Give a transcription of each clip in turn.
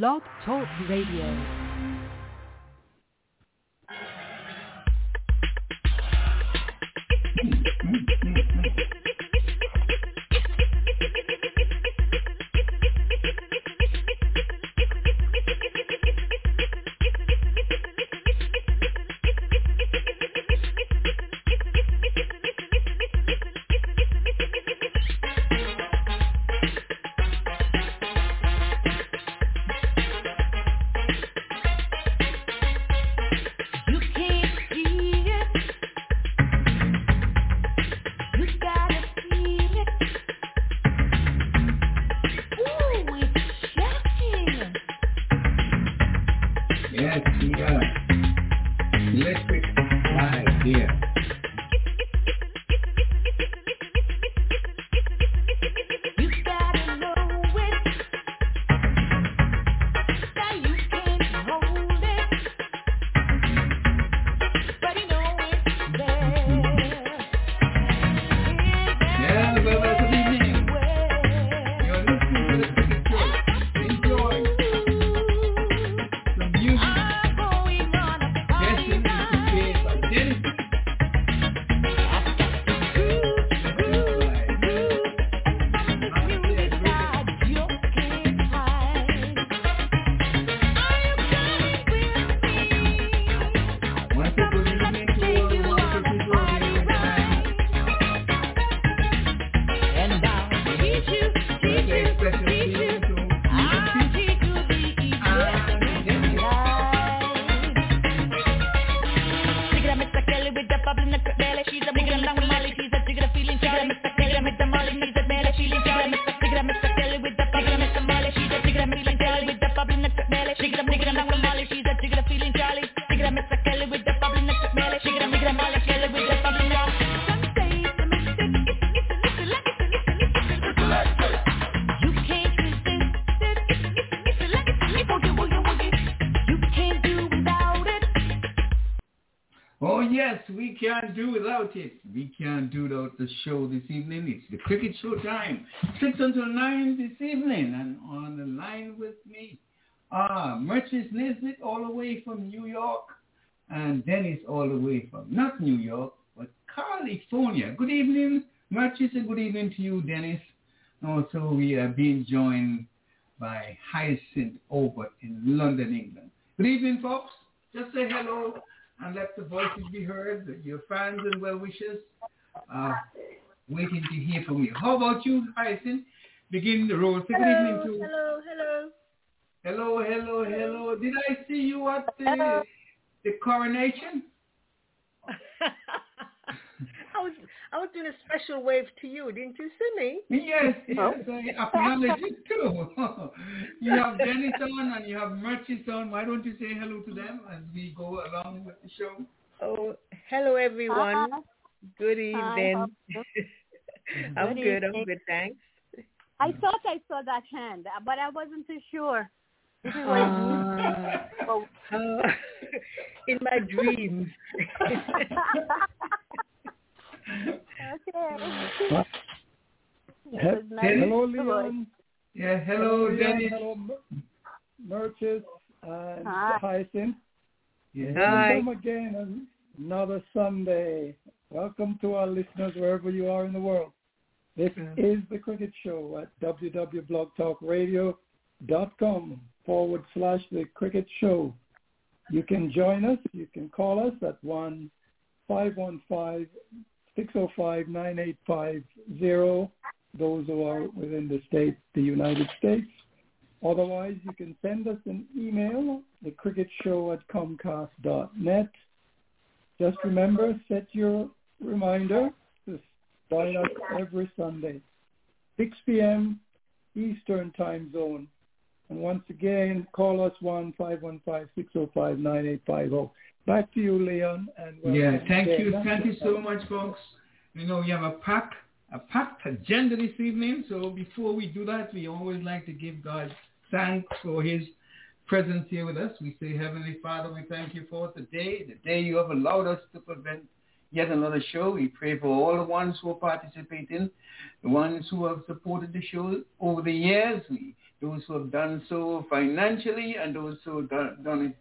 Blog Talk Radio. show this evening. It's the cricket show time. Six until nine this evening. And on the line with me are Merchants Nesbitt all the way from New York and Dennis all the way from not New York, but California. Good evening, Merchants, and good evening to you, Dennis. Also, we are being joined by Hyacinth over in London, England. Good evening, folks. Just say hello and let the voices be heard. Your fans and well-wishers are waiting to hear from you. How about you, Hyacinth? Begin the roll. Say good evening to... Hello, hello. Hello, hello, hello. Did I see you at the, Hello. the coronation? I was I was doing a special wave to you. Didn't you see me? Yes, yes, oh. I acknowledge it too. you have Dennis on and you have Merchants on. Why don't you say hello to them as we go along with the show? Oh, hello everyone. Hi. Good evening. how are you? I'm Good good. I'm good. Thanks. I thought I saw that hand, but I wasn't too sure. If it was oh, Uh, in my dreams. okay. It He- was nice Hello, to voice. Leon. Yeah, hello, Leon. Dennis. Hello, Mer- and Hi. Hyacinth. Yes. Hi. Welcome again on another Sunday. Welcome to our listeners wherever you are in the world. This is the Cricket Show at www.blogtalkradio.com forward slash the Cricket Show. You can join us. You can call us at 1 515 605 9850. Those who are within the state, the United States. Otherwise, you can send us an email, thecricketshow at comcast.net. Just remember, set your reminder to join us every Sunday, 6 p.m. Eastern Time Zone. And once again, call us 1-515-605-9850. Back to you, Leon. And Yeah, thank again. you. That's Thank you so much, folks. You know, we have a pack, a packed agenda this evening. So before we do that, we always like to give God thanks for his presence here with us. We say, Heavenly Father, we thank you for today, the day you have allowed us to prevent yet another show. We pray for all the ones who are participating, the ones who have supported the show over the years, we, those who have done so financially and those who have done, done it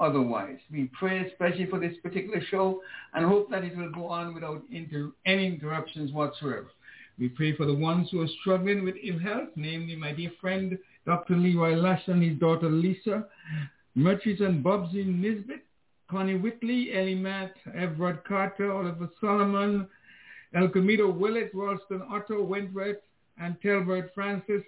otherwise. We pray especially for this particular show and hope that it will go on without inter- any interruptions whatsoever. We pray for the ones who are struggling with ill health, namely my dear friend Dr. Leroy Lash and his daughter Lisa, Murchis and Bobsy Nisbet, Connie Whitley, Ellie Matt, Everett Carter, Oliver Solomon, El Camino Willett, Ralston Otto, Wentworth, and Telbert Francis,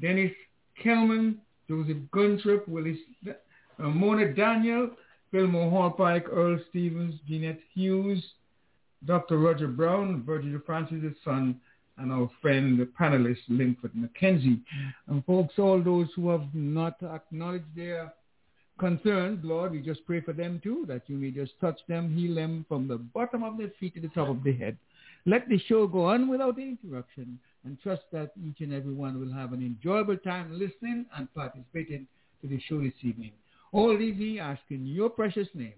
Dennis Kelman, Joseph Guntrip, Willis, uh, Mona Daniel, Fillmore Hall Pike, Earl Stevens, Jeanette Hughes, Dr. Roger Brown, Virginia Francis' son, and our friend, the panelist, Linford McKenzie. And folks, all those who have not acknowledged their concerns, Lord, we just pray for them too, that you may just touch them, heal them from the bottom of their feet to the top of their head. Let the show go on without interruption and trust that each and every one will have an enjoyable time listening and participating to the show this evening. All these we ask in your precious name.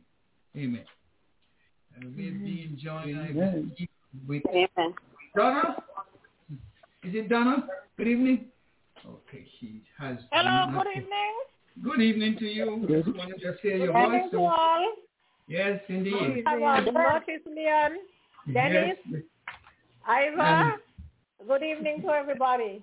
Amen. Uh, and we'll be enjoying I Amen. with Amen. Donna. Is it Donna? Good evening. Okay, she has. Hello, good evening. Good evening to you. Good. Just want to just hear your Good voice. evening to So, all. yes, indeed. How about Curtis Leon, Dennis, Yes, Ira? Good evening to everybody.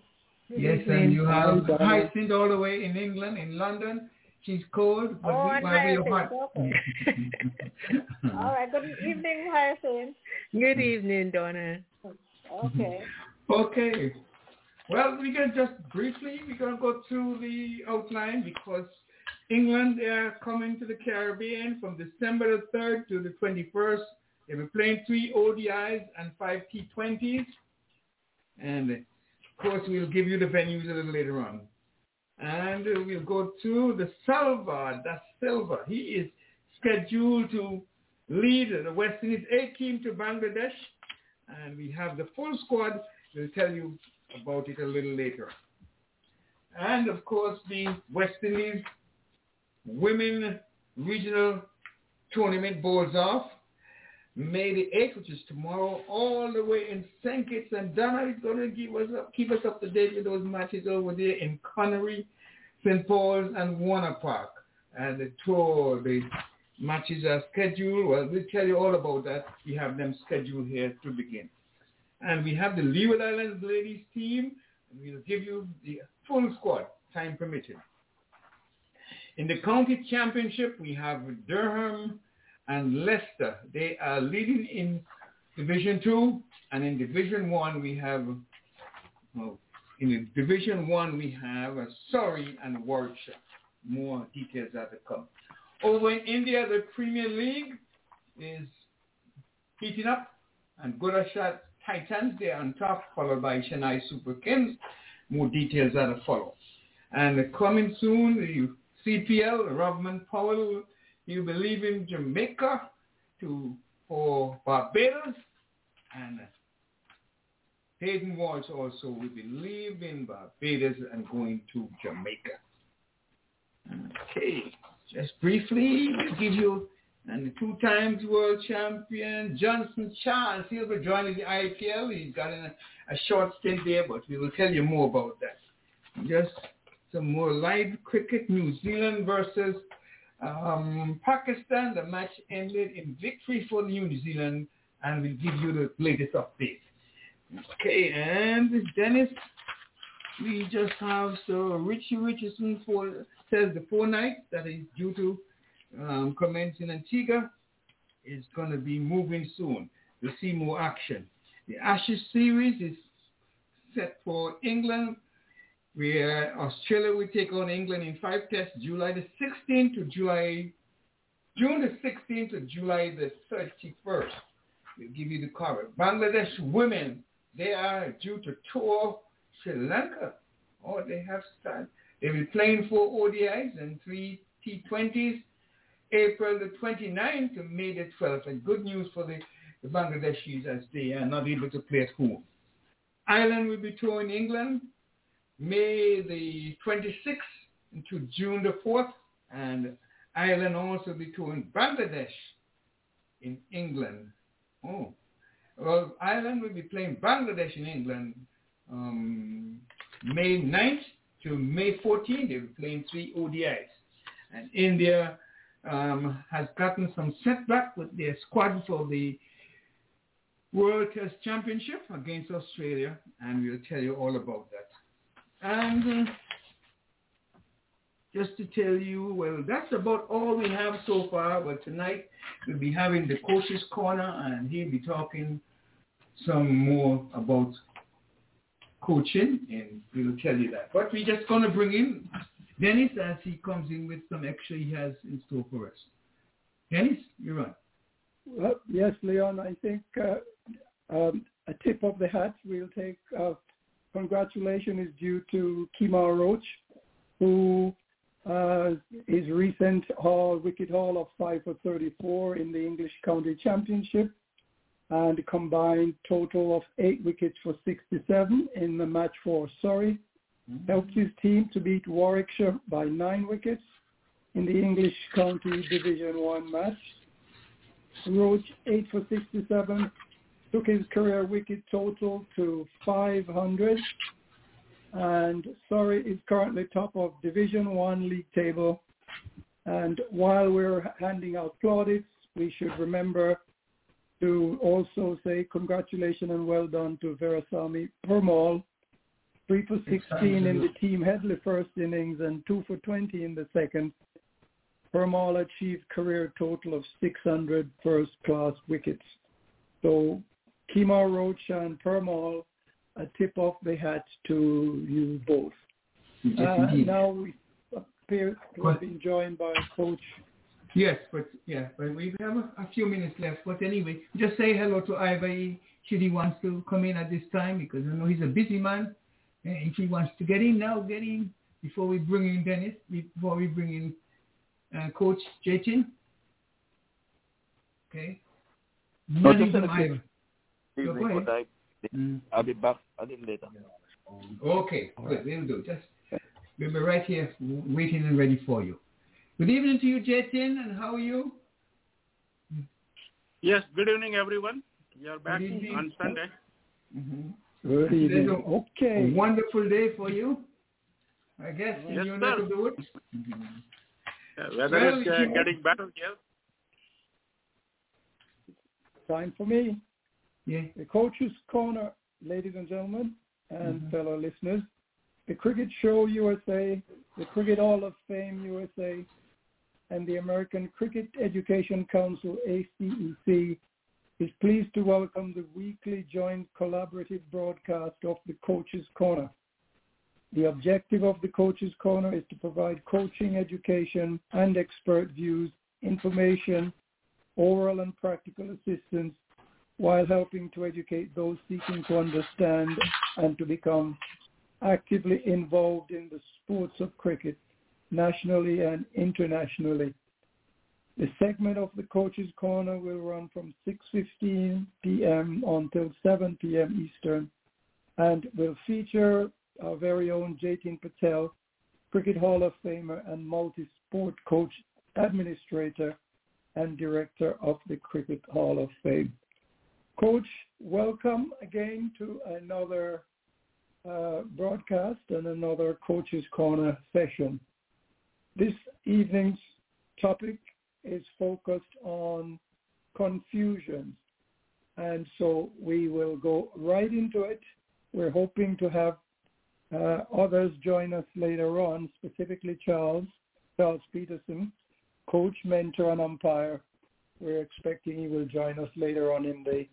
yes, and you have Hi, Hyacinth all the way in England, in London. She's cold, but Oh, we, and while we're hot. Hyacinth, All right, good evening, Hyacinth. Good evening, Donna. Okay. Okay. Well, we can just briefly, we're going to go through the outline because England, they are coming to the Caribbean from December the 3rd to the 21st. They'll be playing three ODIs and five T20s. And of course, we'll give you the venues a little later on. And we'll go to the Salva da Silva. He is scheduled to lead the West Indies A team to Bangladesh. And we have the full squad. We'll tell you about it a little later. And of course, the West Indies Women Regional Tournament bowls off May the 8th, which is tomorrow, all the way in St. Kitts. And Donna is going to give us up, keep us up to date with those matches over there in Conaree, St. Paul's, and Warner Park. And the tour, the matches are scheduled. Well, we'll tell you all about that. We have them scheduled here to begin. And we have the Leeward Islands ladies team. And we'll give you the full squad, time permitting. In the county championship, we have Durham and Leicester. They are leading in Division 2. And in Division 1, we have, oh, in Division 1, we have uh, Surrey and Warwickshire. More details are to come. Over in India, the Premier League is heating up. And Gujarat Titans, they're on top, followed by Chennai Super Kings. More details are to follow. And coming soon, the CPL, Rovman Powell, you believe in Jamaica to for Barbados. And Hayden Walsh also will be leaving Barbados and going to Jamaica. Okay, just briefly, give you and the two times world champion Johnson Charles, he'll be joining the IPL. He's got a, a short stint there, but we will tell you more about that. Just some more live cricket. New Zealand versus um, Pakistan. The match ended in victory for New Zealand, and we'll give you the latest update. Okay, and Dennis, we just have so Richie Richardson for says the four nights that is due to um, Antigua is going to be moving soon. We'll see more action. The Ashes series is set for England, where Australia will take on England in five tests, July the 16th to July, June the 16th to July the 31st. We'll give you the cover. Bangladesh women, they are due to tour Sri Lanka. Oh, they have started. They'll be playing four ODIs and three T20s April the 29th to May the 12th. And good news for the, Bangladeshis as they are not able to play at home. Ireland will be touring England May the 26th to June the 4th. And Ireland also be touring Bangladesh in England Oh. Well, Ireland will be playing Bangladesh in England um, May 9th to May 14th. They'll be playing three ODIs. And India um, has gotten some setback with their squad for the World Test Championship against Australia, and we'll tell you all about that. And uh, just to tell you, well, that's about all we have so far. But tonight we'll be having the coach's corner, and he'll be talking some more about coaching, and we'll tell you that. But we're just going to bring in Dennis as he comes in with some extra he has in store for us. Dennis, you're on. Well, yes, Leon, I think uh, um, a tip of the hat we'll take. Uh, congratulations is due to Kemar Roach, who uh, his recent wicket haul of 5 for 34 in the English County Championship and a combined total of 8 wickets for 67 in the match for Surrey. Mm-hmm. Helped his team to beat Warwickshire by 9 wickets in the English County Division 1 match. Roach 8 for 67 took his career wicket total to 500 and Surrey is currently top of Division One league table. And while we're handing out plaudits, we should remember to also say congratulations and well done to Veerasammy Permaul, three for 16 in the team Headley first innings and two for 20 in the second. Permaul achieved career total of 600 first-class wickets. So Kemar Roach and Permaul a tip off the hat to you both. Yes, Uh, now we appear to have been joined by Coach. Yes, but yeah, but we have a, a few minutes left. But anyway, just say hello to Ivy should he wants to come in at this time because I know he's a busy man. And if he wants to get in now, get in before we bring in Dennis, before we bring in uh, Coach Jatin. Okay. Nothing just from a quick- Ivy. Evening, go ahead. good night. Mm. I'll be back a little later. Okay, good. We'll do. Just we'll be right here waiting and ready for you. Good evening to you, Jatin, and how are you? Yes, good evening, everyone. We are back on Sunday. Mm-hmm. Good Today's evening. Okay. A wonderful day for you, I guess, in Yes, your sir. neck of the woods. Uh, weather Well, is uh, you- getting better here. Time for me. Yeah. The Coach's Corner, ladies and gentlemen, and Mhm. fellow listeners. The Cricket Show USA, the Cricket Hall of Fame USA, and the American Cricket Education Council, ACEC, is pleased to welcome the weekly joint collaborative broadcast of the Coach's Corner. The objective of the Coach's Corner is to provide coaching, education, and expert views, information, oral and practical assistance while helping to educate those seeking to understand and to become actively involved in the sports of cricket nationally and internationally. The segment of the Coach's Corner will run from 6.15 p.m. until 7 p.m. Eastern and will feature our very own Jatin Patel, Cricket Hall of Famer and multi-sport coach administrator and director of the Cricket Hall of Fame. Coach, welcome again to another uh, broadcast and another Coach's Corner session. This evening's topic is focused on confusions. And so we will go right into it. We're hoping to have uh, others join us later on, specifically Charles, Charles Peterson, coach, mentor, and umpire. We're expecting he will join us later on in the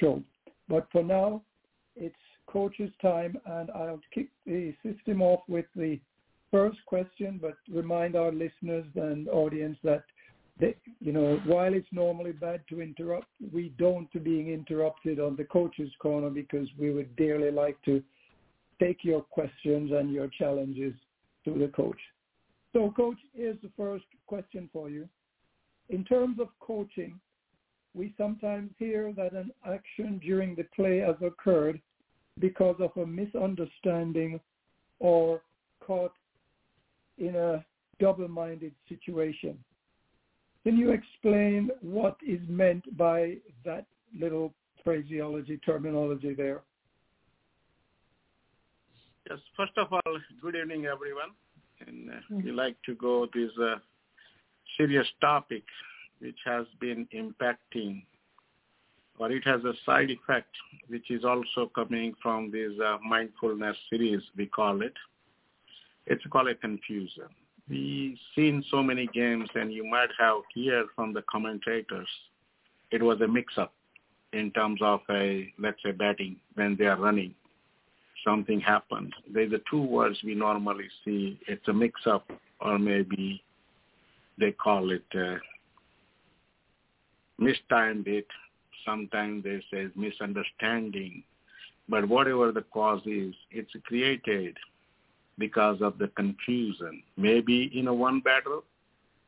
show. But for now, it's coach's time, and I'll kick the system off with the first question, but remind our listeners and audience that, they, you know, while it's normally bad to interrupt, we don't being interrupted on the coach's corner because we would dearly like to take your questions and your challenges to the coach. So, coach, here's the first question for you. In terms of coaching, we sometimes hear that an action during the play has occurred because of a misunderstanding or caught in a double-minded situation. Can you explain what is meant by that little phraseology, terminology there. Yes. First of all, good evening, everyone. And uh, we like to go this uh, serious topic, which has been impacting, or it has a side effect, which is also coming from this uh, mindfulness series, we call it. It's called a confusion. We've seen so many games, and you might have heard from the commentators, it was a mix-up in terms of a, let's say, batting when they are running something happens. There's the two words we normally see. It's a mix-up, or maybe they call it mistimed it. Sometimes they say misunderstanding. But whatever the cause is, it's created because of the confusion. Maybe in a one battle,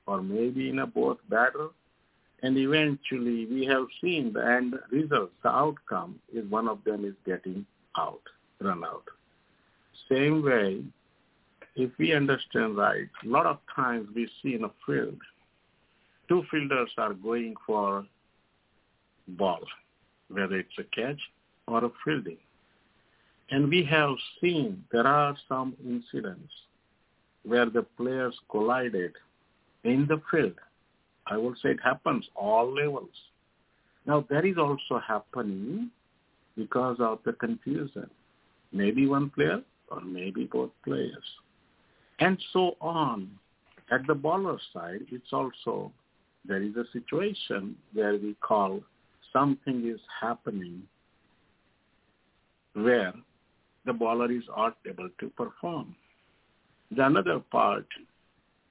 or maybe in a both battle. And eventually we have seen the end result, the outcome is one of them is getting out run out. Same way, if we understand right, a lot of times we see in a field, two fielders are going for ball, whether it's a catch or a fielding. And we have seen there are some incidents where the players collided in the field. I will say it happens all levels. Now that is also happening because of the confusion maybe one player or maybe both players. And so on. At the bowler side, it's also, there is a situation where we call something is happening where the bowler is not able to perform. The another part,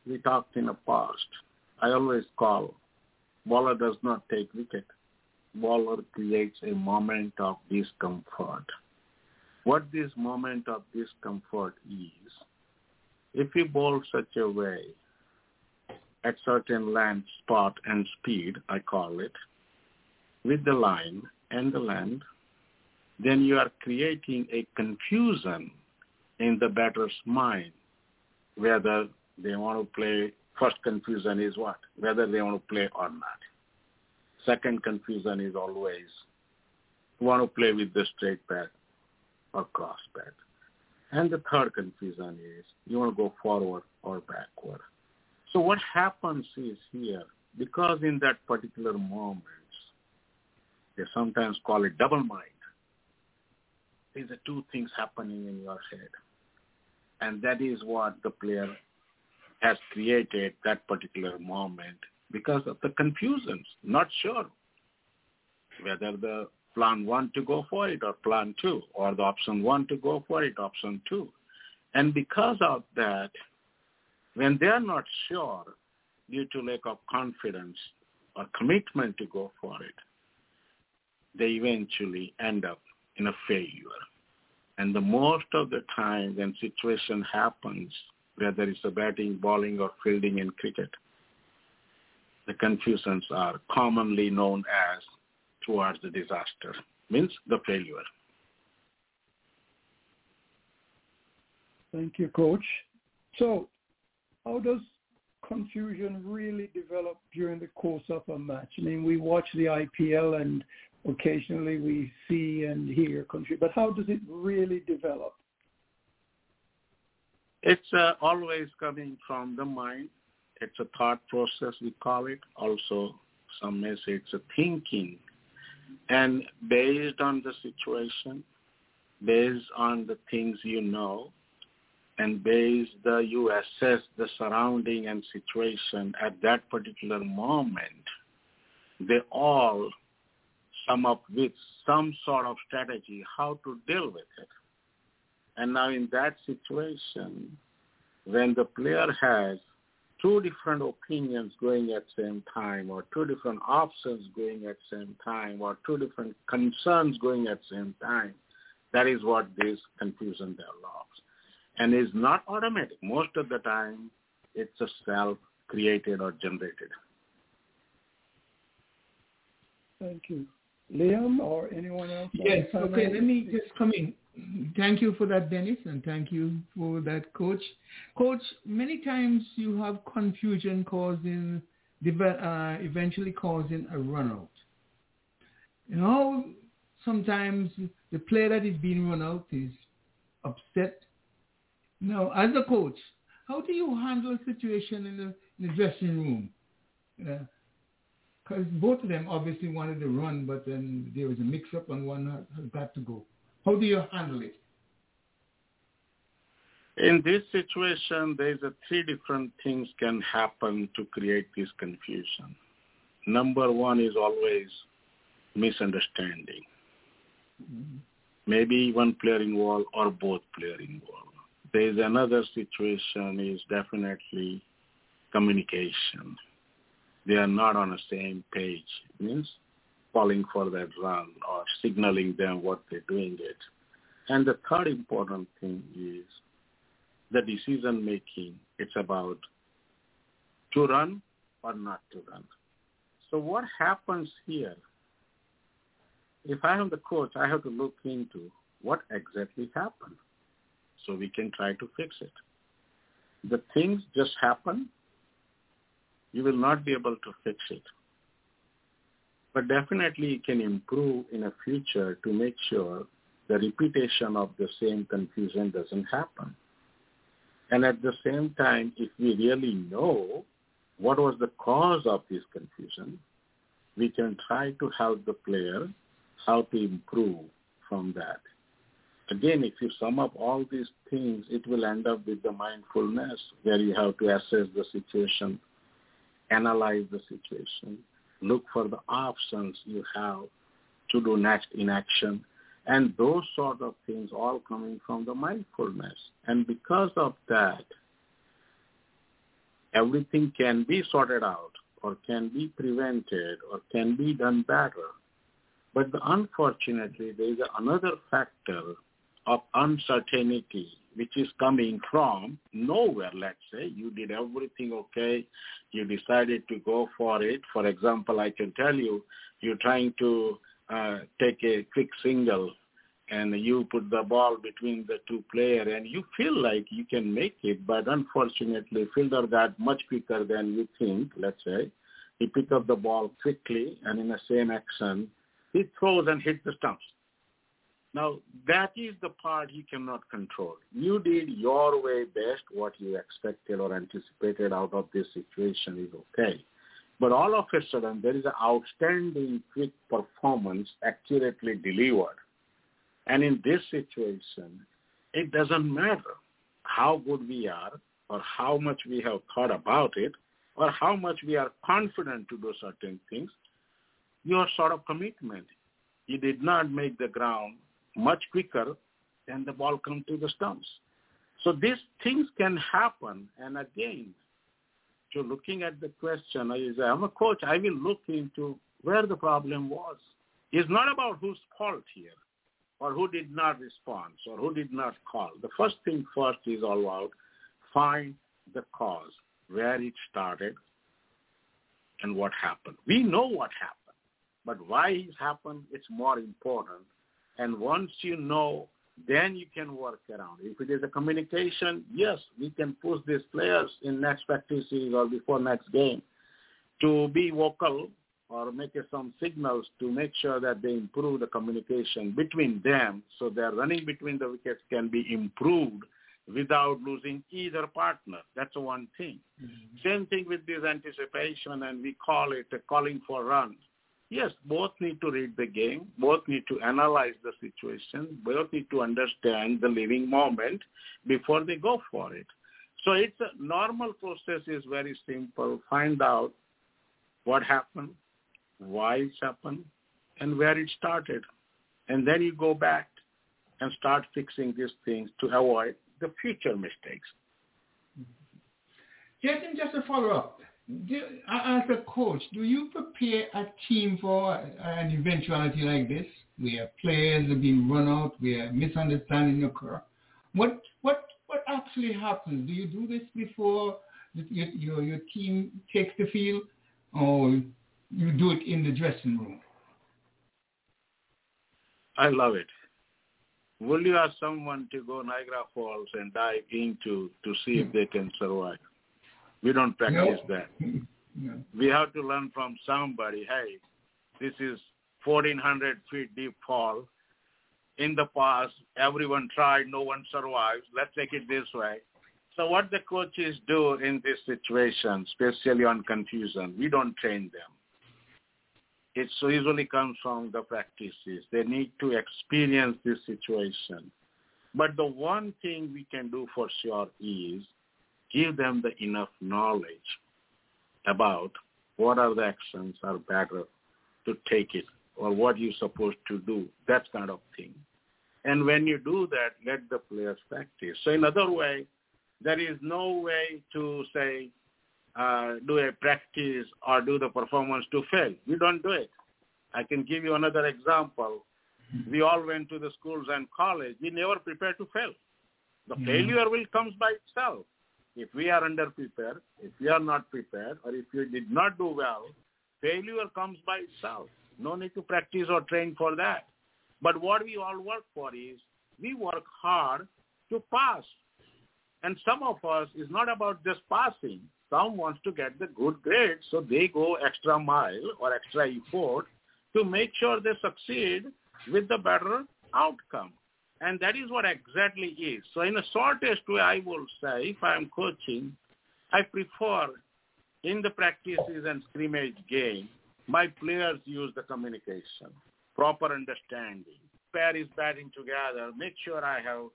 we talked in the past, I always call, bowler does not take wicket. Bowler creates a moment of discomfort what this moment of discomfort is, if you bowl such a way at certain land, spot, and speed, I call it, with the line and the land, then you are creating a confusion in the batter's mind whether they want to play. First confusion is what? Whether they want to play or not. Second confusion is always want to play with the straight bat or cross bat. And the third confusion is you want to go forward or backward. So what happens is here, because in that particular moment, they sometimes call it double mind. These are two things happening in your head. And that is what the player has created that particular moment because of the confusions, not sure whether the plan one to go for it or plan two, or the option one to go for it, option two. And because of that, when they are not sure due to lack of confidence or commitment to go for it, they eventually end up in a failure. And the most of the time when situation happens, whether it's a batting, bowling, or fielding in cricket, the confusions are commonly known as towards the disaster, means the failure. Thank you, Coach. So how does confusion really develop during the course of a match? I mean, we watch the IPL and occasionally we see and hear country, but how does it really develop? It's uh, always coming from the mind. It's a thought process, we call it. Also, some may say it's a thinking and based on the situation, based on the things you know, and based the you assess the surrounding and situation at that particular moment, they all sum up with some sort of strategy how to deal with it. And now in that situation, when the player has two different opinions going at the same time or two different options going at the same time or two different concerns going at the same time, that is what this confusion develops. And is not automatic. Most of the time, it's a self-created or generated. Thank you. Liam or anyone else? Yes, okay, let me just come in. Thank you for that, Dennis, and thank you for that, Coach. Coach, many times you have confusion causing, uh, eventually causing a runout. You know, sometimes the player that is being run out is upset. Now, as a coach, how do you handle a situation in the, in the dressing room? Because both of them obviously wanted to run, but then there was a mix-up and one has, got to go. How do you handle it? In this situation, there's a three different things can happen to create this confusion. Number one is always misunderstanding. Mm-hmm. Maybe one player involved or both player involved. There's another situation is definitely communication. They are not on the same page. It means calling for that run or signaling them what they're doing it. And the third important thing is the decision making. It's about to run or not to run. So what happens here? If I am the coach, I have to look into what exactly happened so we can try to fix it. The things just happen. You will not be able to fix it. But definitely you can improve in a future to make sure the repetition of the same confusion doesn't happen. And at the same time, if we really know what was the cause of this confusion, we can try to help the player how to improve from that. Again, if you sum up all these things, it will end up with the mindfulness where you have to assess the situation, analyze the situation, look for the options you have to do next in action, and those sort of things all coming from the mindfulness. And because of that, everything can be sorted out or can be prevented or can be done better. But unfortunately, there is another factor of uncertainty which is coming from nowhere, let's say. You did everything okay. You decided to go for it. For example, I can tell you, you're trying to uh, take a quick single and you put the ball between the two players and you feel like you can make it, but unfortunately fielder got much quicker than you think, let's say. He picked up the ball quickly and in the same action, he throws and hits the stumps. Now, that is the part you cannot control. You did your way best, what you expected or anticipated out of this situation is okay. But all of a sudden, there is an outstanding quick performance accurately delivered. And in this situation, it doesn't matter how good we are or how much we have thought about it or how much we are confident to do certain things. Your sort of commitment. You did not make the ground much quicker than the ball come to the stumps. So these things can happen. And again, to looking at the question I'm a coach, I will look into where the problem was. It's not about whose fault here or who did not respond or who did not call. The first thing first is all about find the cause, where it started and what happened. We know what happened, but why it happened, it's more important and once you know, then you can work around. If it is a communication, yes, we can push these players in next practices or before next game to be vocal or make some signals to make sure that they improve the communication between them so their running between the wickets can be improved without losing either partner. That's one thing. Mm-hmm. Same thing with this anticipation and we call it a calling for runs. Yes, both need to read the game, both need to analyze the situation, both need to understand the living moment before they go for it. So it's a normal process is very simple. Find out what happened, why it happened, and where it started. And then you go back and start fixing these things to avoid the future mistakes. Mm-hmm. Jason, just a follow-up do, as a coach, do you prepare a team for an eventuality like this, where players are being run out, where misunderstanding occur? What what what actually happens? Do you do this before your your, your team takes the field, or you do it in the dressing room? I love it. Will you ask someone to go Niagara Falls and dive into to see if they can survive? We don't practice no. that. No. We have to learn from somebody, hey, this is 1400 feet deep fall. In the past, everyone tried, no one survives. Let's take it this way. So what the coaches do in this situation, especially on confusion, we don't train them. It so usually comes from the practices. They need to experience this situation. But the one thing we can do for sure is give them the enough knowledge about what are the actions are better to take it or what you're supposed to do, that kind of thing. And when you do that, let the players practice. So in other way, there is no way to say, uh, do a practice or do the performance to fail. We don't do it. I can give you another example. We all went to the schools and college. We never prepare to fail. The Mhm. failure will comes by itself. If we are underprepared, if we are not prepared, or if you did not do well, failure comes by itself. No need to practice or train for that. But what we all work for is we work hard to pass. And some of us is not about just passing. Some wants to get the good grade, so they go extra mile or extra effort to make sure they succeed with the better outcome. And that is what exactly is. So in the shortest way, I will say, if I am coaching, I prefer in the practices and scrimmage game, my players use the communication, proper understanding. Pair is batting together. Make sure I have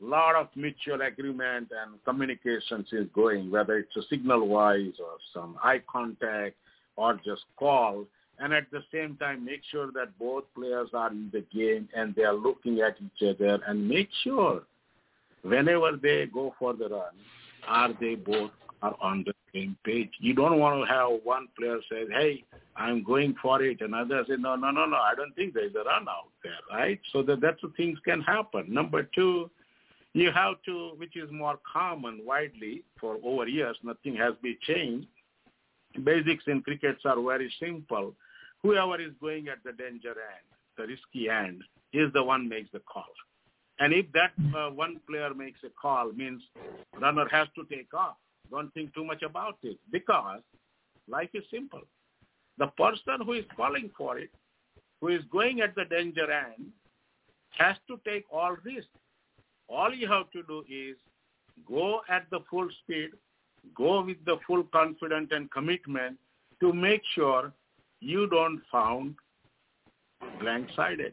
lot of mutual agreement and communications is going, whether it's a signal wise or some eye contact or just call. And at the same time, make sure that both players are in the game and they are looking at each other and make sure whenever they go for the run, are they both are on the same page. You don't want to have one player say, hey, I'm going for it, and others say, no, no, no, no, I don't think there's a run out there, right? So that that's the things can happen. Number two, you have to, which is more common widely for over years, nothing has been changed. Basics in crickets are very simple. Whoever is going at the danger end, the risky end, is the one makes the call. And if that uh, one player makes a call, means runner has to take off. Don't think too much about it because life is simple. The person who is calling for it, who is going at the danger end, has to take all risk. All you have to do is go at the full speed, go with the full confidence and commitment to make sure you don't found blank-sided.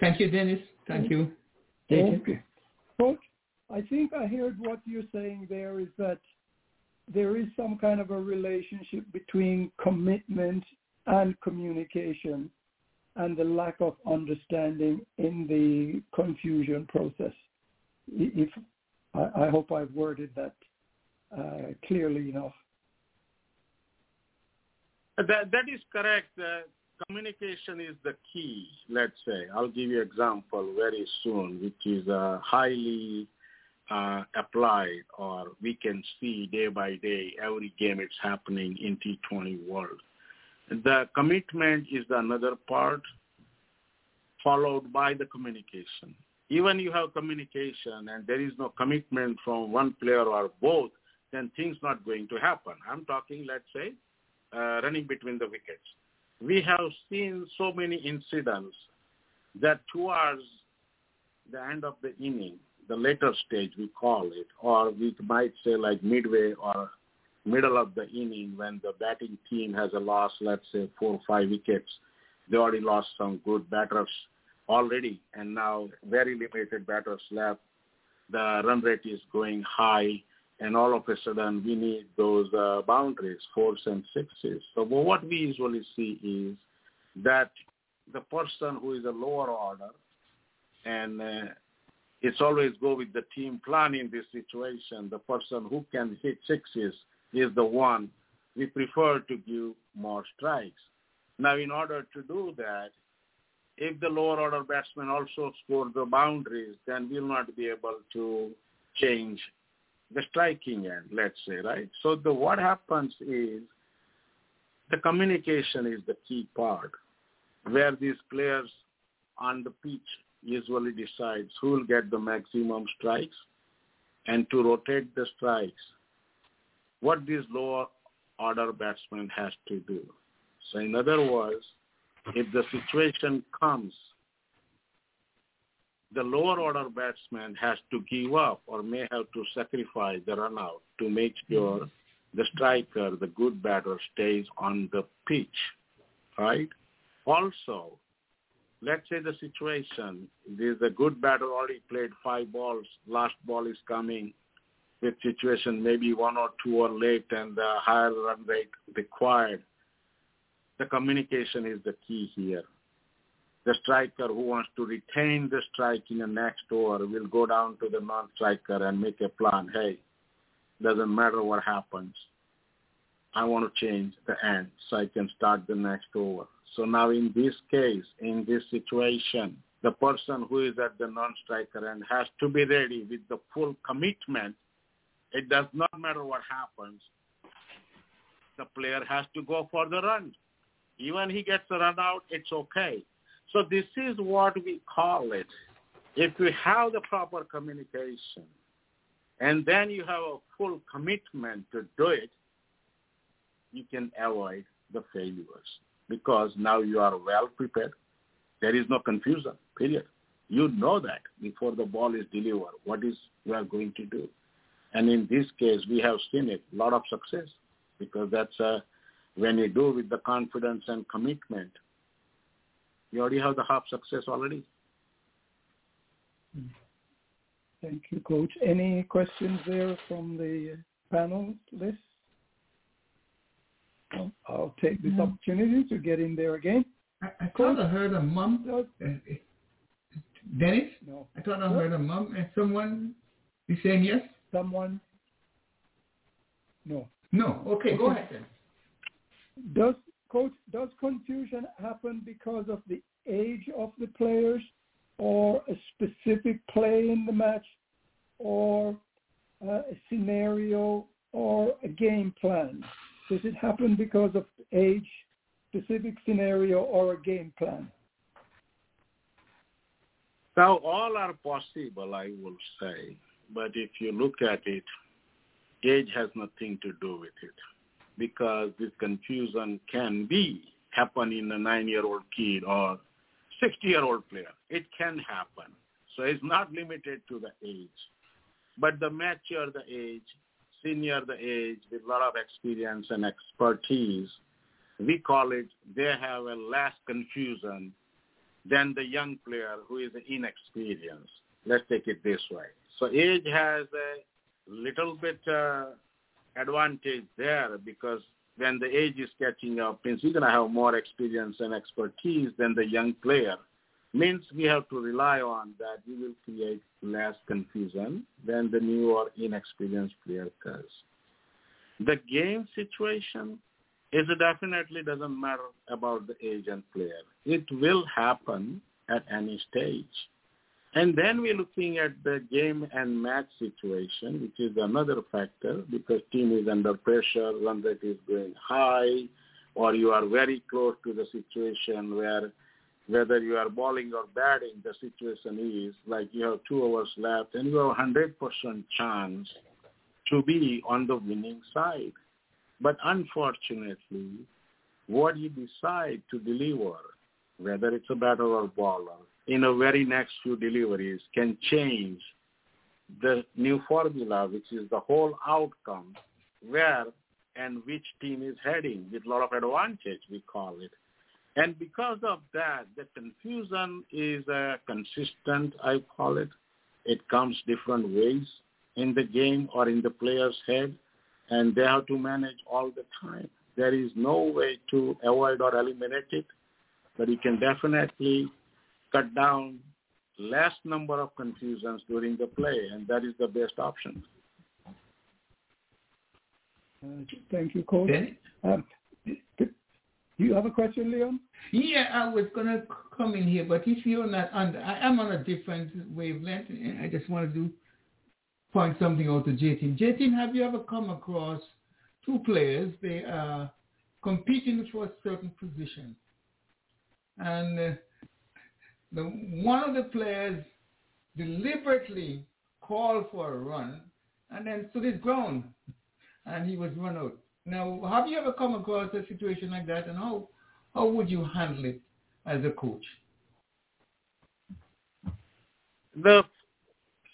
Thank you, Dennis. Thank you. JJ. Okay. Coach, I think I heard what you're saying there is that there is some kind of a relationship between commitment and communication and the lack of understanding in the confusion process. I- If I, I hope I've worded that uh, clearly enough. That, that is correct. Uh, communication is the key, let's say. I'll give you example very soon, which is uh, highly uh, applied or we can see day by day every game it's happening in T20 world. The commitment is another part followed by the communication. Even you have communication and there is no commitment from one player or both, then things not going to happen. I'm talking, let's say, uh, running between the wickets. We have seen so many incidents that towards the end of the inning, the later stage we call it, or we might say like midway or middle of the inning when the batting team has a loss, let's say four or five wickets, they already lost some good batters already, and now very limited batters left. The run rate is going high, and all of a sudden we need those uh, boundaries, fours and sixes. So what we usually see is that the person who is a lower order, and uh, it's always go with the team plan in this situation. The person who can hit sixes is the one we prefer to give more strikes. Now, in order to do that, if the lower order batsman also score the boundaries, then we'll not be able to change the striking end, let's say, right? So the what happens is the communication is the key part where these players on the pitch usually decides who will get the maximum strikes and to rotate the strikes, what this lower order batsman has to do. So in other words, if the situation comes, the lower order batsman has to give up or may have to sacrifice the run out to make mm-hmm. sure the striker, the good batter, stays on the pitch, right? Also, let's say the situation, there's a good batter already played five balls, last ball is coming, with situation maybe one or two are late and the higher run rate required. The communication is the key here. The striker who wants to retain the strike in the next over will go down to the non-striker and make a plan. Hey, doesn't matter what happens. I want to change the end so I can start the next over. So now in this case, in this situation, the person who is at the non-striker end has to be ready with the full commitment. It does not matter what happens. The player has to go for the run. Even he gets a run out, it's okay. So this is what we call it. If you have the proper communication and then you have a full commitment to do it, you can avoid the failures because now you are well prepared. There is no confusion, period. You know that before the ball is delivered, what is you are going to do. And in this case, we have seen it, a lot of success because that's uh, when you do with the confidence and commitment, you already have the half success already. Mm-hmm. Thank you, Coach. Any questions there from the panel list? No? I'll take this No. opportunity to get in there again. I, I thought I heard a mum. Uh, uh, Dennis, no. I thought I heard a mum and someone is saying yes. Someone? No. No. Okay, go ahead then. Does coach does confusion happen because of the age of the players or a specific play in the match or uh, a scenario or a game plan? Does it happen because of age, specific scenario or a game plan? Now, all are possible, I will say. But if you look at it, age has nothing to do with it because this confusion can be happen in a nine-year-old kid or 60-year-old player. It can happen. So it's not limited to the age. But the mature the age, senior the age, with a lot of experience and expertise, we call it, they have a less confusion than the young player who is inexperienced. Let's take it this way. So age has a little bit uh, advantage there because when the age is catching up, means you're going to have more experience and expertise than the young player. Means we have to rely on that we will create less confusion than the new or inexperienced player does. The game situation is definitely doesn't matter about the age and player. It will happen at any stage. And then we're looking at the game and match situation, which is another factor because team is under pressure, run rate is going high, or you are very close to the situation where whether you are bowling or batting, the situation is like you have two hours left and you have 100% chance to be on the winning side. But unfortunately, what you decide to deliver, whether it's a batter or bowler, in a very next few deliveries can change the new formula, which is the whole outcome, where and which team is heading with a lot of advantage, we call it. And because of that, the confusion is uh, consistent, I call it. It comes different ways in the game or in the player's head, and they have to manage all the time. There is no way to avoid or eliminate it, but you can definitely cut down less number of confusions during the play, and that is the best option. Uh, thank you, Coach. Dennis? Um, do you have a question, Leon? Yeah, I was gonna come in here, but if you're not on, I am on a different wavelength, and I just wanted to point something out to Jatin. Jatin, have you ever come across two players? They are competing for a certain position, and uh, the one of the players deliberately called for a run, and then stood his ground, and he was run out. Now, have you ever come across a situation like that, and how How would you handle it as a coach? The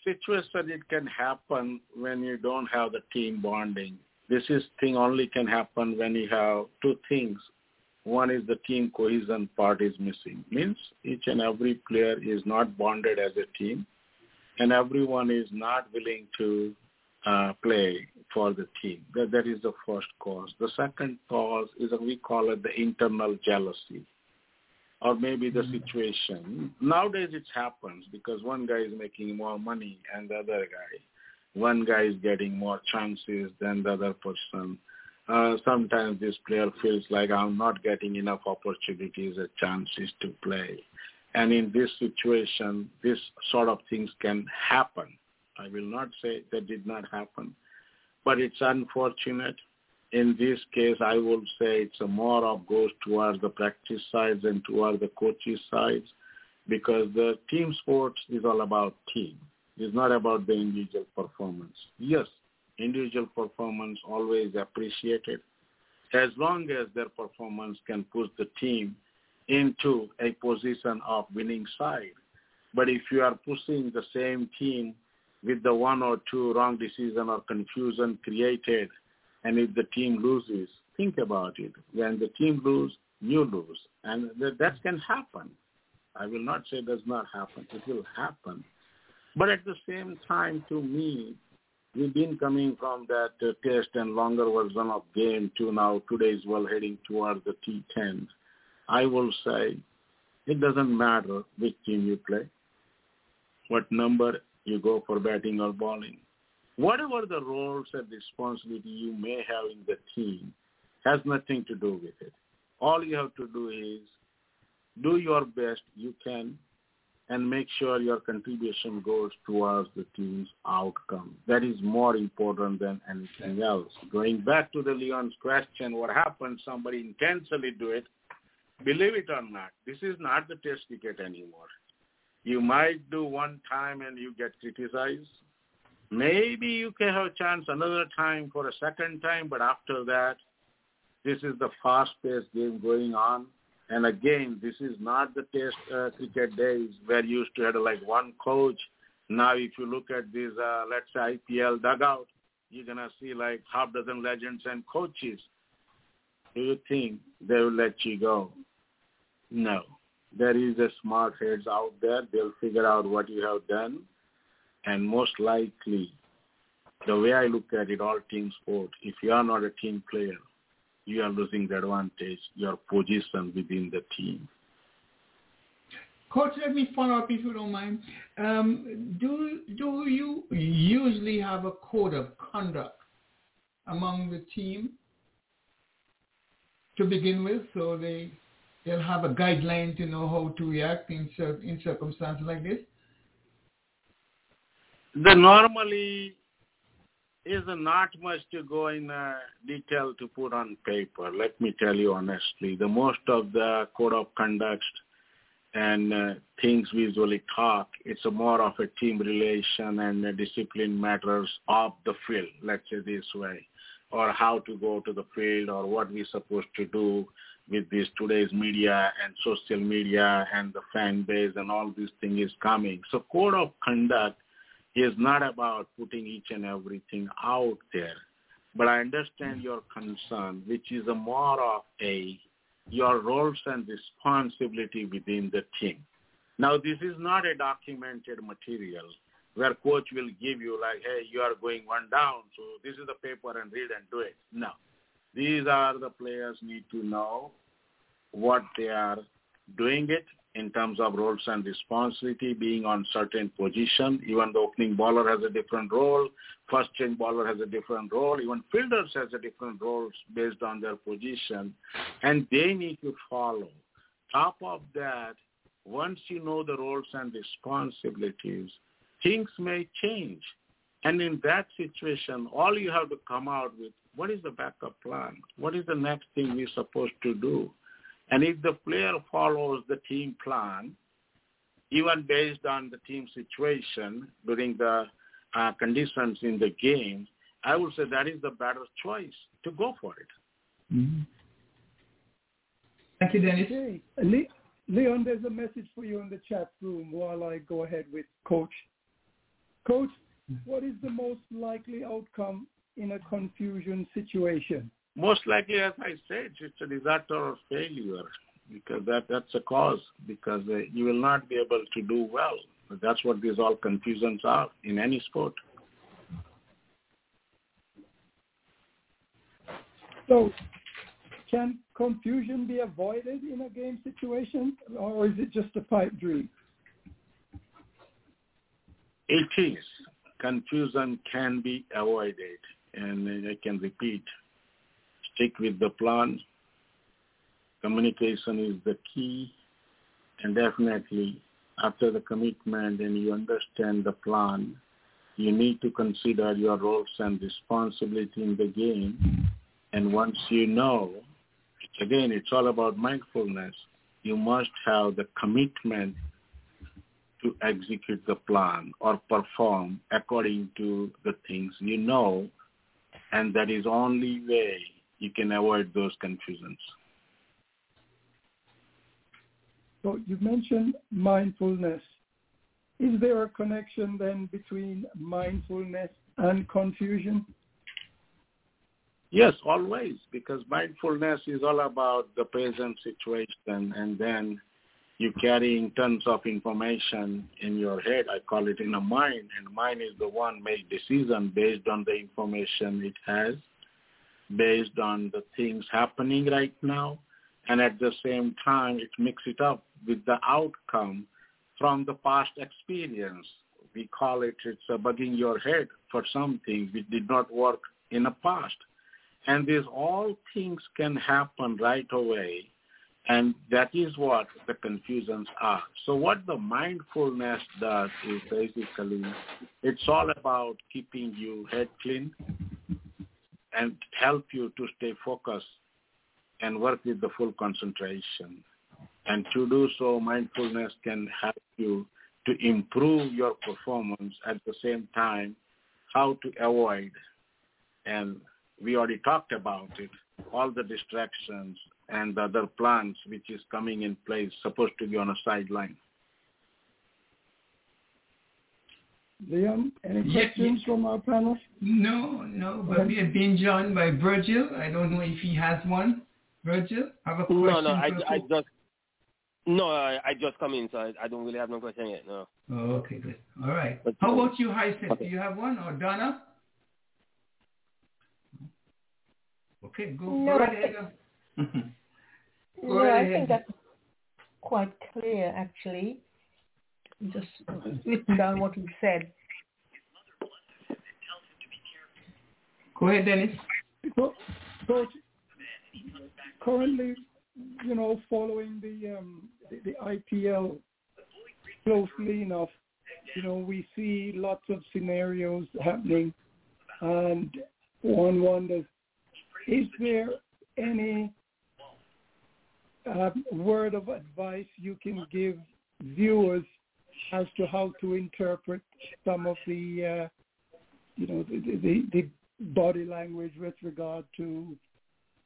situation it can happen when you don't have the team bonding. This is thing only can happen when you have two things. One is the team cohesion part is missing. Means each and every player is not bonded as a team and everyone is not willing to uh, play for the team. That, that is the first cause. The second cause is that we call it the internal jealousy or maybe the situation. Nowadays it happens because one guy is making more money and the other guy. One guy is getting more chances than the other person. Uh, sometimes this player feels like I'm not getting enough opportunities or chances to play. And in this situation, this sort of things can happen. I will not say that did not happen, but it's unfortunate. In this case, I would say it's more of goes towards the practice sides and towards the coaches sides because the team sports is all about team. It's not about the individual performance. Yes, individual performance always appreciated as long as their performance can push the team into a position of winning side. But if you are pushing the same team with the one or two wrong decision or confusion created, and if the team loses, think about it. When the team lose, you lose, and that, that can happen. I will not say does not happen. It will happen. But at the same time, to me, we've been coming from that uh, test and longer version of game to now today's well heading towards the T10. I will say it doesn't matter which team you play, what number you go for batting or bowling. Whatever the roles and responsibility you may have in the team has nothing to do with it. All you have to do is do your best you can and make sure your contribution goes towards the team's outcome. That is more important than anything else. Going back to the Leon's question, what happens, somebody intentionally do it, believe it or not, this is not the test cricket anymore. You might do one time and you get criticized. Maybe you can have a chance another time for a second time, but after that, this is the fast-paced game going on. And again, this is not the test uh, cricket days where you used to have like one coach. Now, if you look at this, uh, let's say IPL dugout, you're gonna see like half dozen legends and coaches. Do you think they will let you go? No. There is a smart heads out there. They'll figure out what you have done. And most likely, the way I look at it, all team sport, if you are not a team player, you are losing the advantage, your position within the team. Coach, let me follow up if you don't mind. Um, do do you usually have a code of conduct among the team to begin with, so they they'll have a guideline to know how to react in in circumstances like this? The normally is not much to go in uh, detail to put on paper. Let me tell you honestly, the most of the code of conduct and uh, things we usually talk, it's more of a team relation and uh, discipline matters of the field, let's say this way, or how to go to the field or what we're supposed to do with this today's media and social media and the fan base and all these things is coming. So code of conduct is not about putting each and everything out there. But I understand mm. your concern, which is a more of a your roles and responsibility within the team. Now, this is not a documented material where coach will give you like, hey, you are going one down, so this is the paper and read and do it. No. These are the players need to know what they are doing it in terms of roles and responsibility, being on certain position. Even the opening bowler has a different role. First change bowler has a different role. Even fielders has a different roles based on their position. And they need to follow. Top of that, once you know the roles and responsibilities, things may change. And in that situation, all you have to come out with, what is the backup plan? What is the next thing we're supposed to do? And if the player follows the team plan, even based on the team situation during the uh, conditions in the game, I would say that is the better choice to go for it. Mm-hmm. Thank you, Dennis. Okay. Le- Leon, there's a message for you in the chat room while I go ahead with Coach. Coach, what is the most likely outcome in a confusion situation? Most likely, as I said, it's a disaster or failure because that that's a cause because uh, you will not be able to do well. That's what these all confusions are in any sport. So, can confusion be avoided in a game situation, or is it just a pipe dream? It is. Confusion can be avoided. And I can repeat, stick with the plan. Communication is the key. And definitely, after the commitment and you understand the plan, you need to consider your roles and responsibility in the game. And once you know, again, it's all about mindfulness. You must have the commitment to execute the plan or perform according to the things you know, and that is only way you can avoid those confusions. So you mentioned mindfulness. Is there a connection then between mindfulness and confusion? Yes, always, because mindfulness is all about the present situation and then you're carrying tons of information in your head. I call it in a mind, and mind is the one make decision based on the information it has, based on the things happening right now, and at the same time it mix it up with the outcome from the past experience. We call it it's a bugging your head for something which did not work in the past. And these all things can happen right away and that is what the confusions are. So what the mindfulness does is basically, it's all about keeping you head clean and help you to stay focused and work with the full concentration. And to do so, mindfulness can help you to improve your performance at the same time, how to avoid, and we already talked about it, all the distractions and the other plans which is coming in place, supposed to be on a sideline. Leon, any questions yeah. from our panel? No, no, but we have been joined by Virgil. I don't know if he has one. Virgil, have a question? No, no, I, I just no, I, I just come in, so I, I don't really have no question yet. No. Oh, okay, good. All right. But- How about you, Hyacinth? Okay. Do you have one? Or Donna? Okay, go, No, go right I ahead. Go No, right I ahead. think that's quite clear, actually. Just written down what he said. Go ahead, Dennis. So, so currently, you know, following the, um, the the IPL closely enough, you know, we see lots of scenarios happening, and one wonders, is there any um, word of advice you can give viewers as to how to interpret some of the, uh, you know, the, the, the body language with regard to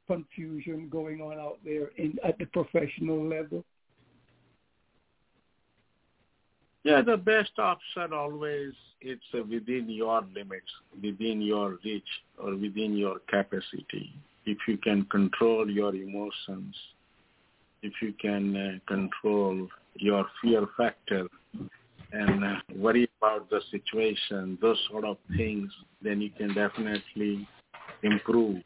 confusion going on out there in at the professional level? Yeah, the best option always it's within your limits, within your reach, or within your capacity. If you can control your emotions, if you can uh, control your fear factor and uh, worry about the situation, those sort of things, then you can definitely improve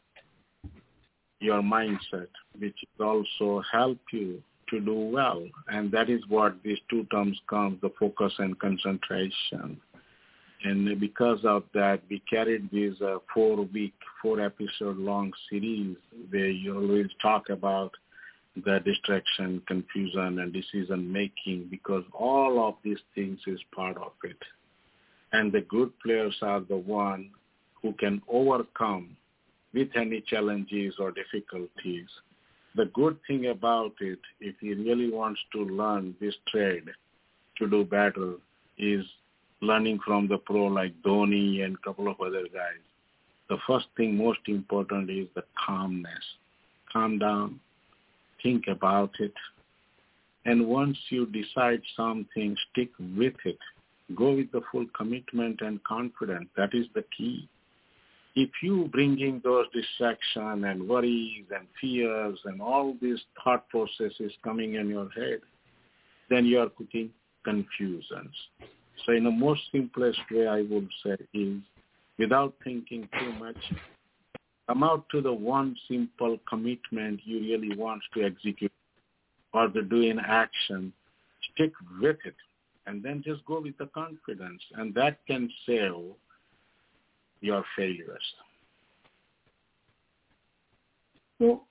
your mindset, which also help you to do well. And that is what these two terms come, the focus and concentration. And because of that, we carried this uh, four-week, four-episode-long series where you always talk about the distraction, confusion, and decision-making because all of these things is part of it. And the good players are the one who can overcome with any challenges or difficulties. The good thing about it, if he really wants to learn this trade to do better, is learning from the pro like Dhoni and a couple of other guys. The first thing, most important, is the calmness. Calm down, think about it. And once you decide something, stick with it. Go with the full commitment and confidence. That is the key. If you bring in those distraction and worries and fears and all these thought processes coming in your head, then you are putting confusions. So in the most simplest way I would say is without thinking too much, come out to the one simple commitment you really want to execute or to do in action. Stick with it and then just go with the confidence and that can save your failures. So,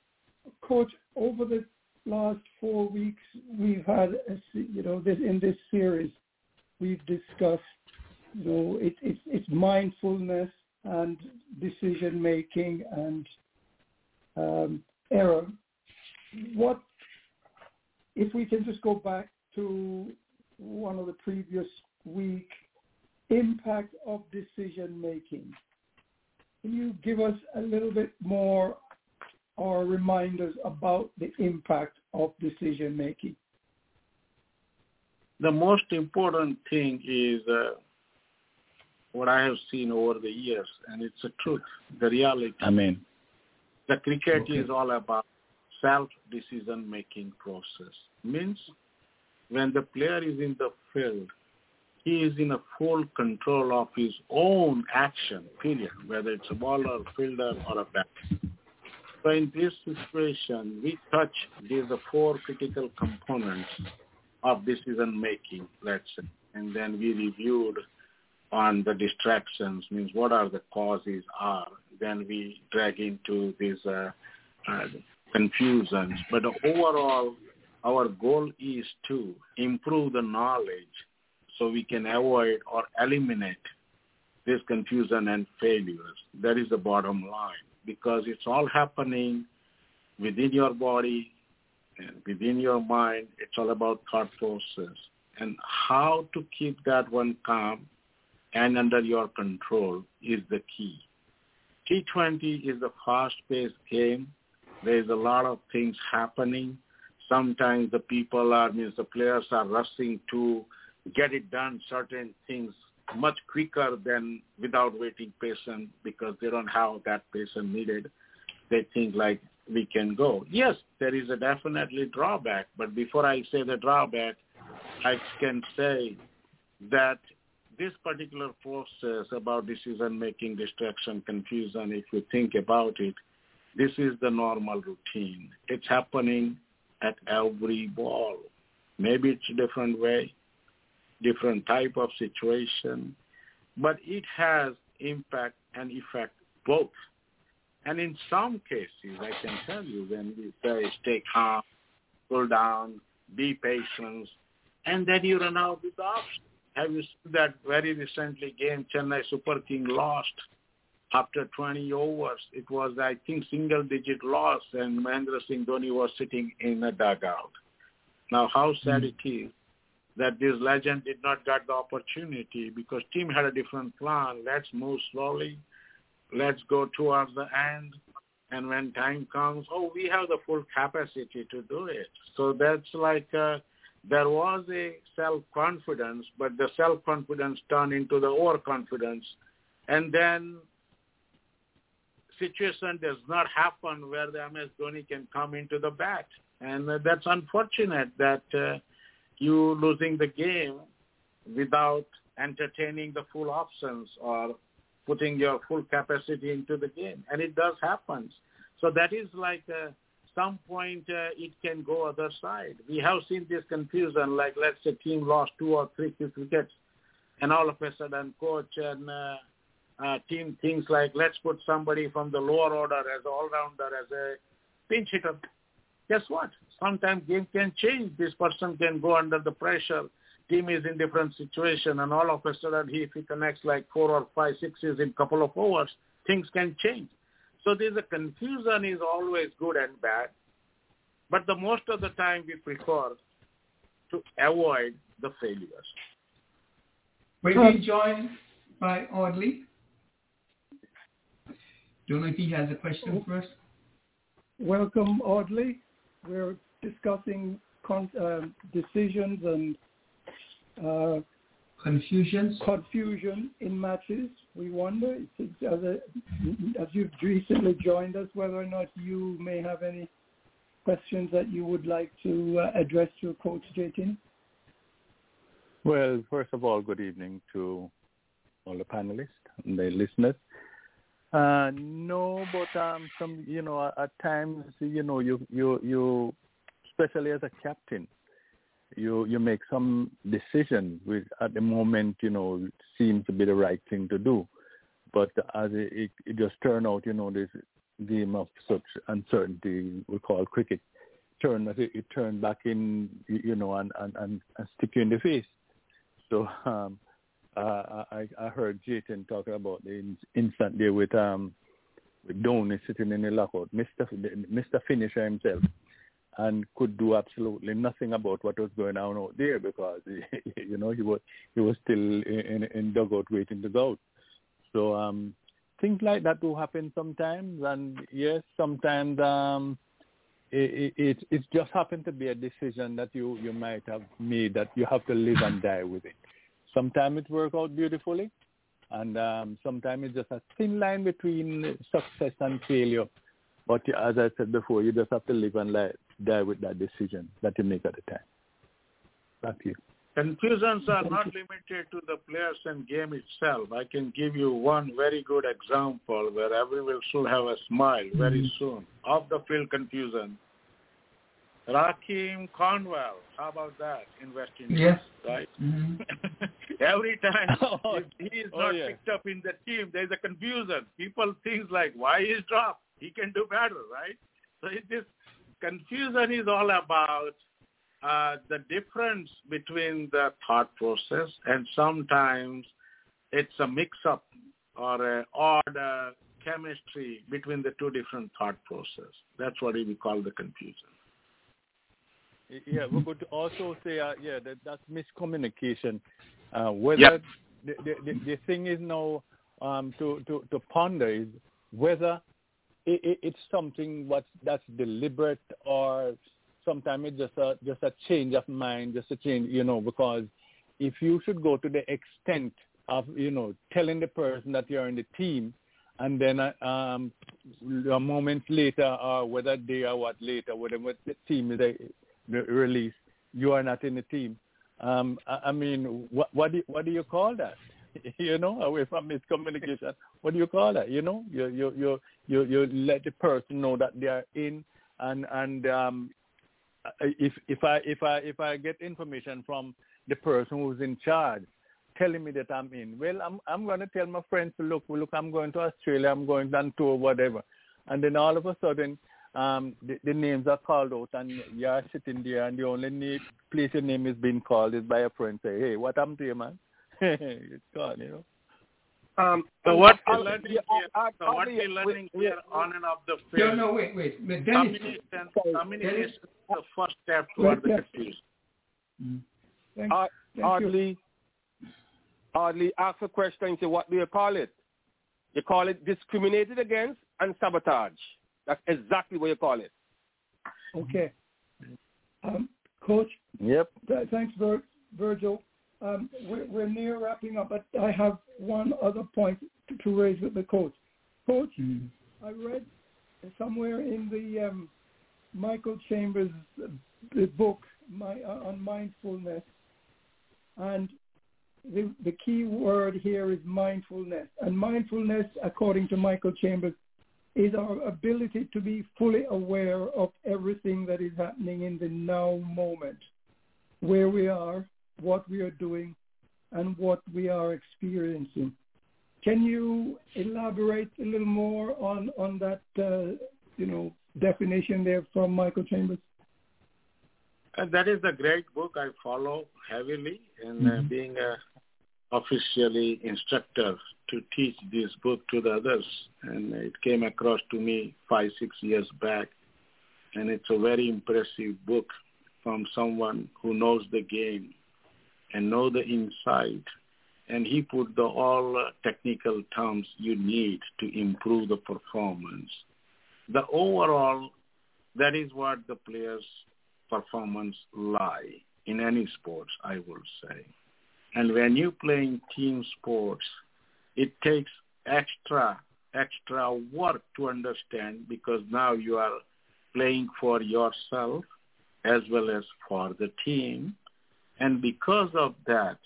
Coach, over the last four weeks, we've had, a, you know, this in this series, we've discussed, you know, it, it's it's mindfulness and decision making and um, error. What if we can just go back to one of the previous week impact of decision making? Can you give us a little bit more or remind us about the impact of decision making? The most important thing is uh, what I have seen over the years, and it's the truth, the reality. I mean, The cricket Okay. is all about self-decision making process. Means when the player is in the field, he is in a full control of his own action, period, whether it's a bowler, fielder, or a batsman. So in this situation, we touch these four critical components of decision making, let's say, and then we reviewed on the distractions, means what are the causes are. Then we drag into these uh, uh, confusions. But overall, our goal is to improve the knowledge so we can avoid or eliminate this confusion and failures. That is the bottom line because it's all happening within your body and within your mind. It's all about thought process and how to keep that one calm and under your control is the key. T20 is a fast-paced game. There's a lot of things happening. Sometimes the people are, means the players are rushing to get it done, certain things much quicker than without waiting patient because they don't have that patient needed. They think like we can go. Yes, there is a definitely drawback, but before I say the drawback, I can say that this particular process about decision making, distraction, confusion, if you think about it, this is the normal routine. It's happening at every ball. Maybe it's a different way, different type of situation, but it has impact and effect both. And in some cases, I can tell you, when we say stay calm, cool down, be patient, and then you run out with the option. Have you seen that very recently game Chennai Super King lost after 20 overs? It was, I think, single digit loss and Mahendra Singh Dhoni was sitting in a dugout. Now, how sad it is that this legend did not get the opportunity because team had a different plan. Let's move slowly. Let's go towards the end. And when time comes, oh, we have the full capacity to do it. So that's like uh, there was a self-confidence, but the self-confidence turned into the overconfidence. And then situation does not happen where the MS Dhoni can come into the bat. And that's unfortunate that uh, you losing the game without entertaining the full options or putting your full capacity into the game. And it does happen. So that is like uh, some point uh, it can go other side. We have seen this confusion, like let's say team lost two or three wickets, and all of a sudden coach and uh, uh, team thinks like let's put somebody from the lower order as all-rounder, as a pinch hitter. Guess what? Sometimes game can change. This person can go under the pressure. Team is in different situation, and all of a sudden, he, if he connects like four or five sixes in couple of overs, things can change. So there's a confusion is always good and bad, but the most of the time we prefer to avoid the failures. We're being joined by Audley. Don't know if he has a question for us. Welcome, Audley. we're discussing con- um decisions and uh, Confusions? confusion in matches. We wonder, it's, as, a, as you've recently joined us, whether or not you may have any questions that you would like to uh, address to Coach Jatin. Well, first of all, good evening to all the panelists and the listeners. Uh, no, but um, some, you know, at, at times, you know, you, you, you, especially as a captain, you you make some decision which at the moment, you know, seems to be the right thing to do, but as it, it, it just turned out, you know, this game of such uncertainty we call cricket turned it, it turned back in, you know, and and and, and stick you in the face. So um, uh, I I heard Jatin talking about the in- instant there with um with Dhoni sitting in the lockout, Mister Mister Finisher himself, and could do absolutely nothing about what was going on out there because you know he was he was still in in dugout waiting to go out. So um things like that do happen sometimes, and yes, sometimes um it, it it just happened to be a decision that you you might have made that you have to live and die with it. Sometimes it works out beautifully, and um, sometimes it's just a thin line between success and failure. But as I said before, you just have to live and li- die with that decision that you make at the time. Thank to you. Confusions are not limited to the players and game itself. I can give you one very good example where everyone should have a smile very soon. Off the field confusion. Rahkeem Cornwall, how about that in West Indies? Yes. Right? hmm Every time Oh, if he is oh, not yeah. picked up in the team, there's a confusion. People think like, why is dropped? He can do better, right? So it is confusion is all about uh, the difference between the thought process, and sometimes it's a mix-up or a odd uh, chemistry between the two different thought process. That's what we call the confusion. Yeah, we could also say, uh, yeah, that that's miscommunication. Uh, whether Yep. the, the, the, the thing is now um, to, to, to ponder is whether it, it, it's something what that's deliberate or sometimes it's just a just a change of mind, just a change, you know, because if you should go to the extent of you know telling the person that you're in the team, and then uh, um, a moment later or whether day or what later, whatever the team is uh, released, you are not in the team. Um, I, I mean, what what do, what do you call that? you know, away from miscommunication. What do you call that? You know, you you you you you let the person know that they are in, and and um, if if I if I if I get information from the person who's in charge, telling me that I'm in, well, I'm I'm going to tell my friends, look, look, I'm going to Australia, I'm going on tour, whatever, and then all of a sudden. Um, the, the names are called out, and you're sitting there, and the only name, place your name is being called is by a friend. Say, hey, what happened to you, man? it's gone, you know. Um, so what I- we're learning yeah, here, I- I- so what I- we're learning we- here on and off the field, no, no, wait, wait. But Dennis, communication, communication is the first step toward the Yes, yes. confusion. Mm. Thank, Ard- thank you. Audley, Audley ask a question and say, what do you call it? You call it discriminated against and sabotage. That's exactly what you call it. Okay. Um, Coach, Yep. th- thanks, Vir- Virgil. Um, we're, we're near wrapping up, but I have one other point to, to raise with the coach. Coach, Mm. I read somewhere in the um, Michael Chambers book my, uh, on mindfulness, and the, the key word here is mindfulness. And mindfulness, according to Michael Chambers, is our ability to be fully aware of everything that is happening in the now moment, where we are, what we are doing, and what we are experiencing. Can you elaborate a little more on on that, uh, you know, definition there from Michael Chambers? And that is a great book I follow heavily and uh, Mhm. being a officially instructor to teach this book to the others. And it came across to me five, six years back. And it's a very impressive book from someone who knows the game and know the inside. And he put the all technical terms you need to improve the performance. The overall That is what the players' performance lie in any sports, I will say. And when you play in team sports, it takes extra, extra work to understand because now you are playing for yourself as well as for the team. And because of that,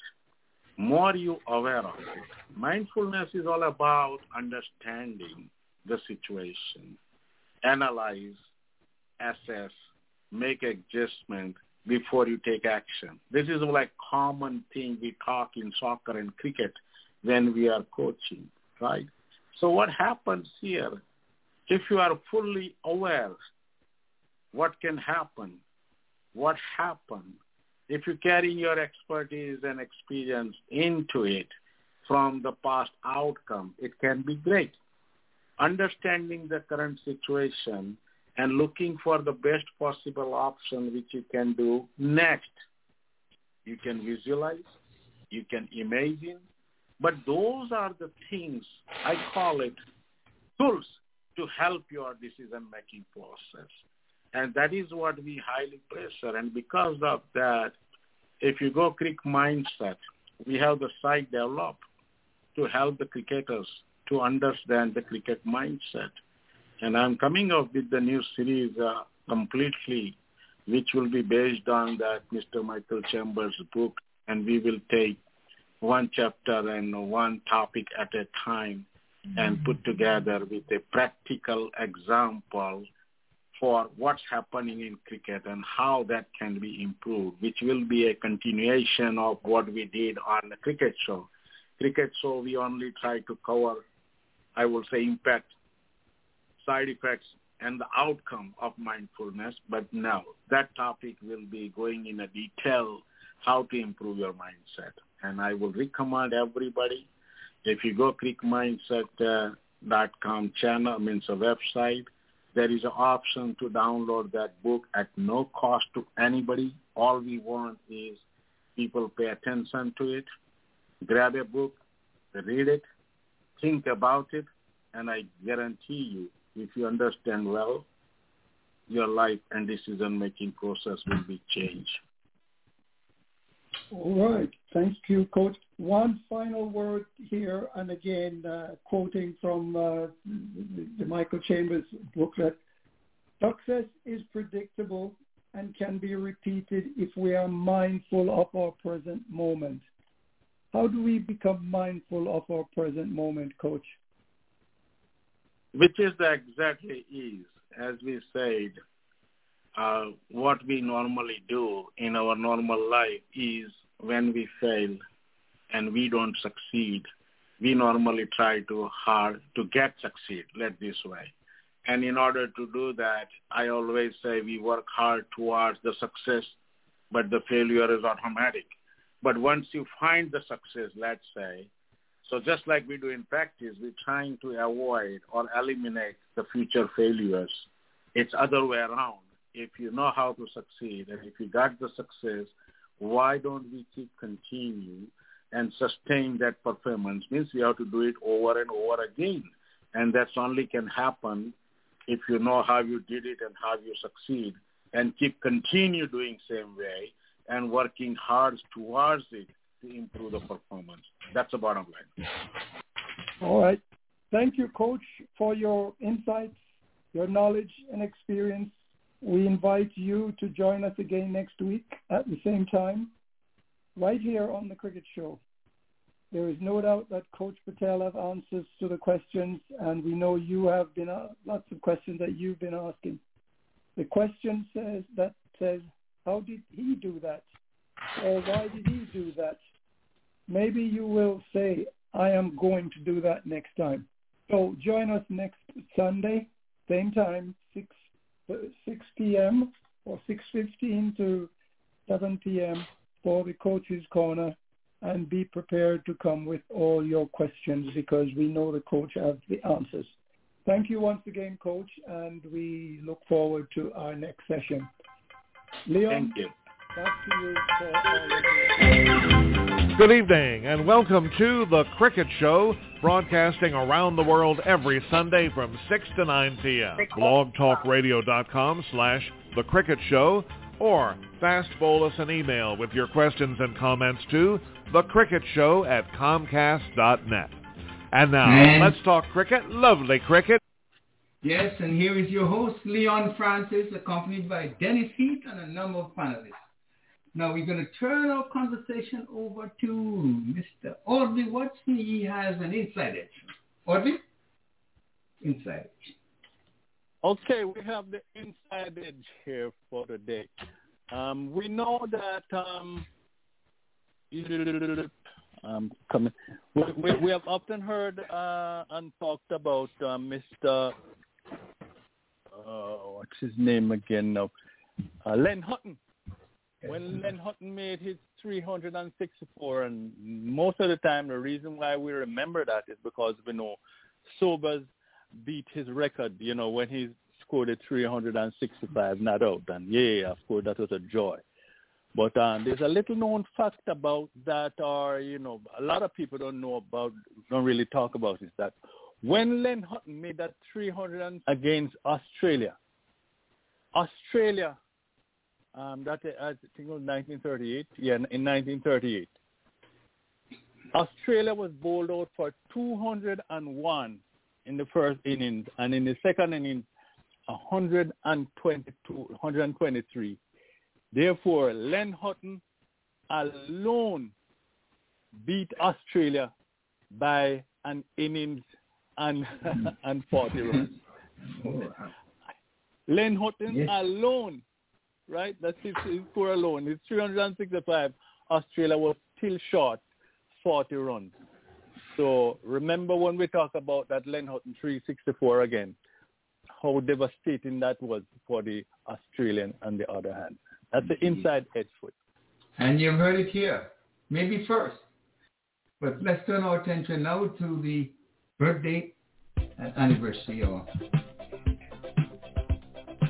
more you aware of it. Mindfulness is all about understanding the situation, analyze, assess, make adjustment before you take action. This is like common thing we talk in soccer and cricket when we are coaching, right? So what happens here, if you are fully aware what can happen, what happened, if you carry your expertise and experience into it from the past outcome, it can be great. Understanding the current situation and looking for the best possible option which you can do next. You can visualize, you can imagine, but those are the things, I call it tools to help your decision-making process. And that is what we highly pressure. And because of that, if you go cricket mindset, we have the site developed to help the cricketers to understand the cricket mindset. And I'm coming up with the new series uh, completely, which will be based on that Mr. Michael Chambers book. And we will take one chapter and one topic at a time and put together with a practical example for what's happening in cricket and how that can be improved, which will be a continuation of what we did on the cricket show. Cricket show, we only try to cover, I will say, impact, side effects, and the outcome of mindfulness. But now that topic will be going in a detail how to improve your mindset. And I will recommend everybody, if you go cricketmindset.com uh, channel, means a website, there is an option to download that book at no cost to anybody. All we want is people pay attention to it, grab a book, read it, think about it, and I guarantee you, if you understand well, your life and decision-making process will be changed. All right. Thank you, Coach. One final word here, and again, uh, quoting from uh, the, Michael Chambers booklet. Success is predictable and can be repeated if we are mindful of our present moment. How do we become mindful of our present moment, Coach? Which is exactly is, as we said, uh, what we normally do in our normal life is when we fail and we don't succeed, we normally try to hard to get succeed, let this way. And in order to do that, I always say we work hard towards the success, but the failure is automatic. But once you find the success, let's say, so just like we do in practice, we're trying to avoid or eliminate the future failures. It's other way around. If you know how to succeed and if you got the success, why don't we keep continue and sustain that performance? Means we have to do it over and over again. And that's only can happen if you know how you did it and how you succeed and keep continue doing same way and working hard towards it to improve the performance. That's the bottom line. All right. Thank you, Coach, for your insights, your knowledge and experience we invite you to join us again next week at the same time, right here on the Cricket Show. There is no doubt that Coach Patel have answers to the questions, and we know you have been uh, lots of questions that you've been asking. The question says that says, how did he do that, or why did he do that? Maybe you will say, I am going to do that next time. So join us next Sunday, same time, 6 6 p.m. or 6.15 to 7 p.m. for the Coach's Corner and be prepared to come with all your questions because we know the coach has the answers. Thank you once again, Coach, and we look forward to our next session. Leon, Thank you. back to you for Good evening and welcome to The Cricket Show, broadcasting around the world every Sunday from 6 to 9 p.m. blogtalkradio.com slash The Cricket Show or fast bowl us an email with your questions and comments to The Cricket Show at comcast.net. And now, And- let's talk cricket. Lovely cricket. Yes, and here is your host, Leon Francis, accompanied by Dennis Heath and a number of panelists. Now we're going to turn our conversation over to Mr. Audley Watson. He has an inside edge. Audley? Inside edge. Okay, we have the inside edge here for the day. Um, we know that um, um, coming. We, we, we have often heard uh, and talked about uh, Mr. Uh, what's his name again now? Uh, Len Hutton. When Len Hutton made his 364, and most of the time the reason why we remember that is because we know Sobers beat his record, you know, when he scored a 365 not out. And yeah, of course, that was a joy. But um, there's a little known fact about that, or, you know, a lot of people don't know about, don't really talk about is that when Len Hutton made that 300 against Australia, Australia, um, that I think was 1938, yeah, in 1938, Australia was bowled out for 201 in the first innings, and in the second innings, 122, 123. Therefore, Len Hutton alone beat Australia by an innings and and 40 runs. Len Hutton Yes. alone, right? That's his, his score alone. It's 365. Australia was still short 40 runs. So remember when we talk about that Len Hutton 364 again, how devastating that was for the Australian on the other hand. That's the inside edge foot. And you've heard it here, maybe first. But let's turn our attention now to the birthday and anniversary hour.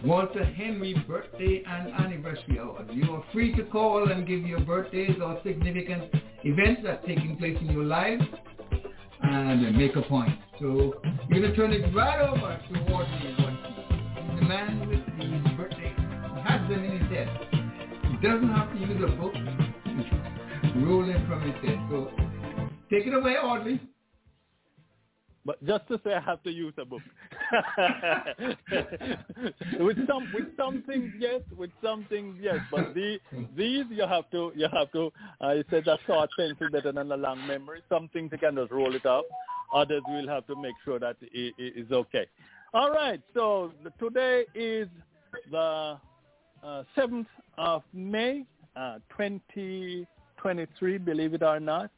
Walter Henry birthday and anniversary hour. You are free to call and give your birthdays or significant events that are taking place in your life and make a point. So we're going to turn it right over to Audley Watson, the man with the in his head. He doesn't have to use a book. Rolling from his head. So take it away, Audley. But just to say I have to use a book. with some with some things yes, with some things yes. But the, these you have to you have to uh, said a short pencil better than a long memory. Some things you can just roll it up. Others will have to make sure that it is okay. All right, so today is the 7th of May, uh, 2023, believe it or not,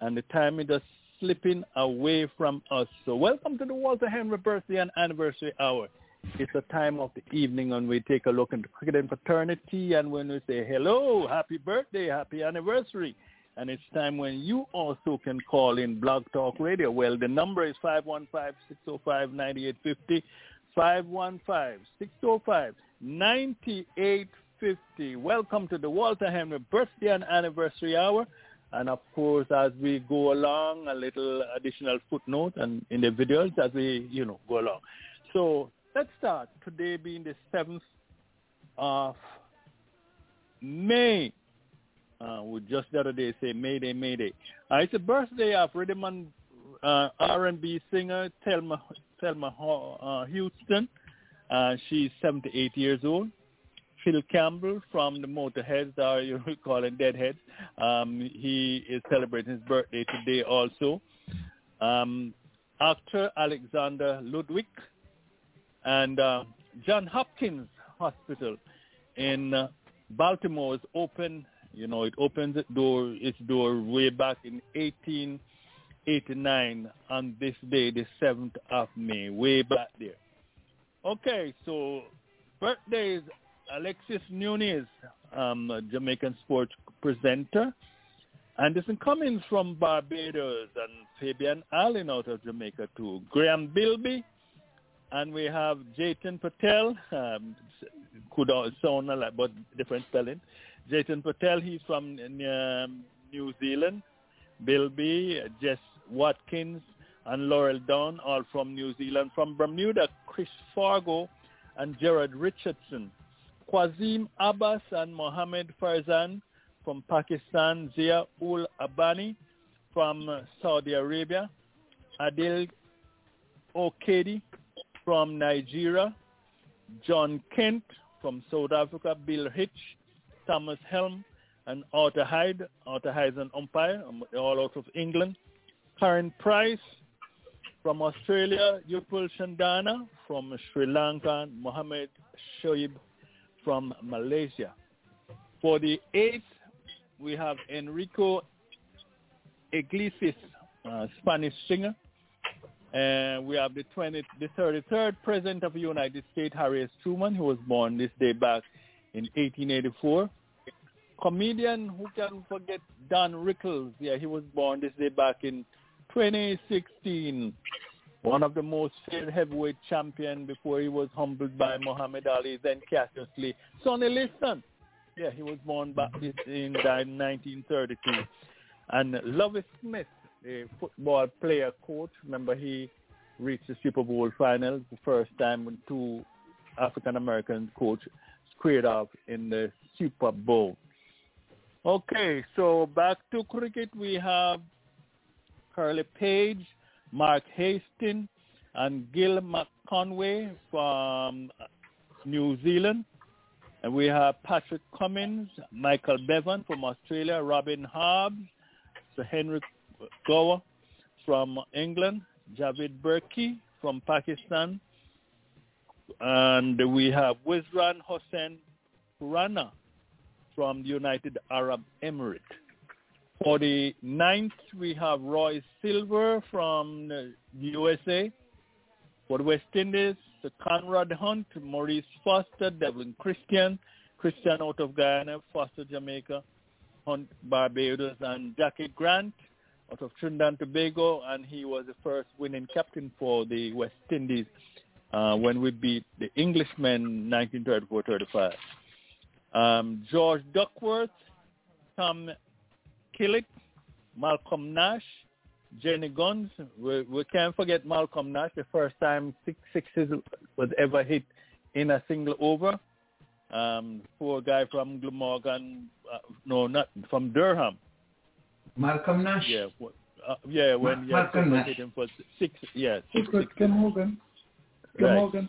and the time is just slipping away from us. So welcome to the Walter Henry Birthday and Anniversary Hour. It's a time of the evening when we take a look into cricket and fraternity and when we say hello, happy birthday, happy anniversary. And it's time when you also can call in Blog Talk Radio. Well, the number is 515-605-9850, 515-605-9850. Welcome to the Walter Henry Birthday and Anniversary Hour. And of course, as we go along, a little additional footnote and in the videos as we, you know, go along. So let's start. Today being the 7th of May. Uh, we just the other day say Mayday, Mayday. Uh, it's the birthday of rhythm and uh, R&B singer Thelma, Thelma uh, Houston. Uh, she's 78 years old. Phil Campbell from the Motorheads, or you call him Deadheads. Um, he is celebrating his birthday today also. Um, actor Alexander Ludwig and uh, John Hopkins Hospital in uh, Baltimore is open. You know, it opens its door, its door way back in 1889 on this day, the 7th of May, way back there. Okay, so birthdays Alexis Nunes, um, a Jamaican sports presenter. Anderson Cummins from Barbados and Fabian Allen out of Jamaica too. Graham Bilby. And we have Jeetan Patel. Um, could sound a lot, but different spelling. Jeetan Patel, he's from um, New Zealand. Bilby, Jess Watkins, and Laurel Dunn, all from New Zealand. From Bermuda, Chris Fargo and Gerard Richardson. Quazim Abbas and Mohammed Farzan from Pakistan. Zia Ul Abani from Saudi Arabia. Adil Okedi from Nigeria. John Kent from South Africa. Bill Hitch, Thomas Helm, and Arthur Hyde. Arthur Hyde is an umpire, um, all out of England. Karen Price from Australia. Upul Chandana from Sri Lanka. Mohammed Shoaib from Malaysia. For the eighth, we have Enrico Iglesias, uh, Spanish singer. And we have the 20, the 33rd President of the United States, Harry S. Truman, who was born this day back in 1884. Comedian who can forget Don Rickles. Yeah, he was born this day back in 2016. One of the most feared heavyweight champion before he was humbled by Muhammad Ali, then Cassius Clay. Sonny Liston. Yeah, he was born back in in 1932. And Lovie Smith, a football player coach. Remember, he reached the Super Bowl final the first time when two African American coach squared off in the Super Bowl. Okay, so back to cricket. We have Curly Page, Mark Hastings, and Gil McConway from New Zealand. And we have Patrick Cummins, Michael Bevan from Australia, Robin Hobbs, Sir Henry Gower from England, Javed Burki from Pakistan, and we have Wizran Hossein Rana from the United Arab Emirates. For the ninth, we have Roy Silver from the USA. For the West Indies, Conrad Hunte, Maurice Foster, Devlin Christian, Christian out of Guyana, Foster Jamaica, Hunte Barbados, and Jackie Grant out of Trinidad and Tobago, and he was the first winning captain for the West Indies uh, when we beat the Englishmen 1934-35. Um, George Duckworth, Tom Killick, Malcolm Nash, Jenny Guns. We, we can't forget Malcolm Nash, the first time six sixes was ever hit in a single over. Um, poor guy from Glamorgan, uh, no, not from Durham. Malcolm Nash. Yeah, w- uh, yeah, when Ma- yeah, Malcolm Nash. hit him for six, yeah, six, Secret six, Glamorgan. Right.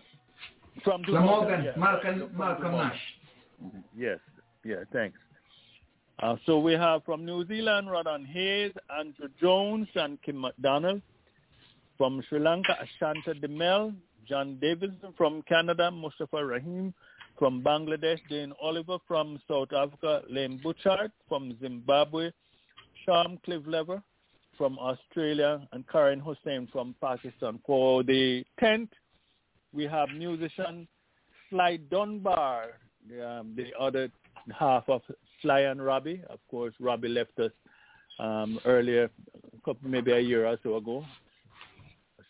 From Glamorgan, yeah, Malcolm, from Malcolm Glamorgan. Nash. Yes. Yeah, thanks. Uh, so we have from New Zealand, Rodon Hayes, Andrew Jones, and Kim McDonald. From Sri Lanka, Ashanta Demel, John Davidson. From Canada, Mustafa Rahim. From Bangladesh, Dane Oliver. From South Africa, Lane Butchart. From Zimbabwe, Sham Clivelever. From Australia, and Karen Hussein from Pakistan. For the 10th, we have musician Sly Dunbar, the, um, the other half of Sly and Robbie. Of course, Robbie left us um, earlier, couple, maybe a year or so ago.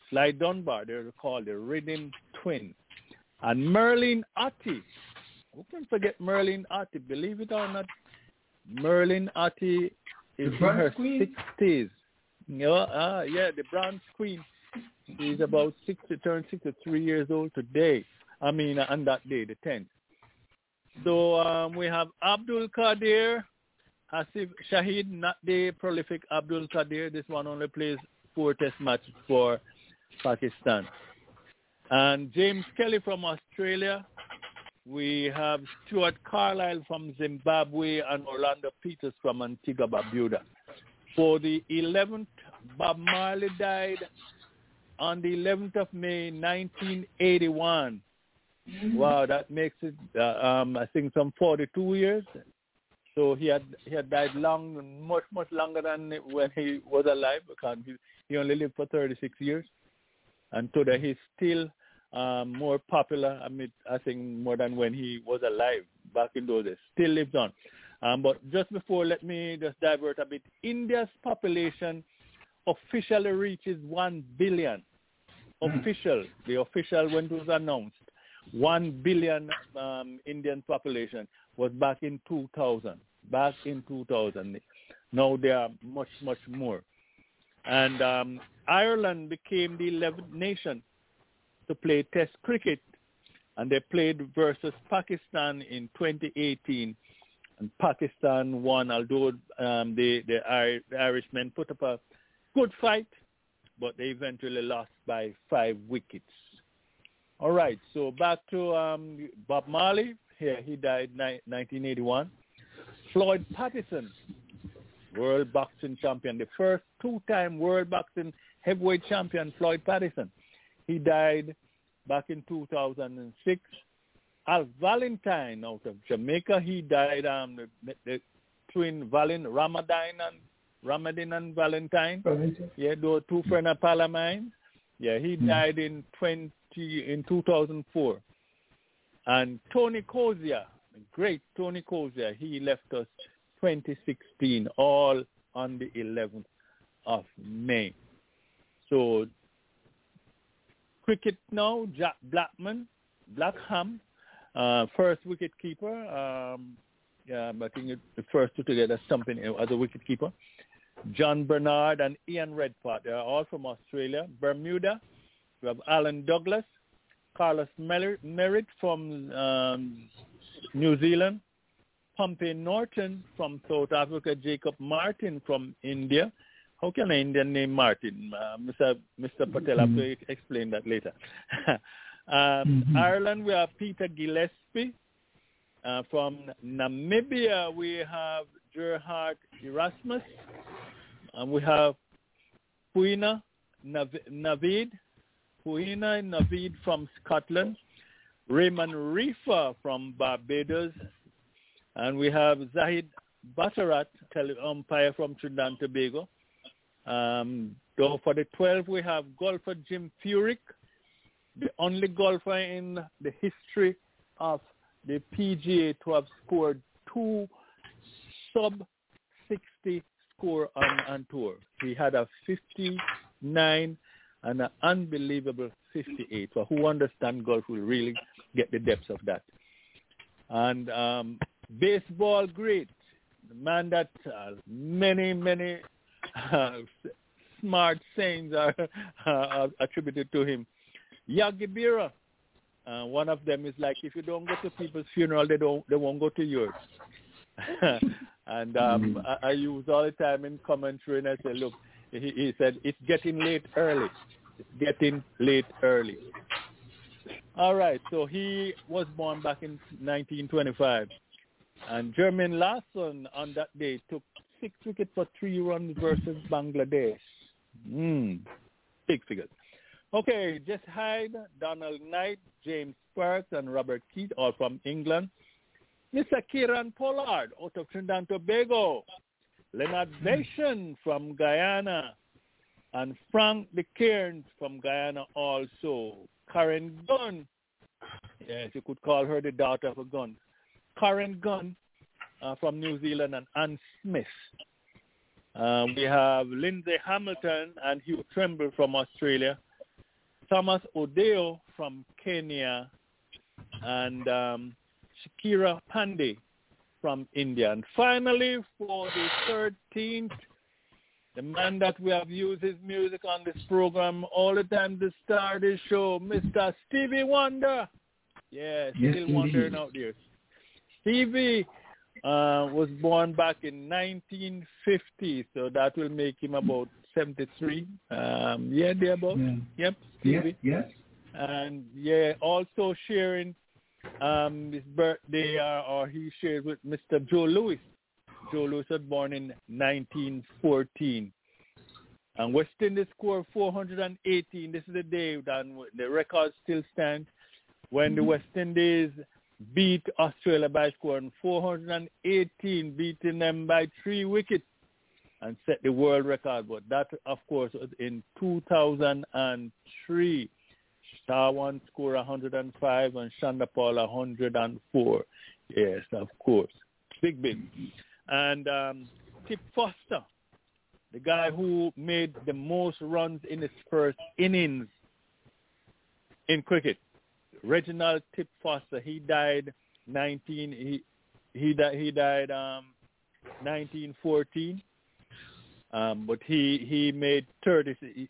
Sly Dunbar, they're called the Rhythm Twin. And Merlene Ottey. Who can forget Merlene Ottey? Believe it or not, Merlene Ottey is The in her Queen? 60s. Yeah, ah, yeah, the Bronze Queen. She's about 60, turned 63 years old today. I mean, uh, on that day, the 10th. So um, we have Abdul Qadir, Hasif Shahid, not the prolific Abdul Qadir. This one only plays four test matches for Pakistan. And James Kelly from Australia. We have Stuart Carlisle from Zimbabwe and Orlando Peters from Antigua Barbuda. For the 11th, Bob Marley died on the 11th of May, 1981. Wow, that makes it, uh, um, I think, some 42 years. So he had he had died long, much much longer than when he was alive because he, he only lived for 36 years, and today he's still um, more popular. I mean, I think more than when he was alive back in those days. Still lives on. Um, but just before, let me just divert a bit. India's population officially reaches one billion. Official, the official when it was announced, one billion um, Indian population was back in 2000. Back in 2000. Now there are much, much more. And um, Ireland became the 11th nation to play Test cricket, and they played versus Pakistan in 2018. And Pakistan won, although um, the, the, the Irishmen put up a good fight, but they eventually lost by five wickets. All right, so back to um, Bob Marley. Here, he died ni- 1981. Floyd Patterson, world boxing champion, the first two-time world boxing heavyweight champion, Floyd Patterson. He died back in 2006. Al Valentine out of Jamaica, he died um, the, the twin Valin, Ramadhin and Ramadhin and Valentine. Valentine. Yeah, they were two friends of mine. Yeah, he died in 20 in 2004. And Tony Cozier, great Tony Cozier, he left us 2016, all on the 11th of May. So cricket now, Jack Blackman, Blackham, uh, first wicket keeper. Um, yeah, I think the first two together something as a wicket keeper. John Bernard and Ian Redpath, they are all from Australia. Bermuda, we have Alan Douglas, Carlos Merritt from um, New Zealand, Pompey Norton from South Africa, Jacob Martin from India. How can an Indian name Martin? Uh, Mr. Mr. Patel, I have to explain that later. um, Ireland, we have Peter Gillespie. Uh, from Namibia, we have Gerhard Erasmus. And we have Puina Nav- Navid, Puina Navid from Scotland, Raymond Reifer from Barbados, and we have Zahid Batarat, tele umpire from Trinidad and Tobago. Um, for the 12, we have golfer Jim Furyk, the only golfer in the history of the PGA to have scored two sub 60 score on, on tour. He had a 59 and an unbelievable 58. So who understand golf will really get the depths of that. And um, baseball great, the man that uh, many, many uh, smart sayings are, uh, attributed to him. Yogi Berra, uh, one of them is like, if you don't go to people's funeral, they don't, they won't go to yours. and um, I, I use all the time in commentary, and I say, look, he, he said, it's getting late early. It's getting late early. All right, so he was born back in 1925. And Jermaine Lawson on that day took six wickets for three runs versus Bangladesh. Mm, big figures. Okay, Jess Hyde, Donald Knight, James Sparks, and Robert Keith, all from England. Mr. Kieron Pollard out of Trinidad and Tobago. Leonard Vation from Guyana. And Frank de Cairns from Guyana also. Karen Gunn. Yes, you could call her the daughter of a gun. Karen Gunn uh, from New Zealand and Ann Smith. Um, we have Lindsay Hamilton and Hugh Trumble from Australia. Thomas Odoyo from Kenya. And um, Shakira Pandey from India. And finally, for the 13th, the man that we have used his music on this program all the time to start this show, Mr. Stevie Wonder. Yeah, Yes, still wondering out there. Stevie uh, was born back in 1950, so that will make him about 73. Um, yeah, thereabout. Yeah. Yep, Stevie yes. and yeah, also sharing um, his birthday, uh, or he shares with Mr. Joe Louis. Joe Louis was born in 1914. And West Indies scored 418. This is the day that the record still stands when the West Indies beat Australia by scoring 418, beating them by three wickets and set the world record. But that, of course, was in 2003. Sarwan scored 105 and Chanderpaul 104. Yes, of course. Big, big. And um, Tip Foster, the guy who made the most runs in his first innings in cricket. Reginald Tip Foster, he died 19, he, he, di- he died um, 1914. Um, but he he made 30,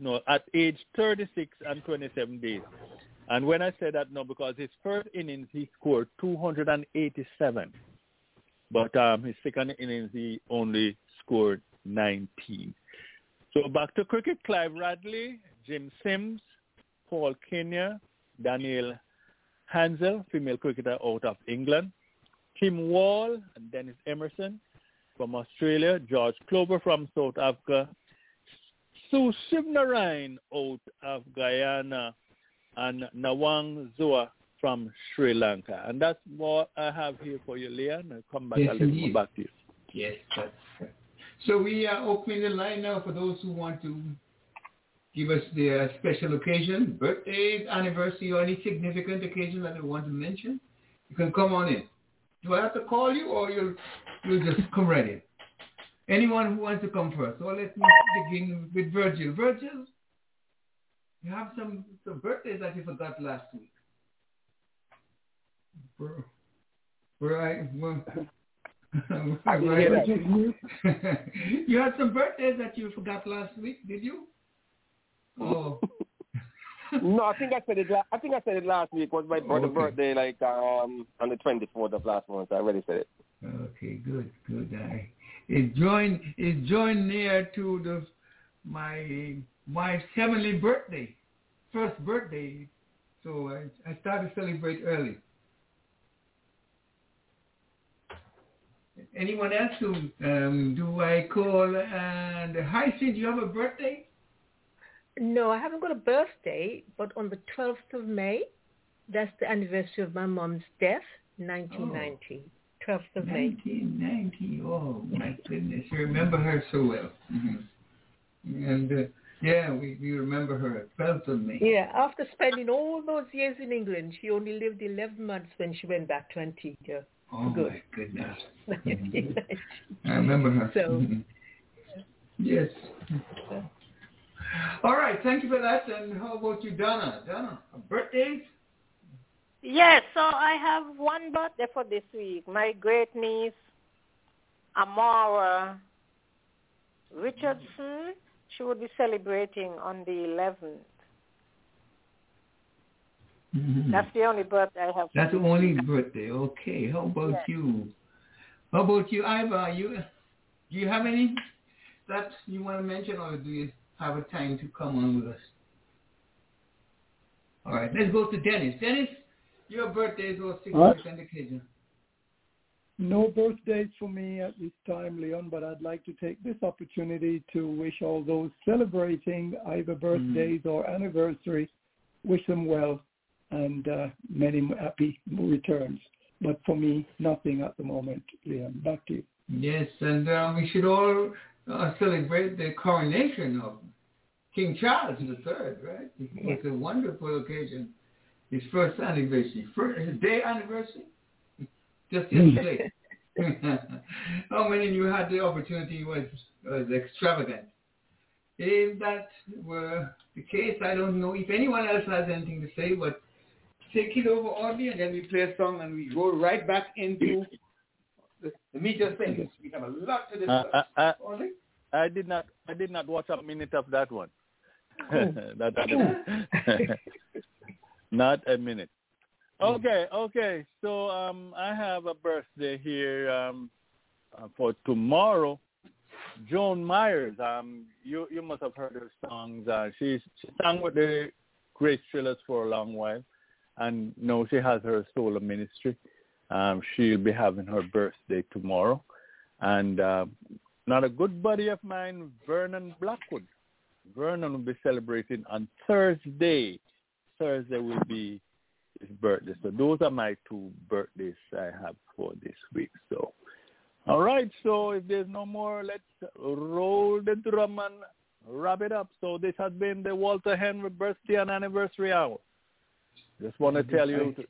no, at age 36 and 27 days. And when I say that, no, because his first innings he scored 287, but um, his second innings he only scored 19. So back to cricket, Clive Radley, Jim Sims, Paul Kenya, Daniel Hansel, female cricketer out of England, Kim Wall and Dennis Emerson from Australia, George Clover from South Africa, Sew Shivnarine out of Guyana, and Nawang Zua from Sri Lanka. And that's what I have here for you, Leon. I'll come back Yes, a little indeed. more back to you. Yes, that's. So we are opening the line now for those who want to give us their special occasion, birthdays, anniversary, or any significant occasion that they want to mention. You can come on in. Do I have to call you, or you'll you'll just come right in? Anyone who wants to come first. So let me begin with Virgil. Virgil, you have some some birthdays that you forgot last week. Right? Well, you had some birthdays that you forgot last week, did you? Oh, no, I think I said it. La- I think I said it last week. Was my brother's Okay. birthday, like um on the twenty fourth of last month. I already said it. okay, good, good. I, it joined it joined near to the my wife's heavenly birthday, first birthday. So I I started to celebrate early. Anyone else who um, do I call? And hi, Sid, you have a birthday? No, I haven't got a birthday, but on the 12th of May, that's the anniversary of my mom's death, 1990. 12th of May. 1990. Oh my goodness, you remember her so well. hmm And uh, yeah, we, we remember her 12th of May. Yeah, after spending all those years in England, she only lived 11 months when she went back to Antigua. Oh Good. my goodness. 1990. I remember her. So- Mhm. Yes. All right, thank you for that. And how about you, Donna? Donna, birthdays? Yes, so I have one birthday for this week. My great niece, Amara Richardson, she will be celebrating on the 11th. Mhm. That's the only birthday I have. That's the only birthday. Okay. How about Yes. you? How about you, Iva? You do you have any that you want to mention, or do you have a time to come on with us? All right. Let's go to Dennis. Dennis, your birthday is what significant occasion. No birthdays for me at this time, Leon, but I'd like to take this opportunity to wish all those celebrating either birthdays or anniversaries, wish them well and uh, many happy returns. But for me, nothing at the moment, Leon. Back to you. Yes, and uh, we should all uh, celebrate the coronation of King Charles III, right? It's a wonderful occasion. His first anniversary, first, his day anniversary, just yesterday. How many of you had the opportunity was was extravagant? If that were the case, I don't know if anyone else has anything to say, but take it over, Audley, and then we play a song and we go right back into the, the meat of things. We have a lot to Uh, discuss. I, I, Audley? I did not. I did not watch a minute of that one. that other- not a minute. Okay, okay. So um, I have a birthday here um, uh, for tomorrow. Joan Myers. Um, you you must have heard her songs. Uh, she she sang with the Grace Thrillers for a long while, and now she has her solo ministry. Um, she'll be having her birthday tomorrow, and uh, not a good buddy of mine, Vernon Blackwood. Vernon will be celebrating on Thursday. Thursday will be his birthday. So those are my two birthdays I have for this week. So, all right. So if there's no more, let's roll the drum and wrap it up. So this has been the Walter Henry birthday and anniversary hour. Just want to tell you, to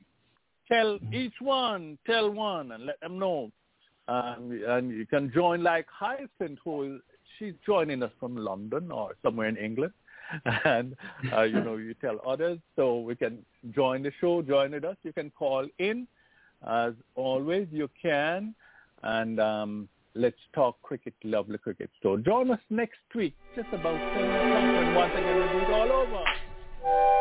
tell each one, tell one, and let them know. Um, and you can join like Hyacinth, who is, she's joining us from London or somewhere in England. And, uh, you know, you tell others so we can join the show, join with us. You can call in. As always, you can. And um, Let's Talk Cricket, Lovely Cricket Show. Join us next week, just about 7 o'clock, and once again we'll do it all over.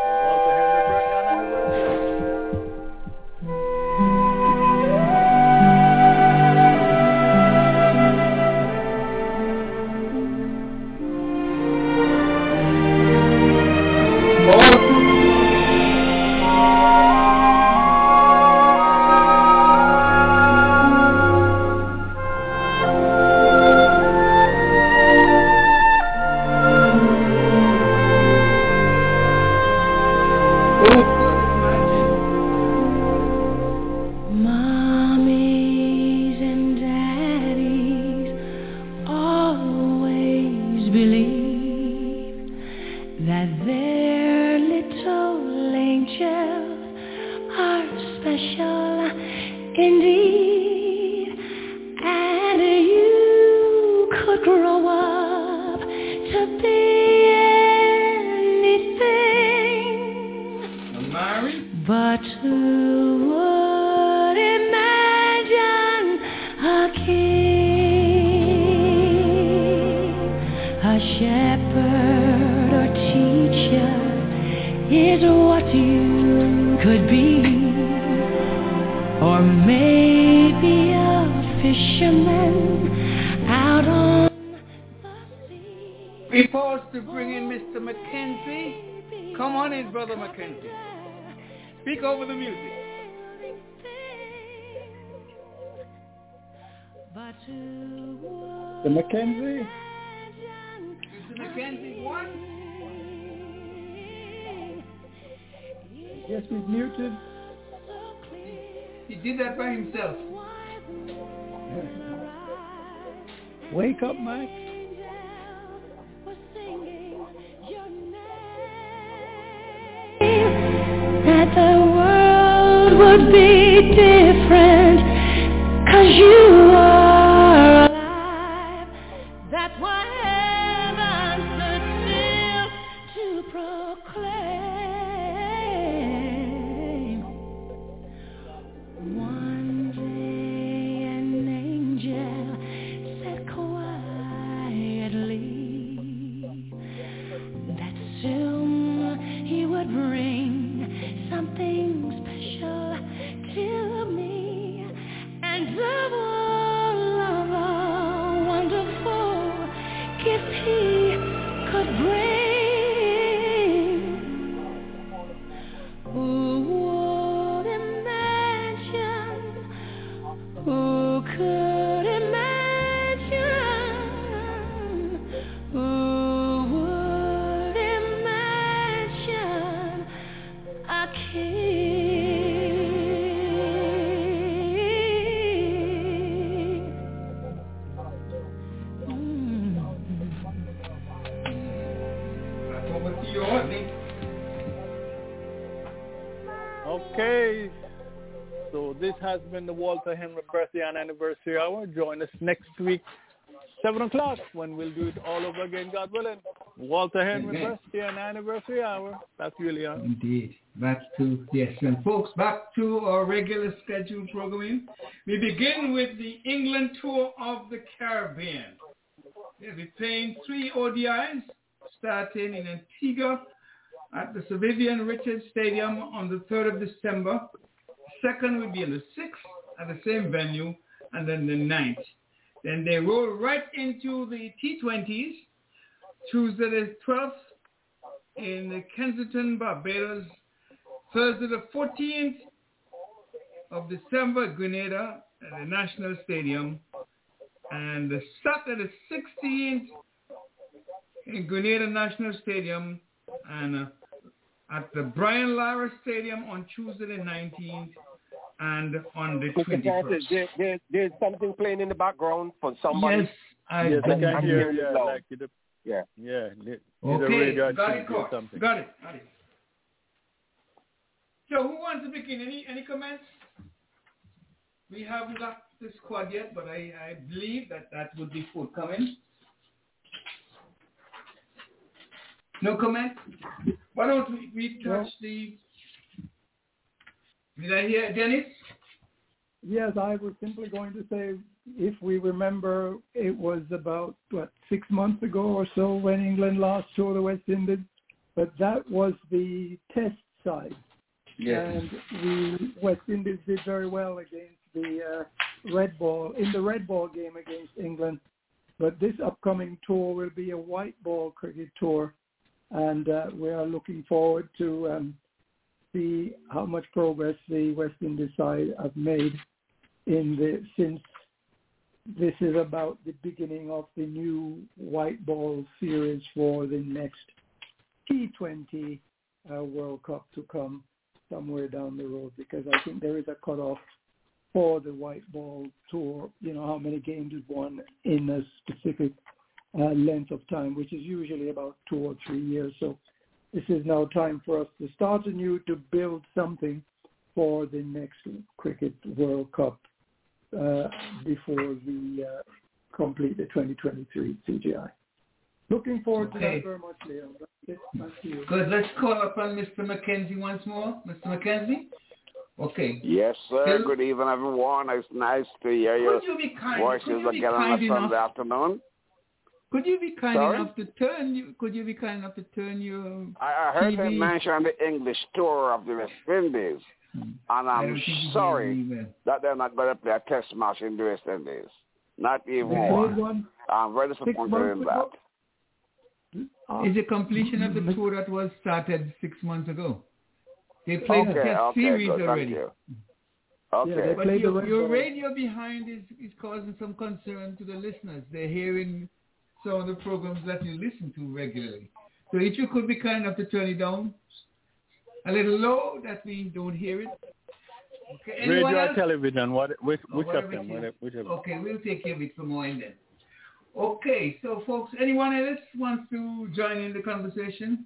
anniversary hour. Join us next week, 7 o'clock, when we'll do it all over again, God willing. Walter Henry Christian anniversary hour. That's really on. Indeed. Back to, yes. And folks, back to our regular scheduled programming. We begin with the England tour of the Caribbean. We'll be playing three ODIs starting in Antigua at the Sir Vivian Richards Stadium on the 3rd of December. Second will be in the 6th at the same venue, and then the 9th. Then they roll right into the T20s, Tuesday the 12th in the Kensington, Barbados, Thursday the 14th of December, Grenada at the National Stadium, and the Saturday the 16th in Grenada National Stadium, and uh, at the Brian Lara Stadium on Tuesday the 19th, and on the Mr. Francis, 21st. there, there, there's something playing in the background for somebody. Yes, I yes, I can can I'm hear. hearing it Yeah, like it. Yeah. Yeah. Need, need a Okay, got it, or Coach. Got it, got it. So who wants to begin? Any any comments? We haven't got the squad yet, but I, I believe that that would be forthcoming. No comment? Why don't we, we touch the... Did I hear Dennis? Yes, I was simply going to say, if we remember, it was about, what, six months ago or so when England lost to the West Indies, but that was the test side. Yes. And the West Indies did very well against the uh, red ball, in the red ball game against England. But this upcoming tour will be a white ball cricket tour, and uh, we are looking forward to um, see how much progress the West Indies side have made in the since this is about the beginning of the new white ball series for the next T20 uh, World Cup to come somewhere down the road because I think there is a cutoff for the white ball tour, you know, how many games is won in a specific uh, length of time, which is usually about two or three years. So this is now time for us to start anew to build something for the next Cricket World Cup uh, before we uh, complete the 2023 CGI. Looking forward to Okay. that very much, Leo. That's it. Back to you. Good. Let's call upon Mr. Mackenzie once more. Mr. Mackenzie? Okay. Yes, sir. Tell- Good evening, everyone. It's nice to hear your you be kind, voices could you be again on a kind enough, Sunday afternoon. Could you be kind Sorry? enough to turn you, could you be kind enough to turn your I, I heard they TV? mention the English tour of the West Indies, and I I'm don't think you sorry hear me well. that they're not going to play a test match in the West Indies. Not even one. one I'm very disappointed months in that. uh, Is the completion of the tour that was started six months ago. They played Okay, the test okay, series good. Thank already. you. Yeah, Okay. they But played the your, red your radio behind is, is causing some concern to the listeners. They're hearing some of the programs that you listen to regularly. So if you could be kind enough to turn it down a little low that we don't hear it. Okay, anyone Radio or else? television, what, which, Or which of them? it is. Whatever, whichever. Okay, we'll take care of it from on then. Okay, so folks, anyone else wants to join in the conversation